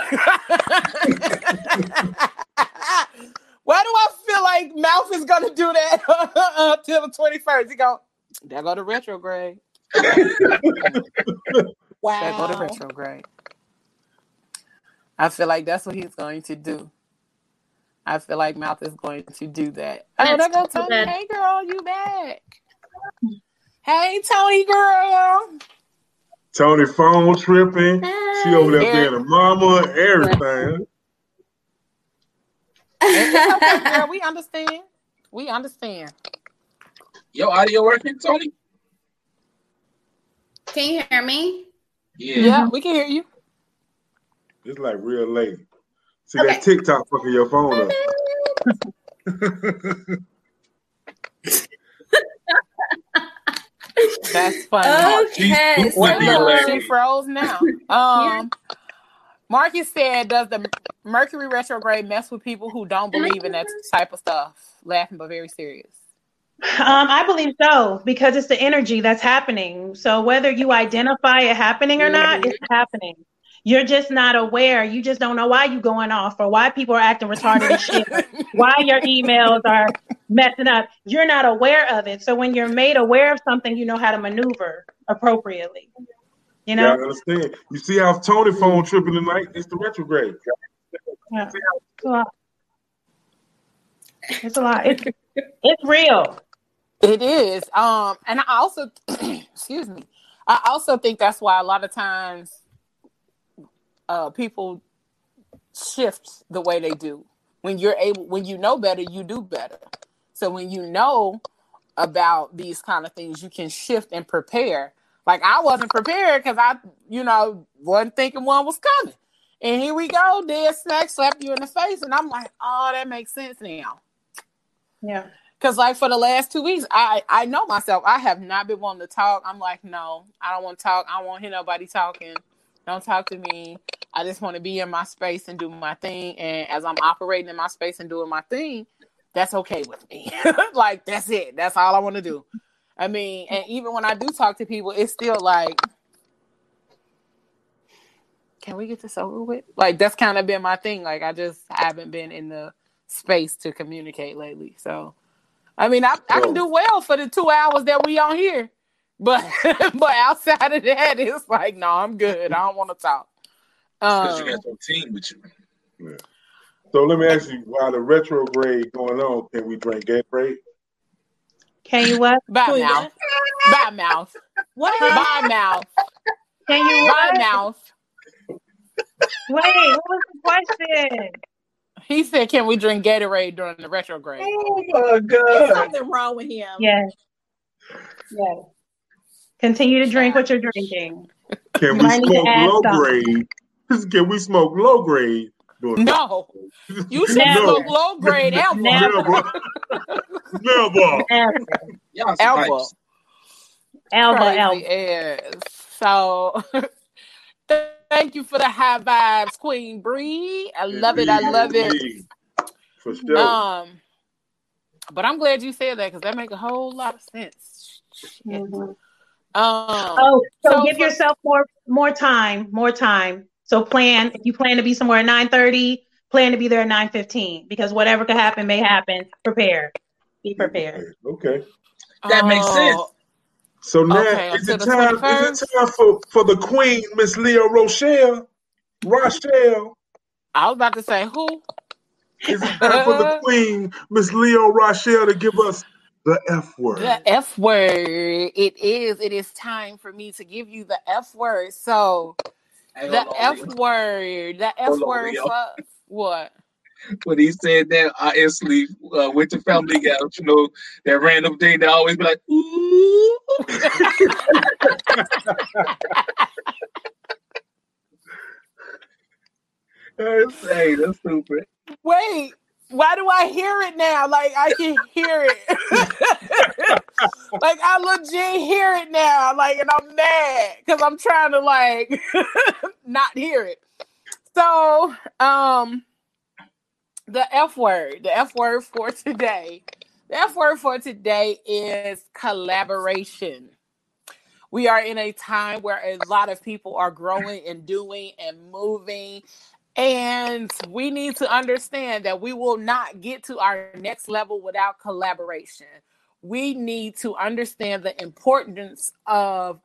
S2: Why do I feel like Mouth is gonna do that until the twenty first? He go, there go to retrograde.
S13: Wow.
S2: There go to retrograde. I feel like that's what he's going to do. I feel like Mouth is going to do that. Oh, there go Tony. Hey, girl, you back? Hey, Tony, girl.
S4: Tony phone tripping. She over there
S2: Yeah.
S4: being a mama, everything.
S2: Okay, girl. We understand. We understand.
S3: Your audio working, Tony?
S5: Can you hear me?
S3: Yeah.
S2: Yeah, we can hear you.
S4: It's like real late. See
S5: Okay.
S4: that TikTok fucking your phone up.
S2: That's funny.
S5: Okay.
S2: Well,
S3: She-
S2: look,
S3: she
S2: she froze now. Um, Marcus said, "Does the Mercury retrograde mess with people who don't believe in that type of stuff?" Laughing but very serious.
S6: Um, I believe so because it's the energy that's happening. So whether you identify it happening or not, it's happening. You're just not aware. You just don't know why you're going off or why people are acting retarded and shit. why your emails are messing up. You're not aware of it. So when you're made aware of something, you know how to maneuver appropriately. You
S4: You
S6: know?
S4: gotta understand. You see how Tony phone tripping tonight? It's the retrograde.
S6: Yeah. It's a lot. It's a lot. It's, it's real.
S2: It is. Um, and I also, excuse me, I also think that's why a lot of times, uh, people shift the way they do. When you're able, when you know better, you do better. So when you know about these kind of things, you can shift and prepare. Like I wasn't prepared because I, you know, wasn't thinking one was coming. And here we go, dead smack slap you in the face, and I'm like, oh, that makes sense now.
S6: Yeah.
S2: Cause like for the last two weeks, I I know myself. I have not been wanting to talk. I'm like, no, I don't want to talk. I don't want to hear nobody talking. Don't talk to me. I just want to be in my space and do my thing. And as I'm operating in my space and doing my thing, that's okay with me. like that's it. That's all I want to do. I mean, and even when I do talk to people, it's still like, can we get this over with? Like that's kind of been my thing. Like I just haven't been in the space to communicate lately. So, I mean, I, I can do well for the two hours that we on here, but but outside of that, it's like, no, I'm good. I don't want to talk.
S3: Because
S2: Um,
S3: you got your team with you.
S4: Yeah. So let me ask you, while the retrograde going on, can we drink Gatorade?
S6: Can you what?
S2: Bye mouth. Bye mouth.
S13: What?
S2: Bye mouth.
S6: Can you
S2: Bye
S6: what?
S2: mouth.
S6: Wait, what was the question?
S2: He said, "Can we drink Gatorade during the retrograde?"
S4: Oh my god!
S13: There's something wrong with him.
S6: Yes. Yes. Continue to drink what you're drinking.
S4: Can we
S6: might need to
S4: smoke low grade? Can we smoke low grade doing
S2: No, you should
S4: No.
S2: smoke low grade ever.
S4: Never. Never.
S6: Ever,
S3: Y'all some
S2: Ever.
S6: ever, ever.
S2: So thank you for the high vibes, Queen Bree. I love it. I love it.
S4: For sure.
S2: Um, but I'm glad you said that because that make a whole lot of sense. Shit.
S6: Mhm.
S2: Um,
S6: Oh, so,
S2: so
S6: give
S2: for-
S6: yourself more more time, more time. So plan if you plan to be somewhere at nine thirty, plan to be there at nine fifteen because whatever could happen may happen. Prepare, be prepared.
S4: Okay.
S3: That makes oh. sense.
S2: oh,
S4: So now
S2: Okay,
S4: is it
S2: the
S4: time? Is it time for, for the Queen, Miss Leo Rochelle, Rochelle?
S2: I was about to say who?
S4: Is it time for the Queen, Miss Leo Rochelle, to give us the F word?
S2: The F word. It is. It is time for me to give you the F word. So
S3: Hey,
S2: the
S3: on,
S2: F
S3: Leo.
S2: word. The F
S3: Hold
S2: word
S3: Leo.
S2: what?
S3: When he said that, I instantly uh, went to Family Guy. You know that random thing. They always be like, "Ooh." That's- hey, that's stupid.
S2: Wait, why do I hear it now? Like I can hear it. like I legit hear it now. Like, and I'm mad because I'm trying to like not hear it. So, um, the F word, the F word for today, the F word for today is collaboration. We are in a time where a lot of people are growing and doing and moving and we need to understand that we will not get to our next level without collaboration. We need to understand the importance of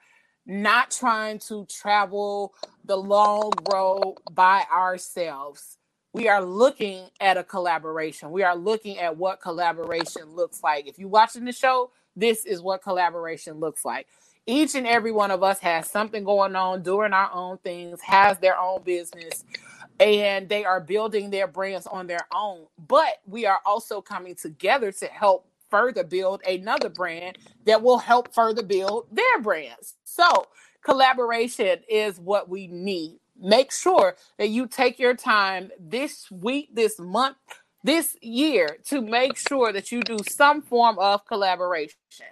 S2: not trying to travel the long road by ourselves. We are looking at a collaboration. We are looking at what collaboration looks like. If you're watching the show, this is what collaboration looks like. Each and every one of us has something going on, doing our own things, has their own business, and they are building their brands on their own. But we are also coming together to help further build another brand that will help further build their brands. So, collaboration is what we need. Make sure that you take your time this week, this month, this year to make sure that you do some form of collaboration.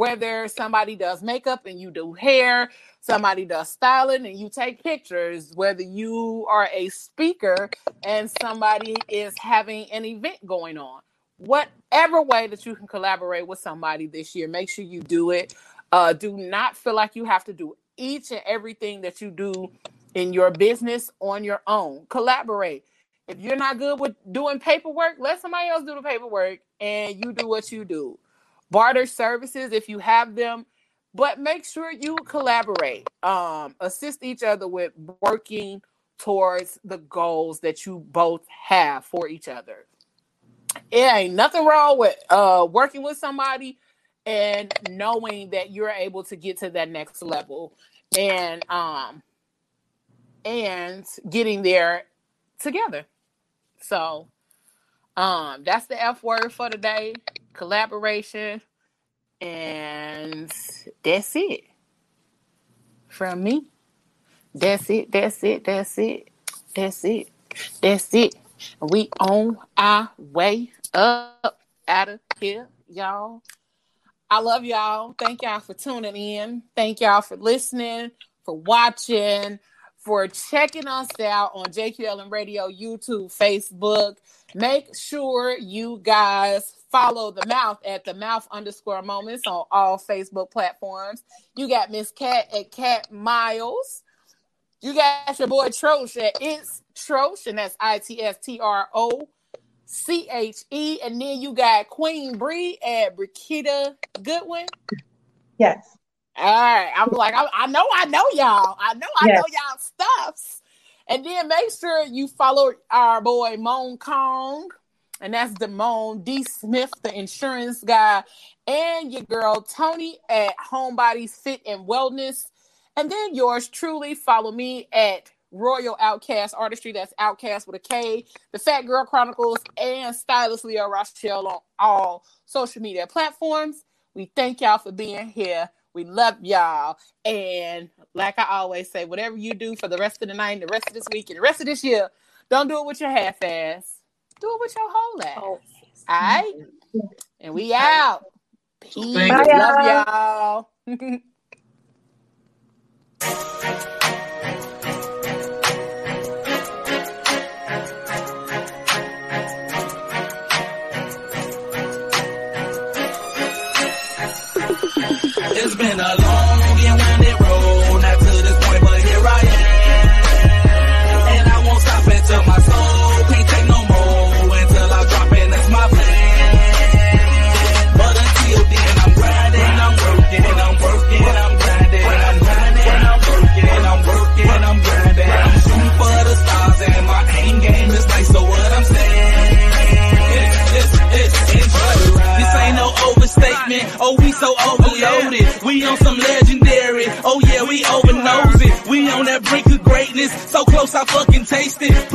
S2: Whether somebody does makeup and you do hair, somebody does styling and you take pictures, whether you are a speaker and somebody is having an event going on. Whatever way that you can collaborate with somebody this year, make sure you do it. Uh, do not feel like you have to do each and everything that you do in your business on your own. Collaborate. If you're not good with doing paperwork, let somebody else do the paperwork and you do what you do. Barter services, if you have them, but make sure you collaborate um assist each other with working towards the goals that you both have for each other. It ain't nothing wrong with uh working with somebody and knowing that you're able to get to that next level and um and getting there together. So um that's the f word for today collaboration and that's it from me. That's it. That's it. That's it. That's it. That's it. We on our way up out of here, y'all. I love y'all. Thank y'all for tuning in. Thank y'all for listening, for watching, for checking us out on JQLM Radio, YouTube, Facebook. Make sure you guys follow the mouth at the mouth underscore moments on all Facebook platforms. You got Miss Cat at Cat Miles. You got your boy Trosh at It's Trosh, and that's I T S T R O C H E. And then you got Queen Bree at Brikita Goodwin.
S6: Yes.
S2: All right. I'm like, I, I know, I know y'all. I know, I
S6: Yes.
S2: know y'all stuffs. And then make sure you follow our boy Moan Kong, and that's Damone D. Smith, the insurance guy, and your girl Tony at Homebody Fit and Wellness. And then yours truly, follow me at Royal Outkast Artistry. That's Outcast with a K, the Phat Girl Chronicles, and Stylist Leo Rochelle on all social media platforms. We thank y'all for being here. We love y'all. And like I always say, whatever you do for the rest of the night, and the rest of this week, and the rest of this year, Don't do it with your half ass. Do it with your whole ass. Oh. All right. And we out. Peace.
S6: Thank
S2: Love
S6: you.
S2: y'all.
S3: It's been a long and winded road, not to this point, but here I am. And I won't stop until my soul oh we so overloaded. We on some legendary, oh yeah we over nose it. We on that brink of greatness, so close I fucking taste it.